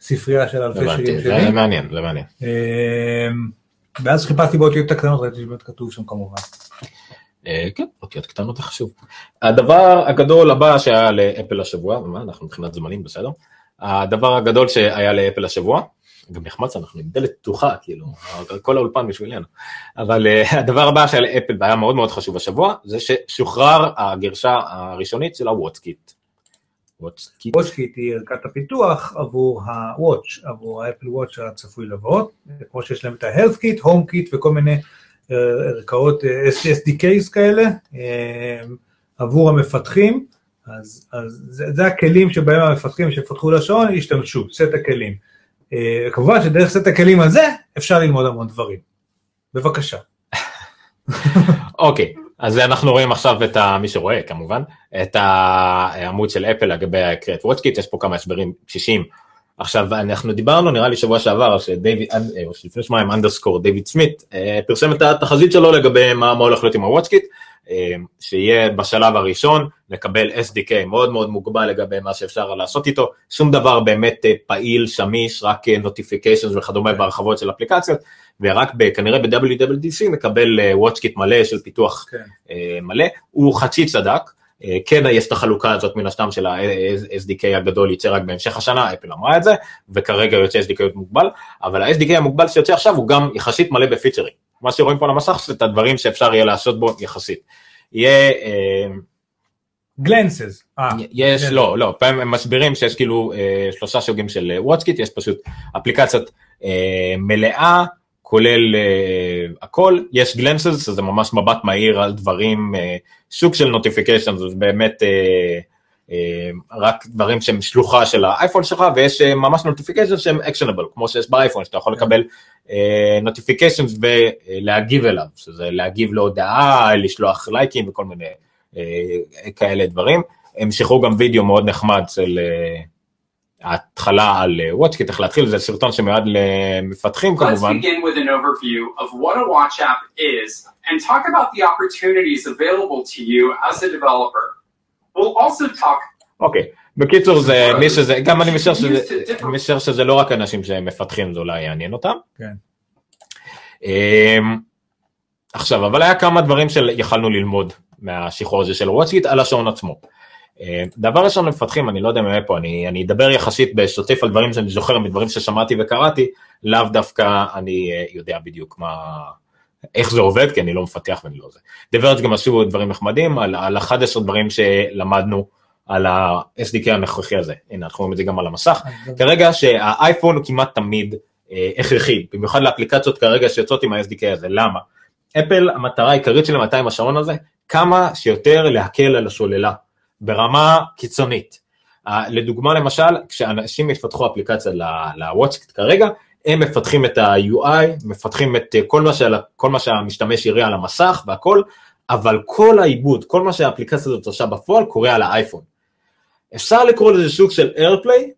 הספרייה של אלפי שירים
הבנתי,
שלי.
זה מעניין, זה מעניין.
ואז חיפשתי באותיות הקטנות, ראיתי שבאמת כתוב שם כמובן.
אה, כן, אותיות קטנות זה חשוב. הדבר הגדול הבא שהיה לאפל השבוע, מה אנחנו מבחינת זמנים בסדר? הדבר הגדול שהיה לאפל השבוע, גם נחמץ אנחנו עם דלת פתוחה כאילו, כל האולפן בשבילנו, אבל אה, הדבר הבא שהיה לאפל והיה מאוד מאוד חשוב השבוע, זה ששוחרר הגרסה הראשונית של ה WatchKit.
WatchKit. WatchKit היא ערכת הפיתוח עבור ה-Watch, עבור ה Apple Watch הצפוי לבוא, כמו שיש להם את ה-Health Kit, Home Kit וכל מיני אה, ערכות אה, SDKs כאלה אה, עבור המפתחים, אז, אז זה, זה הכלים שבהם המפתחים שיפתחו לשעון ישתמשו, סט הכלים. כמובן שדרך סט הכלים הזה אפשר ללמוד המון דברים. בבקשה. (laughs)
אוקיי, אז אנחנו רואים עכשיו את ה... מי שרואה כמובן, את העמוד של אפל לגבי הקריאת WatchKit, יש פה כמה הסברים קשישים. עכשיו, אנחנו דיברנו נראה לי שבוע שעבר, שדייוויד, אה, או שלפני שבועיים underscore, דיוויד סמית, אה, פרסם את התחזית שלו לגבי מה מה הולך להיות עם ה WatchKit, אה, שיהיה בשלב הראשון לקבל SDK מאוד מאוד מוגבל לגבי מה שאפשר לעשות איתו, שום דבר באמת אה, פעיל, שמיש, רק notifications וכדומה בהרחבות של אפליקציות, ורק ב- כנראה ב-WWDC מקבל אה, WatchKit מלא של פיתוח
כן.
אה, מלא, הוא חצי צדק, אה, כן יש את החלוקה הזאת מן הסתם של ה-SDK הגדול יצא רק בהמשך השנה, אפל אמרה את זה, וכרגע יוצא SDK מוגבל, אבל ה-SDK המוגבל שיוצא עכשיו הוא גם יחסית מלא בפיצ'רים. מה שרואים פה על המסך זה את הדברים שאפשר יהיה לעשות בו יחסית. יהיה, אה,
גלנסס. אה,
יש,
כן.
לא, לא, פעם הם מסבירים שיש כאילו אה, שלושה סוגים של וואטסקיט, יש פשוט אפליקציית אה, מלאה, כולל אה, הכל, יש גלנסס, שזה ממש מבט מהיר על דברים, אה, סוג של notification, זה באמת אה, אה, רק דברים שהם שלוחה של האייפון שלך, ויש אה, ממש notification שהם actionable, כמו שיש באייפון, שאתה יכול
כן.
לקבל notification ולהגיב אליו, שזה להגיב להודעה, לשלוח לייקים וכל מיני אה, כאלה דברים. הם שחררו גם וידאו מאוד נחמד של אה, ההתחלה על WatchKit, איך להתחיל, זה סרטון שמיועד למפתחים
Let's
כמובן.
begin with an overview of what a watch app is and talk about the opportunities available to you as a developer. We'll also talk
אוקיי, בקיצור זה מי שזה, גם אני משער שזה, אני משער שזה לא רק אנשים שמפתחים, זה אולי יעניין אותם.
כן.
אמ, עכשיו, אבל היה כמה דברים שיכלנו ללמוד מהשחרור הזה של וואטסקיט על השעון עצמו. אמ, דבר ראשון למפתחים, אני לא יודע מאיפה, אני, אני אדבר יחסית בשוטף על דברים שאני זוכר מדברים ששמעתי וקראתי, לאו דווקא אני אה, יודע בדיוק מה, איך זה עובד, כי אני לא מפתח ואני לא זה. דברת גם עשו דברים נחמדים על, על 11 דברים שלמדנו על ה-SDK הנוכחי הזה. הנה, אנחנו רואים את זה גם על המסך. כרגע שהאייפון הוא כמעט תמיד אה, הכרחי, במיוחד לאפליקציות כרגע שיוצאות עם ה-SDK הזה, למה? אפל, המטרה העיקרית שלהם הייתה עם השעון הזה, כמה שיותר להקל על השוללה, ברמה קיצונית. אה, לדוגמה למשל, כשאנשים יפתחו אפליקציה לוואטסקט כרגע, הם מפתחים את ה-UI, מפתחים את אה, כל מה, שעל, כל מה שהמשתמש יראה על המסך והכל, אבל כל העיבוד, כל מה שהאפליקציה הזאת עושה בפועל, קורה על האייפון. אפשר לקרוא לזה סוג של איירפליי,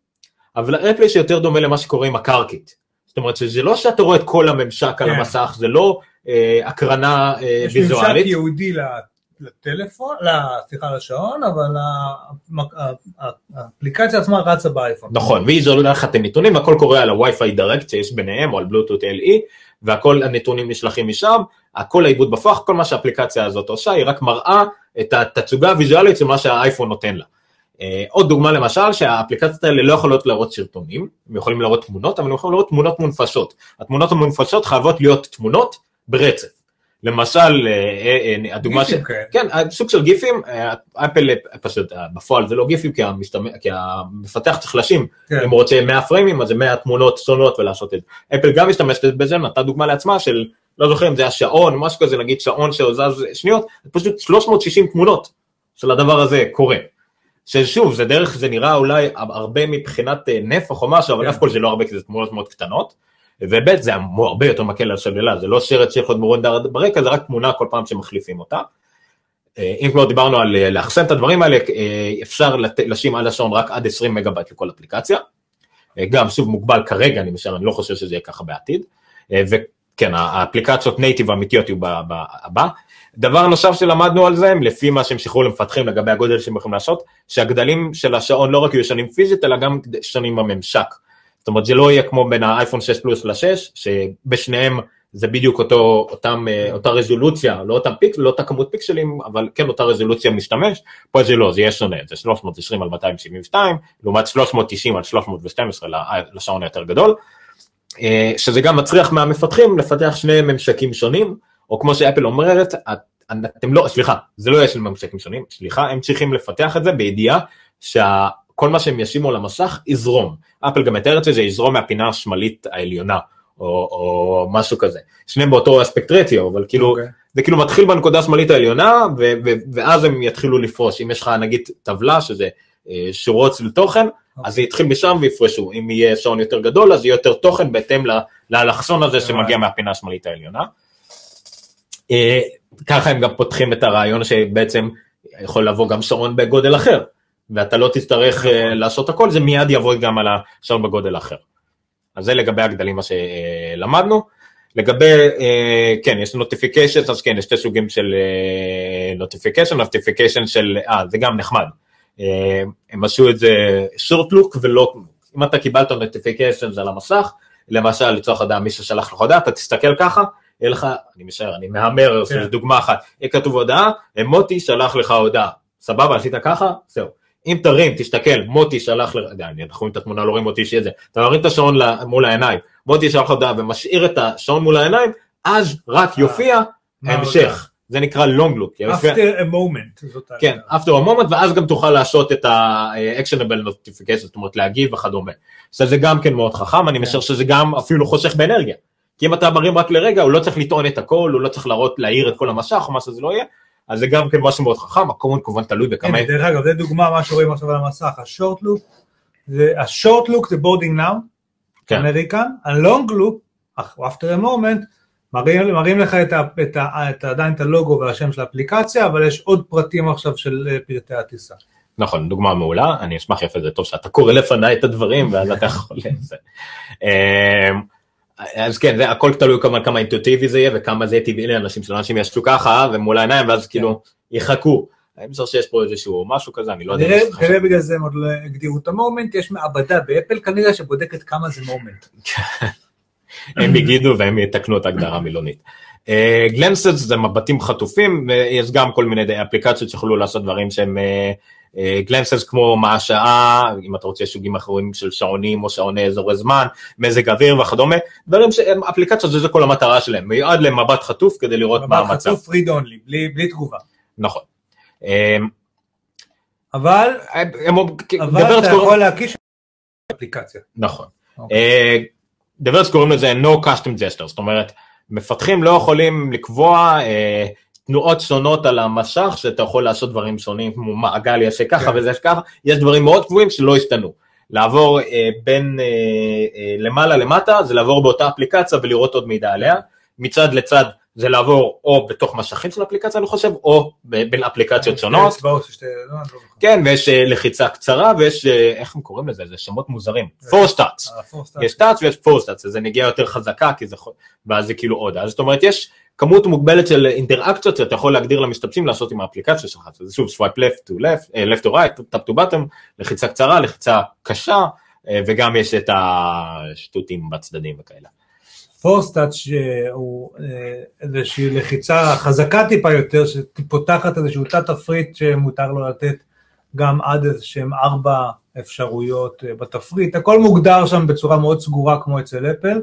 אבל האיירפליי שיותר דומה למה שקורה עם הקרקיט. זאת אומרת שזה לא שאתה רואה את כל הממשק על
כן.
המסך, זה לא אה, הקרנה אה,
יש ממשק
ויזואלית.
ייעודי ל- לטלפון, סליחה לשעון, אבל האפליקציה עצמה רצה באייפון.
נכון, והיא זולה לך את הנתונים, הכל קורה על הווי-פיי דירקט שיש ביניהם, או על בלוטות LE, והכל הנתונים נשלחים משם, הכל העיבוד בפח, כל מה שהאפליקציה הזאת עושה, היא רק מראה את התצוגה הוויזואלית של מה שהאייפון נותן לה. אה, עוד דוגמה למשל, שהאפליקציות האלה לא יכולות להראות סרטונים, הם יכולים להראות תמונות, אבל הם יכולים להראות תמונות מונפשות. התמונות המונפשות חייבות להיות תמונות ברצף. למשל, אה, אה, אה, הדוגמה
גיפים
ש...
כאלה.
כן, סוג של גיפים, אפל פשוט, בפועל זה לא גיפים, כי, המשתמ... כי המפתח צריך להשלים,
כן.
אם הוא רוצה 100 פריימים, אז זה 100 תמונות שונות ולעשות את זה. אפל גם משתמשת בזה, נתנה דוגמה לעצמה של, לא זוכר אם זה השעון, משהו כזה, נגיד שעון שזז שניות, פשוט 360 תמונות של הדבר הזה קורה. ששוב, זה דרך, זה נראה אולי הרבה מבחינת נפח או משהו, אבל
כן.
אף כל זה לא הרבה, כי זה תמונות מאוד קטנות. וב' זה הרבה יותר מקל על סוללה, זה לא שרט שיכול להיות מרונדר ברקע, זה רק תמונה כל פעם שמחליפים אותה. אה, אם כבר דיברנו על אה, לאחסן את הדברים האלה, אה, אפשר לשים על השעון רק עד 20 מגה בייט לכל אפליקציה. גם שוב מוגבל כרגע, אני משער, אני לא חושב שזה יהיה ככה בעתיד. וכן, האפליקציות נייטיב האמיתיות יהיו הבא. דבר נוסף שלמדנו על זה, לפי מה שהם שחררו למפתחים לגבי הגודל שהם יכולים לעשות, שהגדלים של השעון לא רק יהיו שונים פיזית, אלא גם שונים בממשק. זאת אומרת, זה לא יהיה כמו בין האייפון 6 פלוס ל-6, שבשניהם זה בדיוק אותו, אותם, אה, אותה רזולוציה, לא אותם פיקסל, לא אותה כמות פיקסלים, אבל כן אותה רזולוציה משתמש, פה זה לא, זה יהיה שונה, זה 320 על 272, לעומת 390 על 312 לשעון היותר גדול, אה, שזה גם מצריח מהמפתחים לפתח שני ממשקים שונים, או כמו שאפל אומרת, את- אתם לא, סליחה, זה לא של ממשקים שונים, סליחה, הם צריכים לפתח את זה בידיעה שכל מה שהם ישימו על המסך יזרום. אפל גם מתארת שזה יזרום מהפינה השמאלית העליונה, או, או משהו כזה. שניהם באותו אספקט רטיו, אבל כאילו,
אוקיי.
זה כאילו מתחיל בנקודה השמאלית העליונה, ו- ו- ואז הם יתחילו לפרוש. אם יש לך נגיד טבלה שזה אה, שורות של תוכן, אז זה יתחיל משם ויפרשו. אם יהיה שעון יותר גדול, אז יהיה יותר תוכן בהתאם לאלכסון הזה שמגיע מהפינה השמאלית העליונה. אה, ככה הם גם פותחים את הרעיון שבעצם יכול לבוא גם שעון בגודל אחר, ואתה לא תצטרך אה, לעשות הכל, זה מיד יבוא גם על השעון בגודל אחר. אז זה לגבי הגדלים מה שלמדנו. לגבי, אה, כן, יש notification, אז כן, יש שתי סוגים של notification, notification של, אה, זה גם נחמד. אה, הם עשו את זה short look ולא, אם אתה קיבלת notification על המסך, למשל לצורך הדעה מישהו שלח לך הודעה, אתה תסתכל ככה, יהיה לך, אני משער, אני מהמר,
כן.
דוגמה אחת, יהיה כתוב הודעה, אה, מוטי שלח לך הודעה, סבבה, עשית ככה, זהו. אם תרים, תסתכל, מוטי שלח די, אנחנו רואים את התמונה, לא רואים אותי שיהיה זה, אתה מרים את השעון מול העיניים, מוטי שלח הודעה ומשאיר את השעון מול העיניים, אז רק יופיע
מה
המשך. זה נקרא long look.
after a moment.
כן, after a moment, ואז גם תוכל לעשות את ה-actionable notification, זאת אומרת להגיב וכדומה. אז זה גם כן מאוד חכם, אני משער שזה גם אפילו חוסך באנרגיה. כי אם אתה מרים רק לרגע, הוא לא צריך לטעון את הכל, הוא לא צריך להראות, להאיר את כל המשך או מה שזה לא יהיה, אז זה גם כן משהו מאוד חכם, הכל כמובן תלוי בכמה...
הנה, דרך אגב, זה דוגמה מה שרואים עכשיו על המסך, ה short look, ה short look זה boarding now,
כן.
American, ה long look, after a moment, מראים, מראים לך את, ה, את, ה, את ה, עדיין את הלוגו והשם של האפליקציה, אבל יש עוד פרטים עכשיו של אה, פרטי הטיסה.
נכון, דוגמה מעולה, אני אשמח יפה, זה טוב שאתה קורא לפניי את הדברים, ואז אתה יכול... (laughs) אז כן, זה הכל תלוי כמה, כמה אינטואיטיבי זה יהיה, וכמה זה יהיה טבעי לאנשים, שלאנשים ישבו ככה, ומול העיניים, ואז כאילו יחכו. אני חושב שיש פה איזשהו משהו כזה, אני לא יודע.
כנראה בגלל זה הם עוד לא הגדירו את ה moment, יש מעבדה באפל כנראה שבודקת כמה זה moment. (laughs)
הם יגידו והם יתקנו את ההגדרה המילונית. glances זה מבטים חטופים, ויש גם כל מיני אפליקציות שיכולו לעשות דברים שהם glances כמו מה השעה, אם אתה רוצה סוגים אחרים של שעונים או שעוני אזורי זמן, מזג אוויר וכדומה, דברים שהם אפליקציות, זה כל המטרה שלהם, מיועד למבט חטוף כדי לראות מה
מבט
המצב.
חצוף read only, בלי, בלי תגובה.
נכון. אמ,
אבל,
הם-
אבל
דבר
אתה יכול להקיש אפליקציה.
נכון.
אוקיי.
אה, דבר שקוראים לזה no custom gesture, זאת אומרת, מפתחים לא יכולים לקבוע אה, תנועות שונות על המשך, שאתה יכול לעשות דברים שונים, כמו מעגל יעשה ככה
כן.
וזה ככה, יש דברים מאוד קבועים שלא השתנו. לעבור אה, בין אה, אה, למעלה למטה, זה לעבור באותה אפליקציה ולראות עוד מידע עליה, מצד לצד זה לעבור או בתוך משכים של אפליקציה, אני חושב, או בין אפליקציות שונות.
אצבעות ששתי- לא, לא.
כן, ויש אה, לחיצה קצרה, ויש, אה, איך הם קוראים לזה? זה שמות מוזרים. four stats.
אה, פורסט
יש טאץ' ויש פור סטאץ', אז זה נגיעה יותר חזקה, ואז זה כאילו עוד. אז זאת אומרת, יש כמות מוגבלת של אינטראקציות שאתה יכול להגדיר למשתמשים לעשות עם האפליקציה שלך. אז שוב, swipe left to left, אה, left to right, top to bottom, לחיצה קצרה, לחיצה קשה, אה, וגם יש את השטותים בצדדים וכאלה.
פורסטאץ' הוא אה, איזושהי לחיצה חזקה טיפה יותר, שפותחת איזשהו תת תפריט שמותר לו לתת גם עד איזה שהם ארבע אפשרויות בתפריט, הכל מוגדר שם בצורה מאוד סגורה כמו אצל אפל,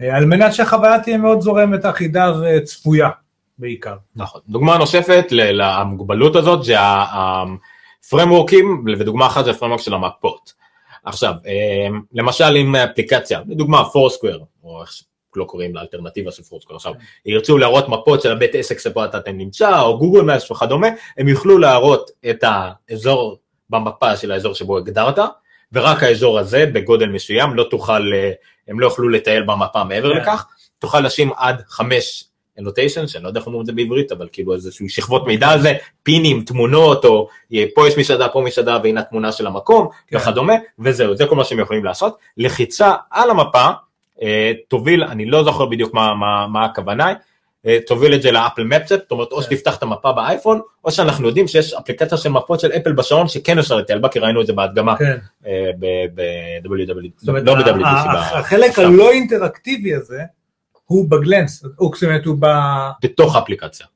על מנת שהחוויה תהיה מאוד זורמת, אחידה וצפויה בעיקר.
נכון. דוגמה נוספת למוגבלות הזאת זה הפרמורקים, ודוגמה אחת זה הפרמורק של המפות. עכשיו, אה, למשל עם אפליקציה, לדוגמה פורסקוור, או איך שלא קוראים לאלטרנטיבה של פורסקוור עכשיו, ירצו להראות מפות של הבית עסק שבו אתה נמצא, או גוגל מאפס וכדומה, הם יוכלו להראות את האזור במפה של האזור שבו הגדרת, ורק האזור הזה בגודל מסוים, לא תוכל, אה, הם לא יוכלו לטייל במפה מעבר
כן.
לכך, תוכל לשים עד חמש annotation, שאני לא יודע איך אומרים את זה בעברית, אבל כאילו איזשהו שכבות מידע על זה, פינים, תמונות, או אה, פה יש מסעדה, פה מסעדה, והנה התמונה של המקום,
כן.
וכדומה, וזהו, זה כל מה שהם יכולים לעשות. לחיצה על המפה, אה, תוביל, אני לא זוכר בדיוק מה, מה, מה הכוונה, תוביל את זה לאפל מפצ'פ, זאת אומרת, או
כן.
שתפתח את המפה באייפון, או שאנחנו יודעים שיש אפליקציה של מפות של אפל בשעון שכן אפשר לטייל בה, כי ראינו את זה בהדגמה
כן.
אה,
אומרת,
לא
ה- החלק הלא אינטראקטיבי הזה, הוא בגלנס, הוא ב-
בתוך האפליקציה.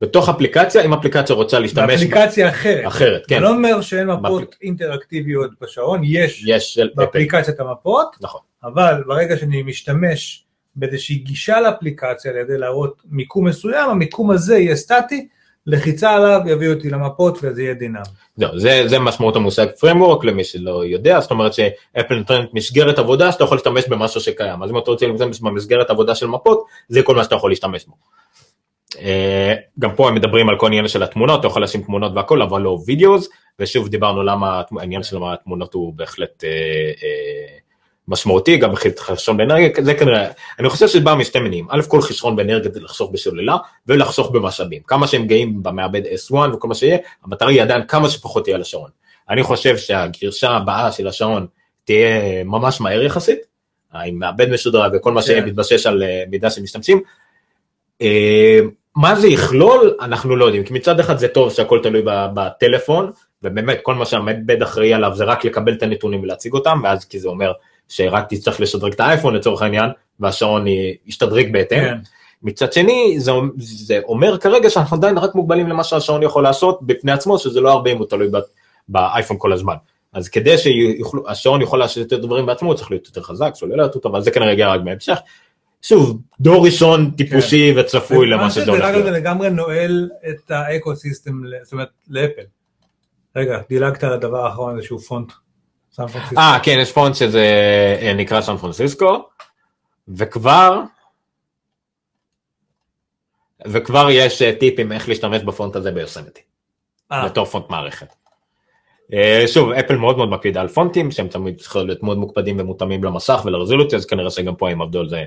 בתוך אפליקציה, אם אפליקציה רוצה להשתמש
באפליקציה אחרת.
אחרת, כן,
זה לא אומר שאין מפות
באפליק-
אינטראקטיביות בשעון, יש
יש של אפל,
באפליקציית המפות,
נכון.
אבל ברגע שאני משתמש באיזושהי גישה לאפליקציה על ידי להראות מיקום מסוים, המיקום הזה יהיה סטטי, לחיצה עליו יביא אותי למפות וזה יהיה דינמי.
זהו, זה, זה משמעות המושג framework למי שלא יודע, זאת אומרת שאפל נותנת מסגרת עבודה שאתה יכול להשתמש במשהו שקיים, אז אם אתה רוצה להשתמש במסגרת עבודה של מפות, זה כל מה שאתה יכול להשתמש בו. אה, גם פה הם מדברים על כל העניין של התמונות, אתה יכול לשים תמונות והכל, אבל לא וידאוס, ושוב דיברנו למה העניין של התמונות הוא בהחלט אה, אה, משמעותי, גם חסכון באנרגיה, זה כנראה, אני חושב שזה בא משתי מינים, א' כל חסכון באנרגיה זה לחסוך בסוללה ולחסוך במשאבים, כמה שהם גאים במעבד S1 וכל מה שיהיה, המטרה היא עדיין כמה שפחות תהיה לשעון. אני חושב שהגרשה הבאה של השעון תהיה ממש מהר יחסית, עם מעבד משודרג וכל מה
כן.
שמתבסס על אה, מידע של משתמשים. אה, מה זה יכלול, אנחנו לא יודעים, כי מצד אחד זה טוב שהכל תלוי בטלפון, ובאמת כל מה שהמעבד אחראי עליו זה רק לקבל את הנתונים ולהציג אותם, ואז כי זה אומר שרק תצטרך לשדרג את האייפון לצורך העניין, והשעון ישתדרג בהתאם.
כן.
מצד שני, זה, זה אומר כרגע שאנחנו עדיין רק מוגבלים למה שהשעון יכול לעשות בפני עצמו, שזה לא הרבה אם הוא תלוי באייפון כל הזמן. אז כדי שהשעון יכול לעשות יותר דברים בעצמו, הוא צריך להיות יותר חזק, סוללת אותו, אבל זה כנראה יגיע רק בהמשך. שוב, דור ראשון טיפוסי וצפוי למה
מה
שזה הולך להיות.
זה לגמרי נועל את ה ecosystem, זאת אומרת, לאפל. רגע, דילגת על הדבר האחרון, איזשהו פונט.
אה, כן, יש פונט שזה אה, נקרא סן פרנסיסקו, וכבר, וכבר יש אה, טיפים איך להשתמש בפונט הזה ביוסמיטי.
אה,
בתור פונט מערכת. שוב, אפל מאוד מאוד מקפידה על פונטים, שהם תמיד צריכים להיות מאוד מוקפדים ומותאמים למסך ולרזולוציה, אז כנראה שגם פה הם עבדו על זה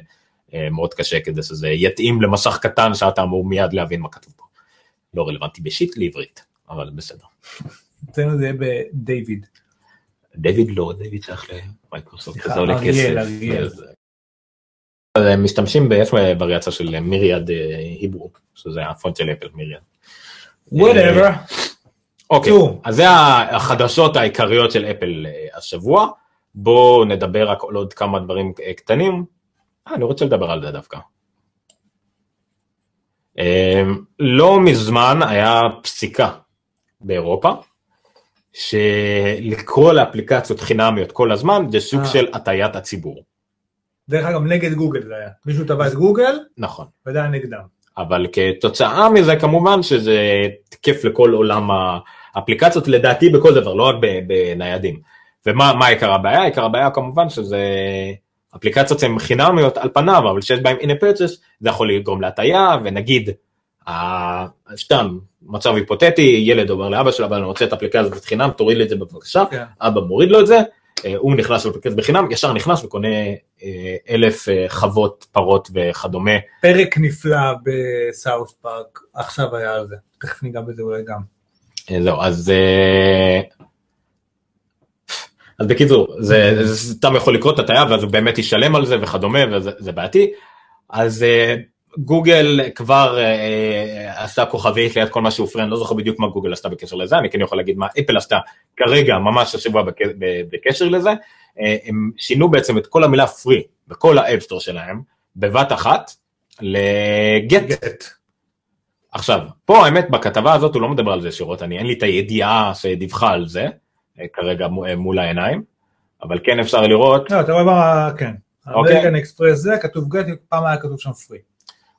מאוד קשה כדי שזה יתאים למסך קטן שאתה אמור מיד להבין מה כתוב פה. לא רלוונטי ב shit לעברית, אבל בסדר.
אצלנו זה יהיה בדיוויד.
דיוויד לא, דיוויד שייך למייקרוסופט, זה עולה כסף. אז- הם משתמשים באיזה וריאציה של Myriad אה, Hebrew, שזה הפונט של אפל Myriad.
Whatever.
אוקיי,
טוב.
אז זה החדשות העיקריות של אפל אה, השבוע. בואו נדבר רק על עוד כמה דברים אה, קטנים. אה, אני רוצה לדבר על זה דווקא. אה, לא מזמן היה פסיקה באירופה, שלקרוא לאפליקציות חינמיות כל הזמן זה סוג
אה.
של הטיית הציבור.
דרך אגב, נגד גוגל זה היה. מישהו תבע את גוגל,
נכון.
וזה היה נגדם.
אבל כתוצאה מזה כמובן שזה תקף לכל עולם האפליקציות לדעתי בכל דבר לא רק בניידים. ומה מה עיקר הבעיה? עיקר הבעיה כמובן שזה אפליקציות הן חינמיות על פניו אבל שיש בהן הנה פרצ'ס זה יכול לגרום להטעיה ונגיד סתם מצב היפותטי ילד אומר לאבא שלו אבל אני רוצה את האפליקציה הזאת חינם תוריד לי את זה בבקשה
כן.
אבא מוריד לו את זה אה, הוא נכנס לאפליקציה בחינם ישר נכנס וקונה אה, אלף אה, חוות פרות וכדומה
פרק נפלא בסאוף פארק, עכשיו היה על זה. תכף ניגע בזה אולי גם.
זהו, אז... אז בקיצור, זה סתם יכול לקרות הטעיה ואז הוא באמת ישלם על זה וכדומה וזה זה בעייתי. אז גוגל כבר אה, עשתה כוכבית ליד כל מה שהוא free, לא זוכר בדיוק מה גוגל עשתה בקשר לזה, אני כן יכול להגיד מה אפל עשתה כרגע, ממש השבוע בק- בקשר לזה. אה, הם שינו בעצם את כל המילה free בכל ה App Store שלהם בבת אחת לגט.
גט.
עכשיו, פה האמת בכתבה הזאת הוא לא מדבר על זה ישירות, אני אין לי את הידיעה שדיווחה על זה אה, כרגע אה, מול העיניים, אבל כן אפשר לראות,
לא, אתה רואה מה, כן.
אוקיי.
אמריקן אקספרס זה, כתוב גט, פעם היה כתוב שם פרי.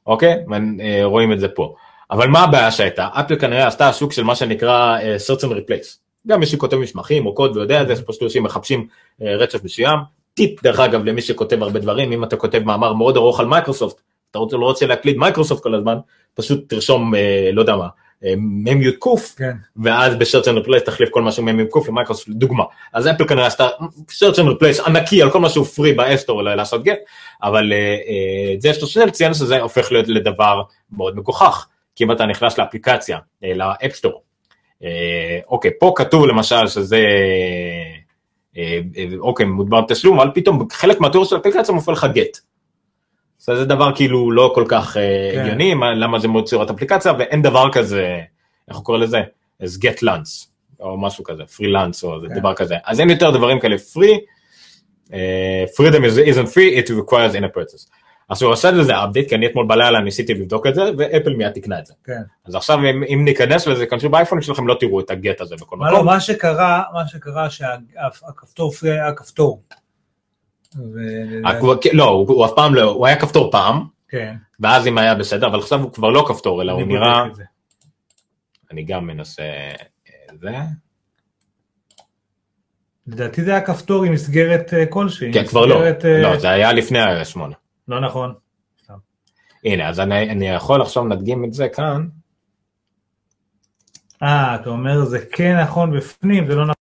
אוקיי? אה, רואים את זה פה. אבל מה הבעיה שהייתה? אפל כנראה עשתה שוק של מה שנקרא אה, search and replace. גם מי שכותב מסמכים או קוד ויודע את זה, פשוט אנשים מחפשים אה, רצף מסוים. טיפ דרך אגב למי שכותב הרבה דברים, אם אתה כותב מאמר מאוד ארוך על מייקרוסופט, אתה רוצה, לא רוצה להקליד מייקרוסופט כל הזמן, פשוט תרשום, אה, לא יודע מה, מ"ם י"ק,
כן.
ואז ב-search and replace תחליף כל מ"ם י"ק למייקרוסופט, דוגמה. אז אפל כנראה עשתה search and replace ענקי על כל מה שהוא free ב App Store לעשות get, אבל אה, אה, זה יש לו ציין שזה הופך להיות לדבר מאוד מגוחך, כי אם אתה נכנס לאפליקציה, אה, ל App Store, אה, אוקיי, פה כתוב למשל שזה, אה, אה, אוקיי, מדובר בתשלום, אבל פתאום חלק מהתיאור של האפליקציה מופיע לך גט. אז זה דבר כאילו לא כל כך אה,
כן.
הגיוני, מה- למה זה מאוד צורת אפליקציה, ואין דבר כזה, איך הוא קורא לזה? אז get lunch, או משהו כזה, פרילנס, או
כן.
דבר כזה. אז אין יותר דברים כאלה free, אה, freedom is- isn't free, it requires in a purchase. אז הוא עשה לזה update, כי אני אתמול בלילה ניסיתי לבדוק את זה, ואפל מיד תקנה את זה.
כן.
אז עכשיו אם, אם ניכנס לזה, כנסו באייפון שלכם, לא תראו את הגט הזה בכל
מה לא,
מקום.
מה שקרה, מה שקרה שהכפתור פרי היה כפתור. ו-
הכ- לא, הוא, אף פעם לא, הוא היה כפתור פעם,
כן.
ואז אם היה בסדר, אבל עכשיו הוא כבר לא כפתור, אלא הוא נראה. אני גם מנסה אה, זה,
לדעתי זה היה כפתור עם מסגרת אה, כלשהי.
כן, כבר לא,
אה,
לא, זה היה לפני ה 8.
לא נכון.
הנה, אז אני, אני יכול עכשיו נדגים את זה כאן,
אה, אתה אומר זה כן נכון בפנים, זה לא נכון.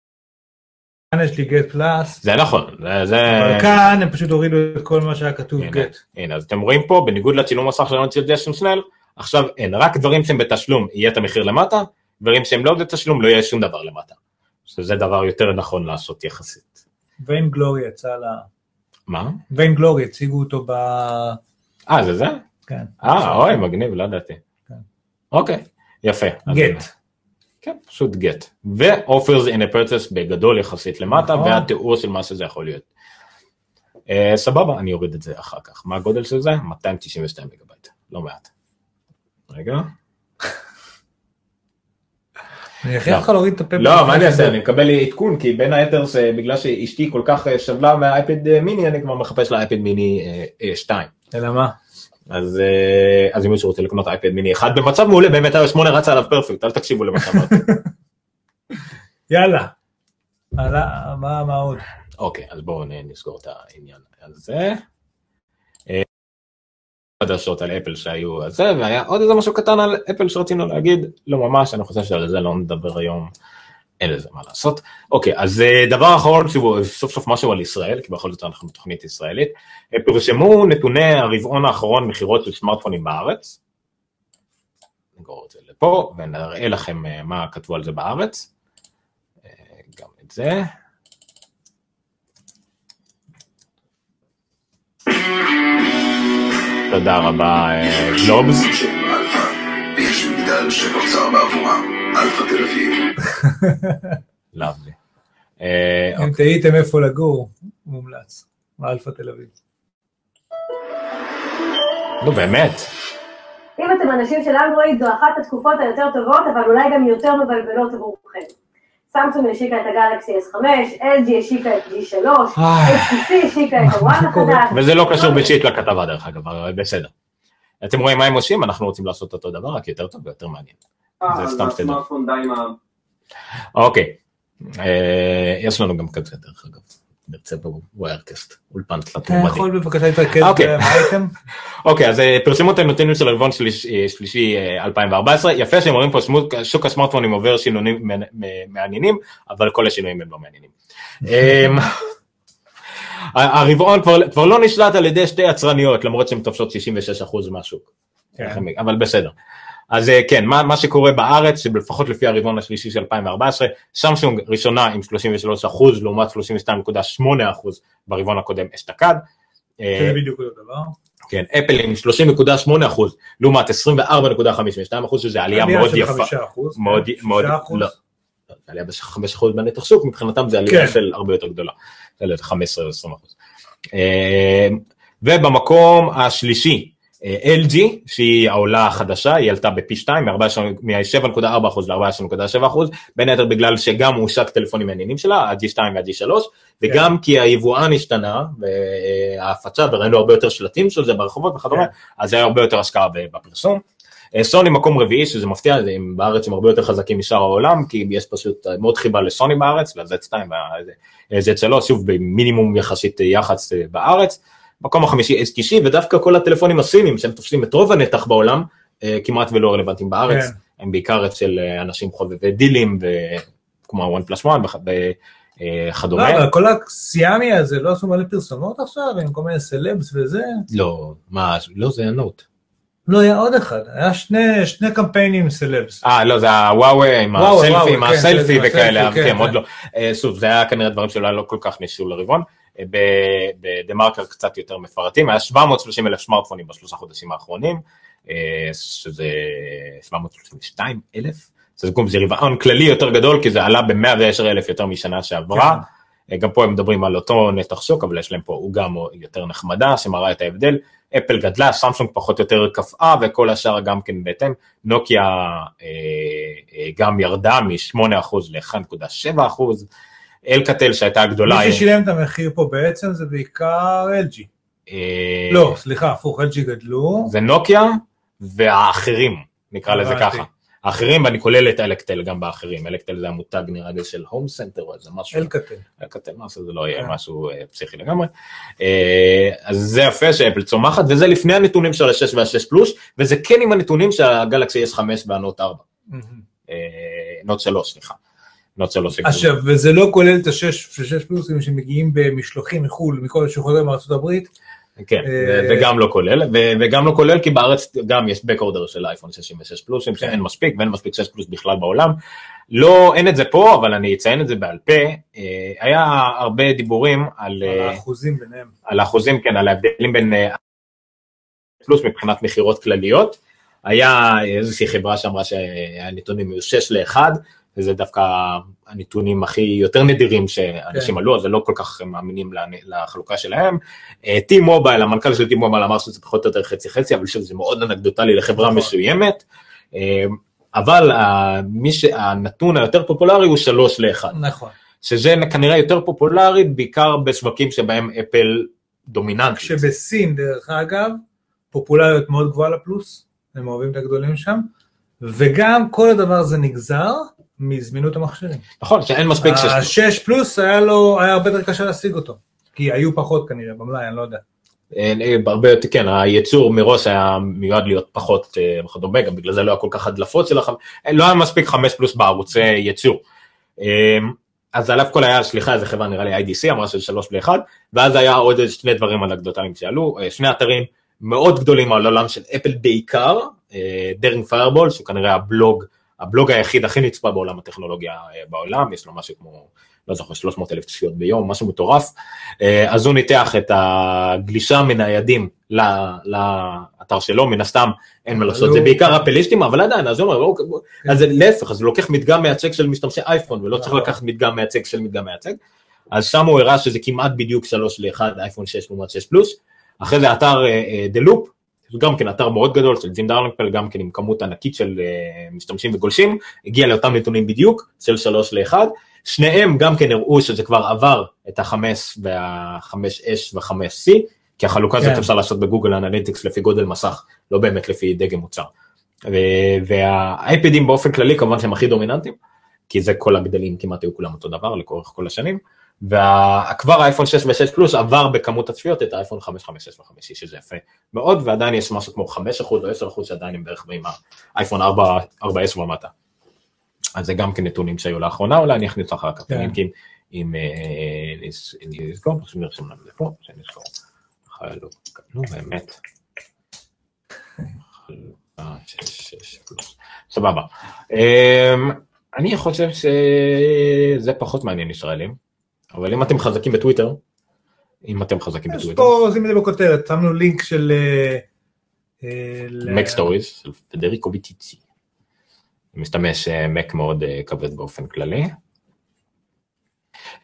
כאן יש לי גט פלאס,
זה נכון, זה.
אבל כאן הם פשוט הורידו את כל מה שהיה כתוב גט.
הנה, אז אתם רואים פה, בניגוד לצילום מסך שלנו של ג'סון שנל, עכשיו אין, רק דברים שהם בתשלום יהיה את המחיר למטה, דברים שהם לא בתשלום לא יהיה שום דבר למטה. שזה דבר יותר נכון לעשות יחסית.
ויין גלורי יצא ל...
מה?
ויין גלורי הציגו אותו ב...
אה, זה זה?
כן.
אה, אוי, מגניב, לא ידעתי.
כן.
אוקיי, יפה. אז
גט.
כן, פשוט גט. ו-offers in a purchase בגדול יחסית למטה,
נכון.
והתיאור של מה שזה יכול להיות. אה, סבבה, אני אוריד את זה אחר כך. מה הגודל של זה? 292 מגבייט, לא מעט. רגע. (laughs)
אני אכריח אותך להוריד את הפה.
לא, מה אני אעשה? אני מקבל עדכון, כי בין היתר, שבגלל שאשתי כל כך אה, שבלה מהאייפד אה, מיני, אני כבר מחפש לאייפד מיני 2.
אלא מה?
אז אה, אז אם מישהו רוצה לקנות אייפד מיני אחד במצב מעולה, באמת iOS 8 רצה עליו פרפקט, אל תקשיבו למה שאמרתי. (laughs)
יאללה. הלאה, מה מה עוד?
אוקיי, אז בואו נסגור את העניין הזה. אה, חדשות על אפל שהיו על זה, והיה עוד איזה משהו קטן על אפל שרצינו להגיד, לא ממש, אני חושב שעל זה לא נדבר היום, אין לזה מה לעשות. אוקיי, אז אה, דבר אחרון שהוא סוף סוף משהו על ישראל, כי בכל זאת אנחנו בתוכנית ישראלית, אה, פרסמו נתוני הרבעון האחרון מכירות של סמארטפונים בארץ. נגרור את זה לפה ונראה לכם אה, מה כתבו על זה בארץ. אה, גם את זה. תודה רבה, אה, גלובס.
ויש מגדל שנוצר בעבורם, אלפא תל אביב.
lovely. אה,
אם תהיתם איפה לגור, מומלץ. באלפא תל אביב.
נו באמת,
אם אתם אנשים של אנדרואיד, זו אחת התקופות היותר טובות, אבל אולי גם יותר מבלבלות עבורכם. סמסונג השיקה את הגלקסי S5, LG השיקה את G3,
איי.
HTC השיקה את ה One החדש.
וזה לא קשור בשיט לכתבה דרך אגב, אבל בסדר. אתם רואים מה הם עושים, אנחנו רוצים לעשות אותו דבר, רק יותר טוב ויותר מעניין. זה סתם שתדע. אוקיי, אה, יש לנו גם כזה דרך אגב, נרצה בוויירקסט, אולפן תלת
אתה
מועמדי.
יכול בבקשה להתרכז
אוקיי.
באייטם?
אוקיי, אז אה, פרסמו את הנתונים של הרבעון שליש- אה, שלישי אה, 2014, יפה שהם אומרים פה שוק הסמארטפונים עובר שינויים מעניינים, אבל כל השינויים הם לא מעניינים. אמ, הרבעון כבר, לא נשלט על ידי שתי יצרניות, למרות שהן תופסות 66% מהשוק,
כן.
אבל בסדר. אז אה, כן, מה, מה שקורה בארץ, שלפחות לפי הרבעון השלישי של 2014, סמסונג ראשונה עם 33% לעומת 32.8% ברבעון הקודם אשתקד. אה,
זה בדיוק אותו דבר.
כן, אפל עם 30.8 אחוז, לעומת 24.52 אחוז, שזה עלייה מאוד
של
יפה.
חמישה אחוז,
מאוד,
כן,
מאוד,
שישה אחוז.
לא. זה עלייה ב-5 אחוז בנתח שוק, מבחינתם זה עלייה
כן.
של הרבה יותר גדולה. זה 15 או 20 אחוז. אה, ובמקום השלישי, LG, שהיא העולה החדשה, היא עלתה בפי 2, מ-7.4% ל-14.7%, בין היתר בגלל שגם הושק טלפונים מעניינים שלה, ה-G2 וה-G3, וגם כי היבואן השתנה, וההפצה, וראינו הרבה יותר שלטים של זה ברחובות וכדומה, אז היה הרבה יותר השקעה בפרסום. אה, סוני מקום רביעי, שזה מפתיע, הם בארץ הם הרבה יותר חזקים משאר העולם, כי יש פשוט מאוד חיבה לסוני בארץ, ל-Z2 וה-Z3, שוב במינימום יחסית יח"צ אה, בארץ. מקום החמישי HTC, ודווקא כל הטלפונים הסינים שהם תופסים את רוב הנתח בעולם, אה, כמעט ולא רלוונטיים בארץ,
כן.
הם בעיקר אצל אנשים חובבי דילים, כמו ה-one plus one וכדומה.
לא, אבל כל הסיאמי הזה, לא עשו מלא פרסומות עכשיו, עם כל מיני סלבס וזה?
לא, מה, לא זה הנוט.
לא, היה עוד אחד, היה שני, שני קמפיינים סלבס.
אה, לא, זה הוואוי עם הסלפי, עם
כן,
הסלפי וכאלה,
הסלפי,
כן,
כן,
עוד
כן.
לא. אה, שוב, זה היה כנראה דברים שאולי לא כל כך ניסו לרבעון. אה, בדה מרקר קצת יותר מפרטים, היה 730 אלף סמארטפונים בשלושה חודשים האחרונים, אה, שזה 732 אלף, זה זה רבעון כללי יותר גדול, כי זה עלה ב-110 אלף יותר משנה שעברה. אה, גם פה הם מדברים על אותו נתח שוק, אבל יש להם פה עוגה יותר נחמדה, שמראה את ההבדל. אפל גדלה, סמסונג פחות או יותר קפאה, וכל השאר גם כן בהתאם. נוקיה אה, אה, גם ירדה מ-8% ל-1.7%. אלקטל שהייתה הגדולה,
מי ששילם את המחיר פה בעצם זה בעיקר LG.
אה,
לא, סליחה, הפוך, LG גדלו.
זה נוקיה והאחרים, נקרא לזה. ככה. האחרים, ואני כולל את אלקטל גם באחרים. אלקטל זה המותג נראה לי של הום סנטר או איזה משהו.
אלקטל.
אלקטל, מה זה לא יהיה
כן.
משהו אה, פסיכי לגמרי. אה, אז זה יפה שאפל צומחת, וזה לפני הנתונים של ה-6 וה-6 פלוס, וזה כן עם הנתונים של הגלקסי S5 והנוט 4. אה, נוט 3, סליחה. נוט 3.
עכשיו, וזה לא כולל את השש שש פלוסים שמגיעים במשלוחים מחו"ל, מכל שחוזר מארצות הברית.
כן,
אה,
וגם לא כולל, וגם לא כולל כי בארץ גם יש back order של אייפון 66 פלוסים שאין מספיק ואין מספיק 6 פלוס בכלל בעולם. לא, אין את זה פה, אבל אני אציין את זה בעל פה. אה, היה הרבה דיבורים על,
על
אה,
האחוזים ביניהם.
על האחוזים, כן, על ההבדלים בין פלוס מבחינת מכירות כלליות. היה איזושהי חברה שאמרה שהנתונים היו 6 ל-1, וזה דווקא הנתונים הכי יותר נדירים שאנשים
כן.
עלו, אז לא כל כך מאמינים לחלוקה שלהם. טי מובייל, המנכ"ל של טי מובייל אמר שזה פחות או יותר חצי חצי, אבל שוב זה מאוד אנקדוטלי לחברה
נכון.
מסוימת. אה, אבל ה- מי ש- הנתון היותר פופולרי הוא 3 ל-1.
נכון.
שזה כנראה יותר פופולרי בעיקר בשווקים שבהם אפל דומיננטית.
שבסין, דרך אגב, פופולריות מאוד גבוהה לפלוס, הם אוהבים את הגדולים שם, וגם כל הדבר הזה נגזר מזמינות המכשירים.
נכון, שאין מספיק שש.
השש פלוס היה לו, היה הרבה יותר קשה להשיג אותו, כי היו פחות כנראה במלאי, אני לא יודע.
אה, אה, הרבה יותר, כן, הייצור מראש היה מיועד להיות פחות אה, וכדומה, גם בגלל זה לא היה כל כך הדלפות של החמש, לא היה מספיק חמש פלוס בערוצי ייצור. אה, אז על אף כל היה, סליחה, איזה חברה נראה לי IDC, אמרה שזה שלוש לאחד, ואז היה עוד שני דברים אנקדוטליים שעלו, אה, שני אתרים מאוד גדולים על העולם של אפל בעיקר, Daring Fireball, שהוא כנראה הבלוג, הבלוג היחיד הכי נצפה בעולם הטכנולוגיה אה, בעולם, יש לו משהו כמו, לא זוכר, 300 אלף צפיות ביום, משהו מטורף, אה, אז הוא ניתח את הגלישה מניידים לאתר שלו, מן הסתם אין מה לעשות, זה בעיקר אפליסטים, אבל עדיין, אז הוא אומר, "אוקיי, בוא- אז להפך, אז הוא לוקח מדגם מייצג של משתמשי אייפון, ולא צריך
נכון.
לקחת מדגם מייצג של מדגם מייצג, אז שם הוא הראה שזה כמעט בדיוק 3 ל-1, אייפון 6 לעומת 6 פלוס, אחרי זה אתר דה לופ, זה גם כן אתר מאוד גדול של ג'ים דרלנפל, גם כן עם כמות ענקית של אה, משתמשים וגולשים, הגיע לאותם נתונים בדיוק, של 3 ל-1, שניהם גם כן הראו שזה כבר עבר את החמש והחמש S וחמש C, כי החלוקה הזאת
כן.
אפשר לעשות ב Google Analytics לפי גודל מסך, לא באמת לפי דגם מוצר. והאייפדים באופן כללי כמובן שהם הכי דומיננטיים, כי זה כל הגדלים כמעט היו כולם אותו דבר לאורך כל השנים, וכבר האייפון 6 ו-6 פלוס עבר בכמות הצפיות את האייפון 5, 5, 6 ו-5, שזה יפה מאוד, ועדיין יש משהו כמו 5% או 10% שעדיין הם בערך עם האייפון 4, 4S ומטה. אז זה גם כן נתונים שהיו לאחרונה, אולי אני אכניס אחר כך,
כן.
לינקים עם, אה, נס- נזכור, פשוט נרשום לנו לפה, שנזכור. חלוקה, נו באמת. סבבה. אמ, אני חושב שזה פחות מעניין ישראלים, אבל אם אתם חזקים בטוויטר, אם אתם חזקים
יש
בטוויטר,
פה, שים את זה בכותרת, שמנו לינק של... אה, אה,
Mac Stories של פדריקו ויטיצ'י. משתמש אה, מק מאוד אה, כבד באופן כללי.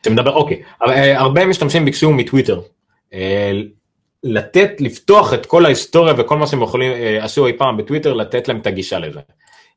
שמדבר, אוקיי, אה, הרבה משתמשים ביקשו מטוויטר אה, לתת, לפתוח את כל ההיסטוריה וכל מה שהם יכולים, אה, עשו אי פעם בטוויטר, לתת להם את הגישה לזה.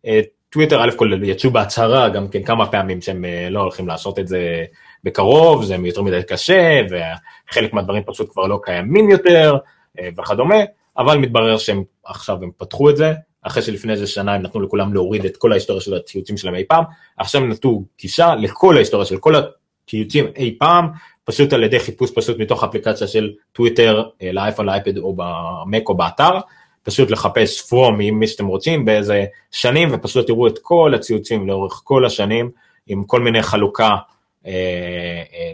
אה, טוויטר, א' כל יצאו בהצהרה גם כן כמה פעמים שהם אה, לא הולכים לעשות את זה בקרוב, זה יותר מדי קשה, וחלק מהדברים פשוט כבר לא קיימים יותר, אה, וכדומה, אבל מתברר שהם עכשיו הם פתחו את זה, אחרי שלפני איזה שנה הם נתנו לכולם להוריד את כל ההיסטוריה של הציוצים שלהם אי פעם, עכשיו הם נתנו גישה לכל ההיסטוריה של כל הציוצים אי פעם, פשוט על ידי חיפוש פשוט מתוך אפליקציה של טוויטר אה, לאייפון, לאייפד או במק או באתר, פשוט לחפש פרום עם מי שאתם רוצים באיזה שנים ופשוט תראו את כל הציוצים לאורך כל השנים עם כל מיני חלוקה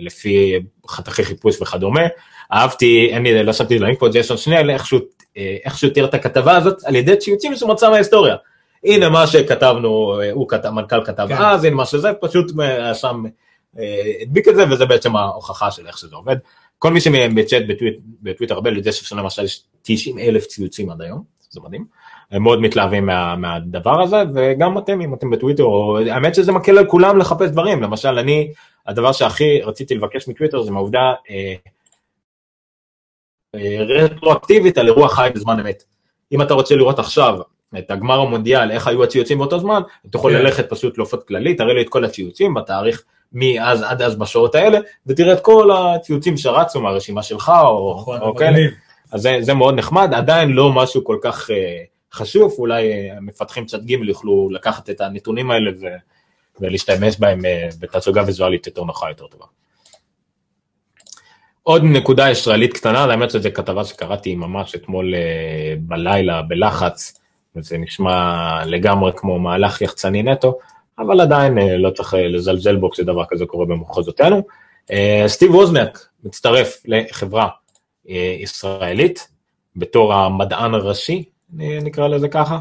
לפי חתכי חיפוש וכדומה. אהבתי, אין לי, לא שמתי לינק פה, ג'ייסון שניאל, איכשהו, אה, איכשהו תיאר את הכתבה הזאת על ידי ציוצים שהוא מצא מההיסטוריה. הנה מה שכתבנו, אה, הוא כתב, המנכ"ל כתב
כן.
אז, הנה מה שזה, פשוט אה, שם אה, הדביק את זה, וזה בעצם ההוכחה של איך שזה עובד. כל מי שבצ'אט בטוויט- בטוויטר הרבה, לג'ייסון למשל יש 90 אלף ציוצים עד היום, זה מדהים. הם מאוד מתלהבים מה, מהדבר הזה, וגם אתם, אם אתם בטוויטר, או, האמת שזה מקל על כולם לחפש דברים, למשל אני, הדבר שהכי רציתי לבקש מטוויטר זה מהעובדה אה, אה, רטרואקטיבית על אירוע חי בזמן אמת. אם אתה רוצה לראות עכשיו את הגמר המונדיאל, איך היו הציוצים באותו זמן, אתה יכול
כן.
ללכת פשוט לעופות כללי, תראה לי את כל הציוצים בתאריך מאז עד אז בשעות האלה, ותראה את כל הציוצים שרצו מהרשימה שלך, או,
נכון,
או כאלה. אז זה, זה מאוד נחמד, עדיין לא משהו כל כך אה, חשוב, אולי אה, המפתחים צד ג' יוכלו לקחת את הנתונים האלה ו, ולהשתמש בהם אה, בתצוגה ויזואלית יותר נוחה, יותר טובה. עוד נקודה ישראלית קטנה, האמת שזו כתבה שקראתי ממש אתמול אה, בלילה בלחץ, וזה נשמע לגמרי כמו מהלך יחצני נטו, אבל עדיין לא צריך לזלזל בו כשדבר כזה קורה במחוזותינו. סטיב ווזניאק מצטרף לחברה ישראלית בתור המדען הראשי, נקרא לזה ככה,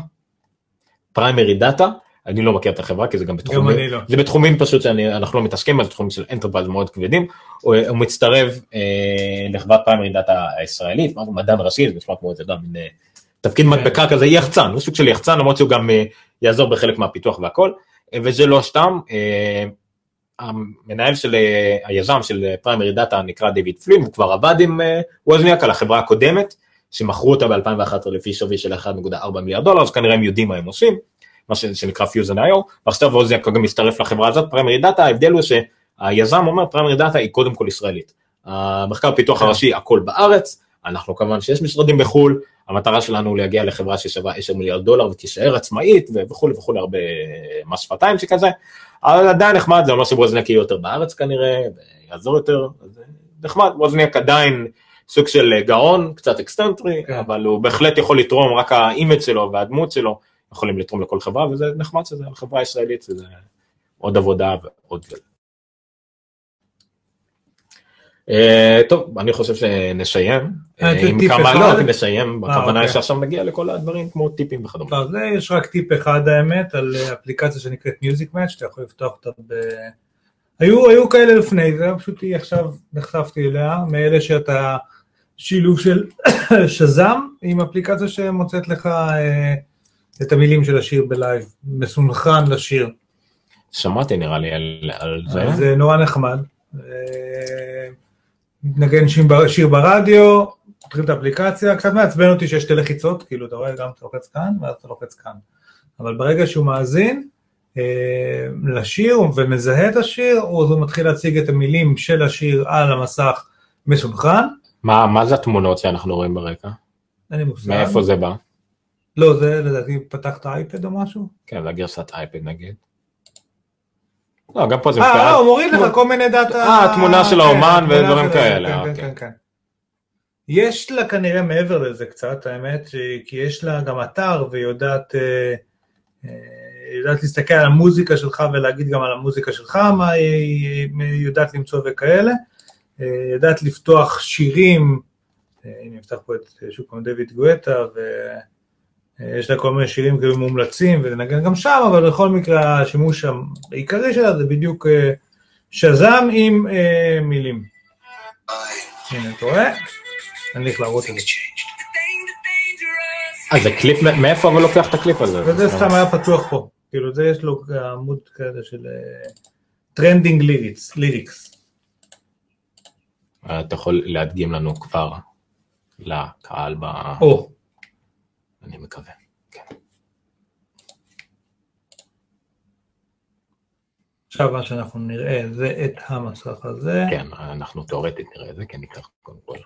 Primary Data, אני לא מכיר את החברה כי זה גם בתחומים,
אני לא.
זה בתחומים פשוט שאנחנו לא מתעסקים, אבל זה תחומים של enterprise מאוד כבדים, הוא, הוא מצטרף אה, לחברת Primary Data הישראלית, מדען ראשי, זה נשמע כמו איזה גם מין אה, תפקיד מדבקה כזה, יחצן, הוא סוג של יחצן, למרות שהוא גם אה, יעזור בחלק מהפיתוח והכל, אה, וזה לא סתם, אה, המנהל של אה, היזם של Primary Data נקרא דיוויד פלין, הוא כבר עבד עם אה, ווזניאק על החברה הקודמת, שמכרו אותה ב-2011 לפי שווי של 1.4 מיליארד דולר, אז כנראה הם יודעים מה הם עושים, מה ש- שנקרא Fusion-io, ועכשיו ווזניאק גם מצטרף לחברה הזאת, Primary Data, ההבדל הוא שהיזם אומר Primary Data היא קודם כל ישראלית. המחקר פיתוח הראשי הכל בארץ, אנחנו כמובן שיש משרדים בחו"ל, המטרה שלנו להגיע לחברה ששווה 10 מיליארד דולר ותישאר עצמאית וכולי וכולי, הרבה מס שפתיים שכזה, אבל עדיין נחמד, זה אומר שווזניאק יהיה יותר בארץ כנראה, ויעזור יותר, אז זה נחמד, ווזניאק עדיין סוג של גאון, קצת אקסצנטרי,
כן.
אבל הוא בהחלט יכול לתרום, רק ה image שלו והדמות שלו יכולים לתרום לכל חברה, וזה נחמד שזה על חברה ישראלית, זה עוד עבודה ועוד... אה, טוב, אני חושב שנסיים,
אה,
אה, עם כמה,
אחד?
לא, נסיים, בכוונה
אוקיי.
שעכשיו נגיע לכל הדברים כמו טיפים וכדומה.
לא, זה יש רק טיפ אחד האמת, על אה, אפליקציה שנקראת Musixmatch, שאתה יכול לפתוח אותה ב... היו, היו כאלה לפני זה, פשוט היא עכשיו נחשפתי אליה, מאלה שאתה שילוב של (coughs) שזם עם אפליקציה שמוצאת לך אה, את המילים של השיר בלייב, מסונכרן לשיר.
שמעתי נראה לי על, על זה.
זה נורא נחמד. אה, נגן שיר ברדיו, פותחים את האפליקציה, קצת מעצבן אותי שיש שתי לחיצות, כאילו אתה רואה גם אתה לוחץ כאן ואז אתה לוחץ כאן. אבל ברגע שהוא מאזין אה, לשיר ומזהה את השיר, הוא מתחיל להציג את המילים של השיר על המסך מסונכרן.
מה, מה זה התמונות שאנחנו רואים ברקע?
אין לי מושג.
מאיפה זה בא?
לא, זה לדעתי פתחת אייפד או משהו?
כן, זה הגרסת אייפד נגיד. לא, גם פה זה
אה,
מופיע-
לא, הוא מוריד לך כל מיני דאטה.
אה, תמונה של האומן
כן, תמונה
ודברים כאלה,
כן, כן,
אוקיי.
יש לה כנראה מעבר לזה קצת, האמת, ש- כי יש לה גם אתר והיא יודעת, אה, אה, יודעת להסתכל על המוזיקה שלך ולהגיד גם על המוזיקה שלך, מה היא יודעת למצוא וכאלה. אה, יודעת לפתוח שירים, אה, הנה נפתח פה את אה, שוב פעם דויד גואטה, ויש לה כל מיני שירים כאילו מומלצים ולנגן גם שם, אבל בכל מקרה השימוש העיקרי שלה זה בדיוק שזם עם מילים. הנה, אתה רואה? אני הולך להראות את זה.
אה, זה קליפ, מאיפה אבל לוקח את הקליפ הזה?
וזה סתם היה פתוח פה. כאילו זה יש לו עמוד כזה של trending lyrics.
אה, אתה יכול להדגים לנו כבר. לקהל ב...
או,
אני מקווה. כן.
עכשיו מה שאנחנו נראה זה את המסך הזה.
כן, אנחנו תאורטית נראה את זה, כן ניקח קודם כל.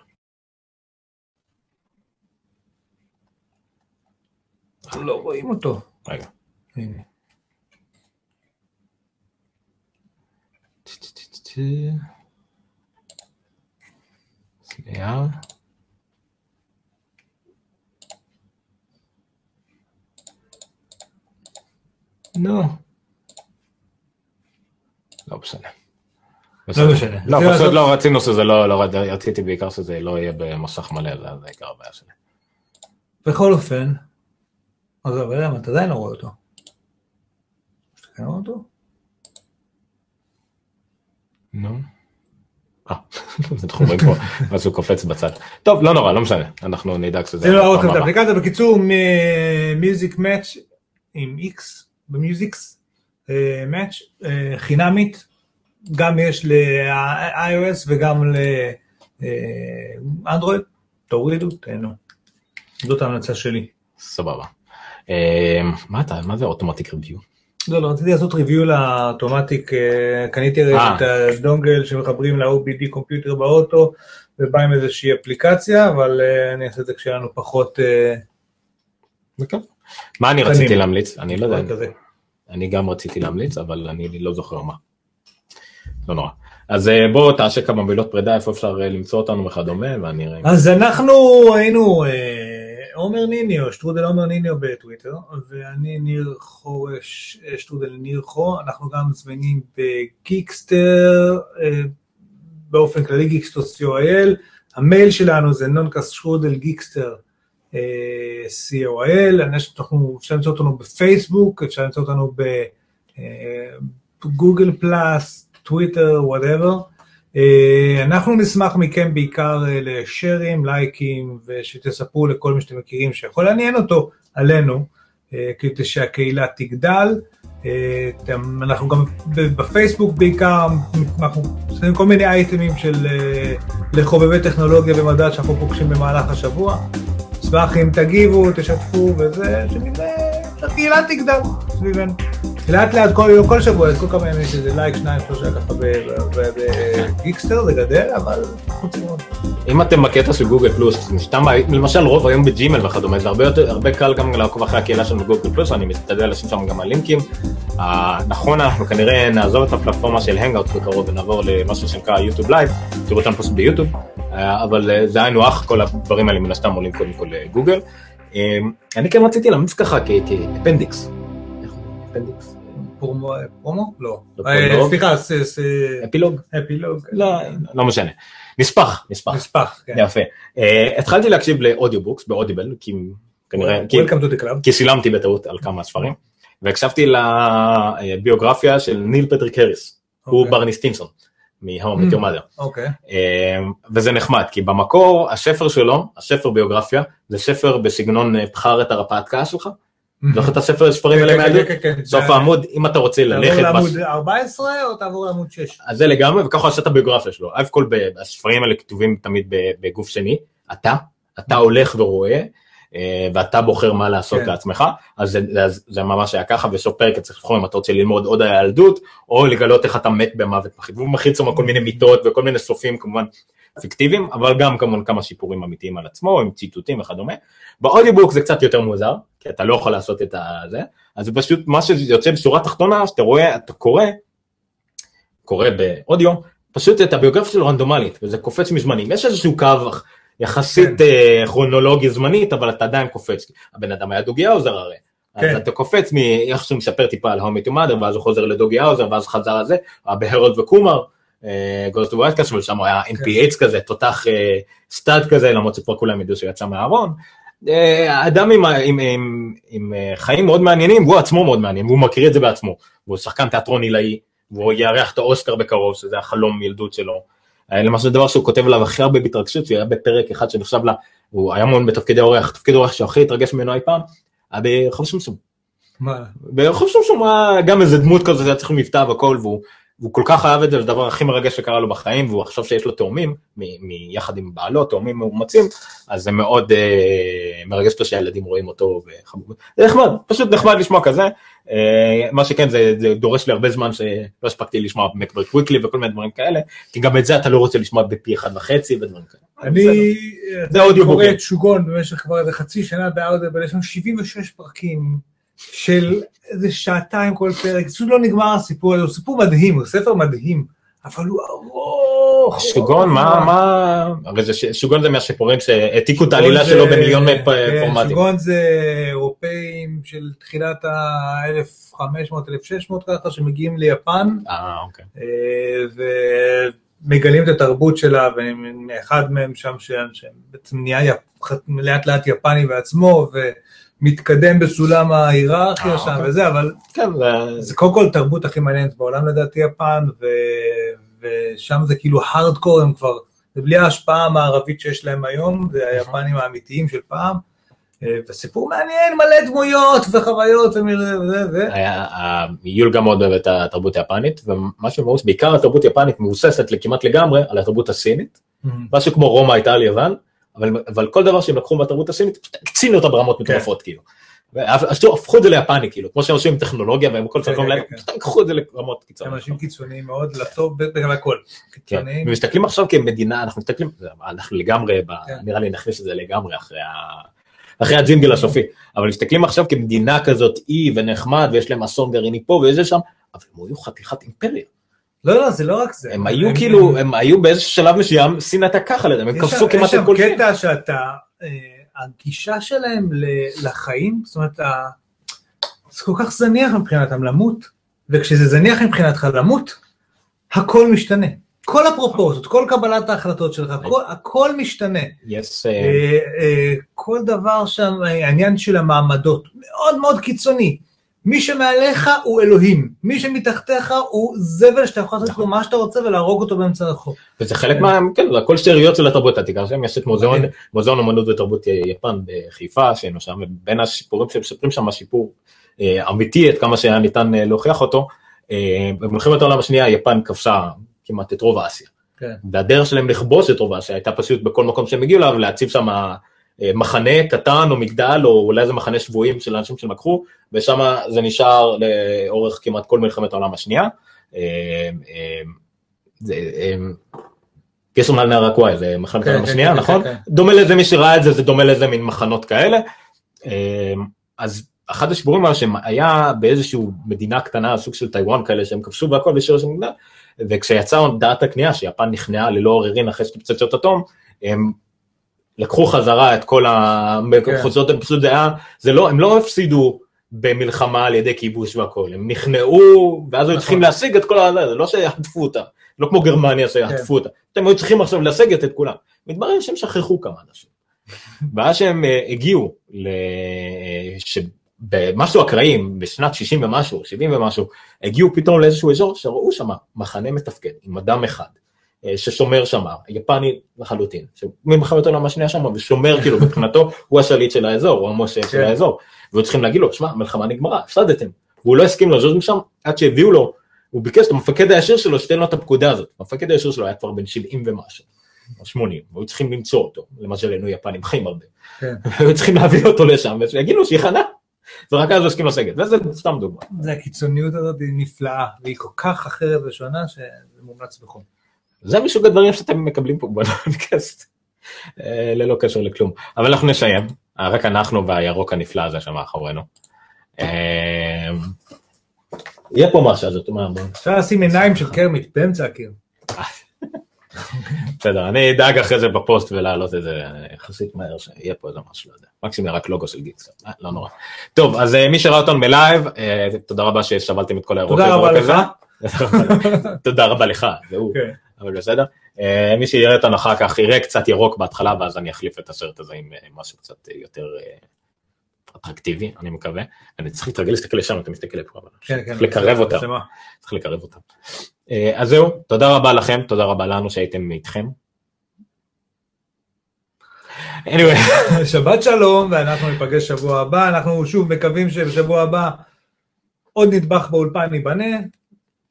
לא רואים אותו.
רגע.
הנה.
שנייה. נו. לא משנה.
לא משנה.
לא, פשוט
לעשות-
לא רצינו שזה לא, לא רציתי בעיקר שזה לא יהיה במסך מלא, זה זה עיקר הבעיה שלי.
בכל אופן, עזוב, ראם, אתה עדיין לא רואה אותו. אתה כן רואה אותו?
נו. אה, (laughs) אנחנו רואים פה משהו קופץ בצד. טוב, לא נורא, לא משנה, אנחנו נדאג שזה...
זה לא
בפעם הבאה.
האפליקציה. בקיצור, מיוזיק מאץ' עם X במיוזיקס מאץ' חינמית, גם יש ל-iOS וגם לאנדרואיד, תורידו, תהנו. זאת ההמלצה שלי.
סבבה. אה, מה זה אוטומטיק ריוויו?
לא, לא, רציתי לעשות ריוויו לאוטומטיק, אה, קניתי
אה.
את הדונגל שמחברים ל-OBD קומפיוטר באוטו, ובא עם איזושהי אפליקציה, אבל אה, אני אעשה את זה כשיהיה לנו פחות
מה אני. רציתי להמליץ? אני לא יודע. אני גם רציתי להמליץ, אבל אני לא זוכר מה. לא נורא. אז אה, בוא תעשה כמה מילות פרידה, איפה אפשר למצוא אותנו וכדומה, ואני אראה.
אז אנחנו היינו עומר ניניו, שטרודל עומר ניניו בטוויטר, ואני ניר חורש, אה, שטרודל ניר חו, אנחנו גם זמינים בגיקסטר, אה, באופן כללי גיקסטר co.il, המייל שלנו זה נונקאסט שטרודל גיקסטר אה, co.il, אנחנו- אפשר למצוא אותנו בפייסבוק, אפשר למצוא אותנו בגוגל פלאס, טוויטר, whatever. אה, אנחנו נשמח מכם בעיקר אה, לשיירים, לייקים, ושתספרו לכל מי שאתם מכירים שיכול לעניין אותו עלינו, אה, כדי שהקהילה תגדל. אנחנו גם בפייסבוק בעיקר, אנחנו עושים כל מיני אייטמים של לחובבי טכנולוגיה ומדע שאנחנו פוגשים במהלך השבוע. אשמח אם תגיבו, תשתפו, וזה, שנראה שהקהילה תגדל סביבנו. לאט לאט כל יום, כל שבוע, כל כמה ימים יש איזה לייק, שניים, שלושה ככה בגיקסטר, זה גדל, אבל רוצים מאוד.
אם אתם בקטע של גוגל פלוס, סתם, למשל רוב היום בג'ימל וכדומה, זה הרבה יותר, הרבה קל גם לעקוב אחרי הקהילה שלנו בגוגל פלוס, אני משתדל לשים שם גם הלינקים. אה, נכון, אנחנו כנראה נעזוב את הפלטפורמה של ה Hangout בקרוב ונעבור למשהו שנקרא YouTube Live, תראו אותנו פשוט ביוטיוב, אה, אבל אה, זה היינו הך, כל הדברים האלה מן הסתם עולים קודם כל לגוגל. אני כן רציתי להמליץ ככה כ appendix. appendix?
פרומו? פרומו? לא.
לא
אה. סליחה,
אפילוג?
אפילוג.
לא, לא משנה. נספח, נספח.
נספח, כן.
יפה. אה, התחלתי להקשיב ל audiobooks ב Audible, כי כנראה, כי-
Welcome to the club.
כי שילמתי בטעות על כמה ספרים, והקשבתי לביוגרפיה של ניל פטריק האריס, הוא
אוקיי.
ברני סטינסון, Met Your Mother.
אוקיי.
אה, וזה נחמד, כי במקור הספר שלו, הספר ביוגרפיה, זה ספר בסגנון בחר את הרפתקה שלך, (laughs) זוכר את הספר הספרים האלה
כן, כן,
מהילדות?
כן, כן, כן.
סוף העמוד, אם אתה רוצה
תעבור
ללכת,
לעמוד
בס-
14 או תעבור לעמוד 6?
אז זה לגמרי, וככה הוא עושה את הביוגרפיה שלו. א' כל הספרים האלה כתובים תמיד בגוף שני, אתה, אתה הולך ורואה, אה, ואתה בוחר מה לעשות
כן.
לעצמך, אז זה, ממש היה ככה, בסוף פרק אתה צריך לבחור אם אתה רוצה ללמוד עוד על הילדות, או לגלות איך אתה מת במוות מחית. והוא מכיל שם כל מיני מיטות וכל מיני סופים כמובן פיקטיביים, אבל גם כמובן כמה שיפורים אמיתיים על עצמו, עם ציטוטים וכדומה. באודיובוק זה קצת יותר מוזר, כי אתה לא יכול לעשות את זה, אז זה פשוט מה שיוצא בשורה תחתונה, שאתה רואה, אתה קורא, קורא באודיו, פשוט את הביוגרפיה שלו רנדומלית, וזה קופץ מזמנים. יש איזשהו קו יחסית
כן.
אה, כרונולוגי זמנית, אבל אתה עדיין קופץ. הבן אדם היה Doogie Howser הרי. אז
כן.
אתה קופץ מאיך שהוא מספר טיפה על How I Met Your Mother, ואז הוא חוזר ל Doogie Howser, ואז חזר על זה, היה בהרולד וקומר, גוסט ווייטקאסט, אבל שם הוא היה NPH כזה, תותח אה, stud כזה, למרות שכבר כולם ידעו שהוא יצא מהארון. אה, אדם עם, ה- עם, עם, עם אה, חיים מאוד מעניינים, והוא עצמו מאוד מעניין, והוא מכיר את זה בעצמו. והוא שחקן תיאטרון עילאי, והוא יארח את האוסקר בקרוב, שזה החלום מילדות שלו. אה, למשל זה דבר שהוא כותב עליו הכי הרבה בהתרגשות, שהוא היה בפרק אחד שנחשב לה, הוא היה מאוד בתפקידי אורח, תפקיד אורח שהכי התרגש ממנו אי פעם, היה ברחוב שמשום.
מה?
ברחוב שמשום היה גם איזה דמות כזאת, היה צריך מבטא והכל, והוא והוא כל כך אהב את זה, זה הדבר הכי מרגש שקרה לו בחיים, והוא חשב שיש לו תאומים, יחד עם בעלו, תאומים מאומצים, אז זה מאוד אה, מרגש אותו שהילדים רואים אותו, וחמוד. זה נחמד, פשוט נחמד לשמוע כזה. אה, מה שכן, זה, זה דורש לי הרבה זמן שלא הספקתי לשמוע מקברק וויקלי וכל מיני דברים כאלה, כי גם את זה אתה לא רוצה לשמוע בפי אחד וחצי ודברים כאלה.
אני
זה אודיובוק.
קורא את שוגון במשך כבר איזה חצי שנה באודיובל, יש לנו 76 פרקים של איזה שעתיים כל פרק, פשוט לא נגמר הסיפור הזה, הוא סיפור מדהים, הוא ספר מדהים, אבל הוא ארוך.
שוגון. מה, מה, הרי זה, שוגון זה מהסיפורים שהעתיקו את העלילה שלו במיליון
כן,
פורמטים.
שוגון זה אירופאים של תחילת ה-1500-1600 ככה, שמגיעים ליפן,
אה, אוקיי.
אה, ומגלים את התרבות שלה, ואחד מהם שם שבעצם נהיה לאט לאט יפני בעצמו, ומתקדם בסולם ההיררכיה
אה,
שם
אוקיי.
וזה, אבל
כן, זה...
קודם כל תרבות הכי מעניינת בעולם לדעתי יפן, ו... ושם זה כאילו הארדקור, הם כבר, זה בלי ההשפעה המערבית שיש להם היום, זה היפנים האמיתיים של פעם. אה, וסיפור מעניין, מלא דמויות וחוויות וזה וזה.
היה- ה- יול גם מאוד אוהב את התרבות היפנית, ומה שמאוס, בעיקר התרבות היפנית מבוססת כמעט לגמרי על התרבות הסינית, משהו כמו רומא הייתה על יוון, אבל, אבל כל דבר שהם לקחו מהתרבות הסינית, פשוט הקצינו אותה ברמות
כן.
מטורפות, כאילו. הפכו את זה ליפני, כאילו, כמו שהם עושים עם טכנולוגיה והם כל
כן, כן,
להם,
כן.
פשוט לקחו את זה לרמות
הם
קיצוניות.
אנשים קיצוניים מאוד, לטוב בגלל הכל. קיצוניים.
ומסתכלים עכשיו כמדינה, אנחנו מסתכלים, אנחנו לגמרי. נראה לי נכניס את זה לגמרי אחרי ה... אחרי הג'ינגל הסופי, אבל מסתכלים עכשיו כמדינה כזאת אי ונחמד ויש להם אסון גרעיני פה וזה שם, אבל הם היו חתיכת אימפריה.
לא, לא, זה לא רק זה.
הם היו כאילו, הם היו באיזה שלב מסוים, סין הייתה ככה לידם, הם
יש
כבשו
שם-
כמעט
יש
את
שם
כל סין.
קטע שאתה, אה, הגישה שלהם לחיים, זאת אומרת, זה כל כך זניח מבחינתם למות, וכשזה זניח מבחינתך למות, הכל משתנה. כל הפרופורציות, כל קבלת ההחלטות שלך, הכל, הכל משתנה.
יש, אה,
אה, כל דבר שם, העניין של המעמדות, מאוד מאוד קיצוני. מי שמעליך הוא אלוהים, מי שמתחתיך הוא זבל שאתה יכול לעשות לו מה שאתה רוצה ולהרוג אותו באמצע הרחוב.
וזה חלק מה, כן, זה הכל שאריות של התרבות העתיקה שם, יש את מוזיאון,
מדהים.
מוזיאון אומנות ותרבות יפן בחיפה, שהיינו שם, ובין הסיפורים שמספרים שם הסיפור אה, אמיתי, עד כמה שהיה ניתן אה, להוכיח אותו, אה, במלחמת העולם השנייה יפן כבשה כמעט את רוב אסיה.
כן.
והדרך שלהם לכבוש את רוב אסיה הייתה פשוט בכל מקום שהם הגיעו אליו, להציב שם מחנה קטן או מגדל, או אולי איזה מחנה שבויים של אנשים שהם לקחו, ושם זה נשאר לאורך כמעט כל מלחמת העולם השנייה. אה, אה, זה, אה, קשר מעל נהר הקוואי, זה מלחמת
כן,
העולם
כן,
השנייה,
כן,
נכון?
כן,
דומה לזה, מי שראה את זה, זה דומה לזה מין מחנות כאלה. אה, אז אחד השיפורים היה שהיה באיזשהו מדינה קטנה, סוג של טיוואן כאלה, שהם כבשו והכל בשיר של מדינה, וכשיצאה דעת הקנייה, שיפן נכנעה ללא עוררין אחרי שתי פצצות אטום, הם לקחו חזרה את כל המחוזות, הם פשוט, זה היה, זה לא, הם לא הפסידו במלחמה על ידי כיבוש והכל, הם נכנעו, ואז היו צריכים להשיג את כל ה... זה לא שיעטפו אותה, לא כמו גרמניה שיעטפו אותה, הם היו צריכים עכשיו לסגת את כולם. מתברר שהם שכחו כמה אנשים. ואז שהם אה, הגיעו, ל... שבמשהו אקראיים, בשנת 60 ומשהו, 70 ומשהו, הגיעו פתאום לאיזשהו אזור שראו שם מחנה מתפקד עם אדם אחד, ששומר שם, יפני לחלוטין, ממלחמת העולם השנייה שם, ושומר כאילו מבחינתו, הוא השליט של האזור, הוא המשה של
כן.
האזור, והיו צריכים להגיד לו, שמע, המלחמה נגמרה, הפסדתם, והוא לא הסכים לזוז משם עד שהביאו לו, הוא ביקש את המפקד הישיר שלו שתן לו את הפקודה הזאת, המפקד הישיר שלו היה כבר בן 70 ומשהו, או 80, והיו צריכים למצוא אותו, למזלנו יפנים חיים הרבה,
כן. (laughs)
היו צריכים להביא אותו לשם, ושיגידו שיכנע, ורק אז הוא הסכים לסגת, וזה סתם דוגמה.
זה הקיצוניות הזאת היא נפלאה, והיא כל כך אחרת ושונה שזה מומלץ בחום.
זה מסוג הדברים שאתם מקבלים פה בפודקאסט, אה, ללא קשר לכלום. אבל אנחנו נסיים, אה, רק אנחנו והירוק הנפלא הזה שם מאחורינו. אה, יהיה פה משהו, זאת אומרת,
אפשר לשים עיניים של קרמיט באמצע הקיר.
בסדר, אני אדאג אחרי זה בפוסט ולהעלות את זה יחסית מהר, שיהיה פה איזה משהו, לא יודע. מקסימום רק לוגו של Geeks, לא נורא. טוב, אז מי שראה אותנו ב live, תודה רבה שסבלתם את כל האירוע.
תודה רבה לך. (laughs)
תודה רבה לך, והוא. אבל בסדר. אה, מי שיראה אותנו אחר כך יראה קצת ירוק בהתחלה, ואז אני אחליף את הסרט הזה עם אה, משהו קצת אה, יותר אטרקטיבי, אני מקווה. אני צריך להתרגל להסתכל לשם, אתה מסתכל לפה, אבל
כן, כן.
צריך לקרב אותם? צריך לקרב אותם. אז זהו, תודה רבה לכם, תודה רבה לנו שהייתם איתכם. anyway, (laughs)
שבת שלום, ואנחנו ניפגש שבוע הבא, אנחנו שוב מקווים שבשבוע הבא עוד נדבך באולפן ייבנה,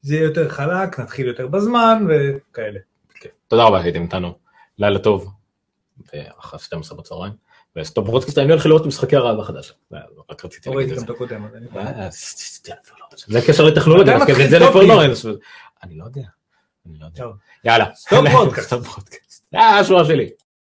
זה יהיה יותר חלק, נתחיל יותר בזמן וכאלה.
כן. תודה רבה שהייתם איתנו, לילה טוב, אחרי 12 בצהריים, ו stop broadcast, אני הולך לראות משחקי הרעב החדש, זה- רק רציתי
לא
להגיד את זה. אה, זה קשר לטכנולוגיה, זה? לא רואה, אני לא יודע, אני לא. יאללה, stop broadcast, אה, השורה שלי.